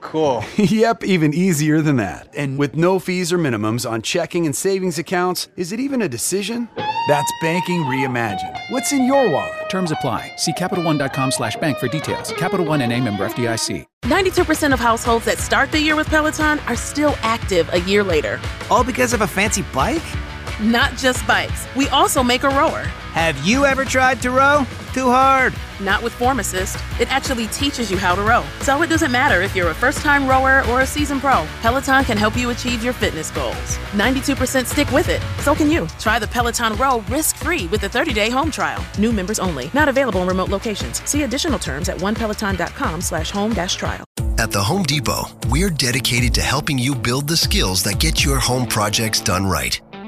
Cool. yep, even easier than that. And with no fees or minimums on checking and savings accounts, is it even a decision? That's banking reimagined. What's in your wallet? Terms apply. See CapitalOne.com slash bank for details. Capital One and a member FDIC. 92% of households that start the year with Peloton are still active a year later. All because of a fancy bike? Not just bikes. We also make a rower. Have you ever tried to row? Too hard. Not with Form Assist. It actually teaches you how to row. So it doesn't matter if you're a first time rower or a seasoned pro. Peloton can help you achieve your fitness goals. 92% stick with it. So can you. Try the Peloton Row risk free with a 30 day home trial. New members only. Not available in remote locations. See additional terms at onepeloton.com slash home dash trial. At the Home Depot, we're dedicated to helping you build the skills that get your home projects done right.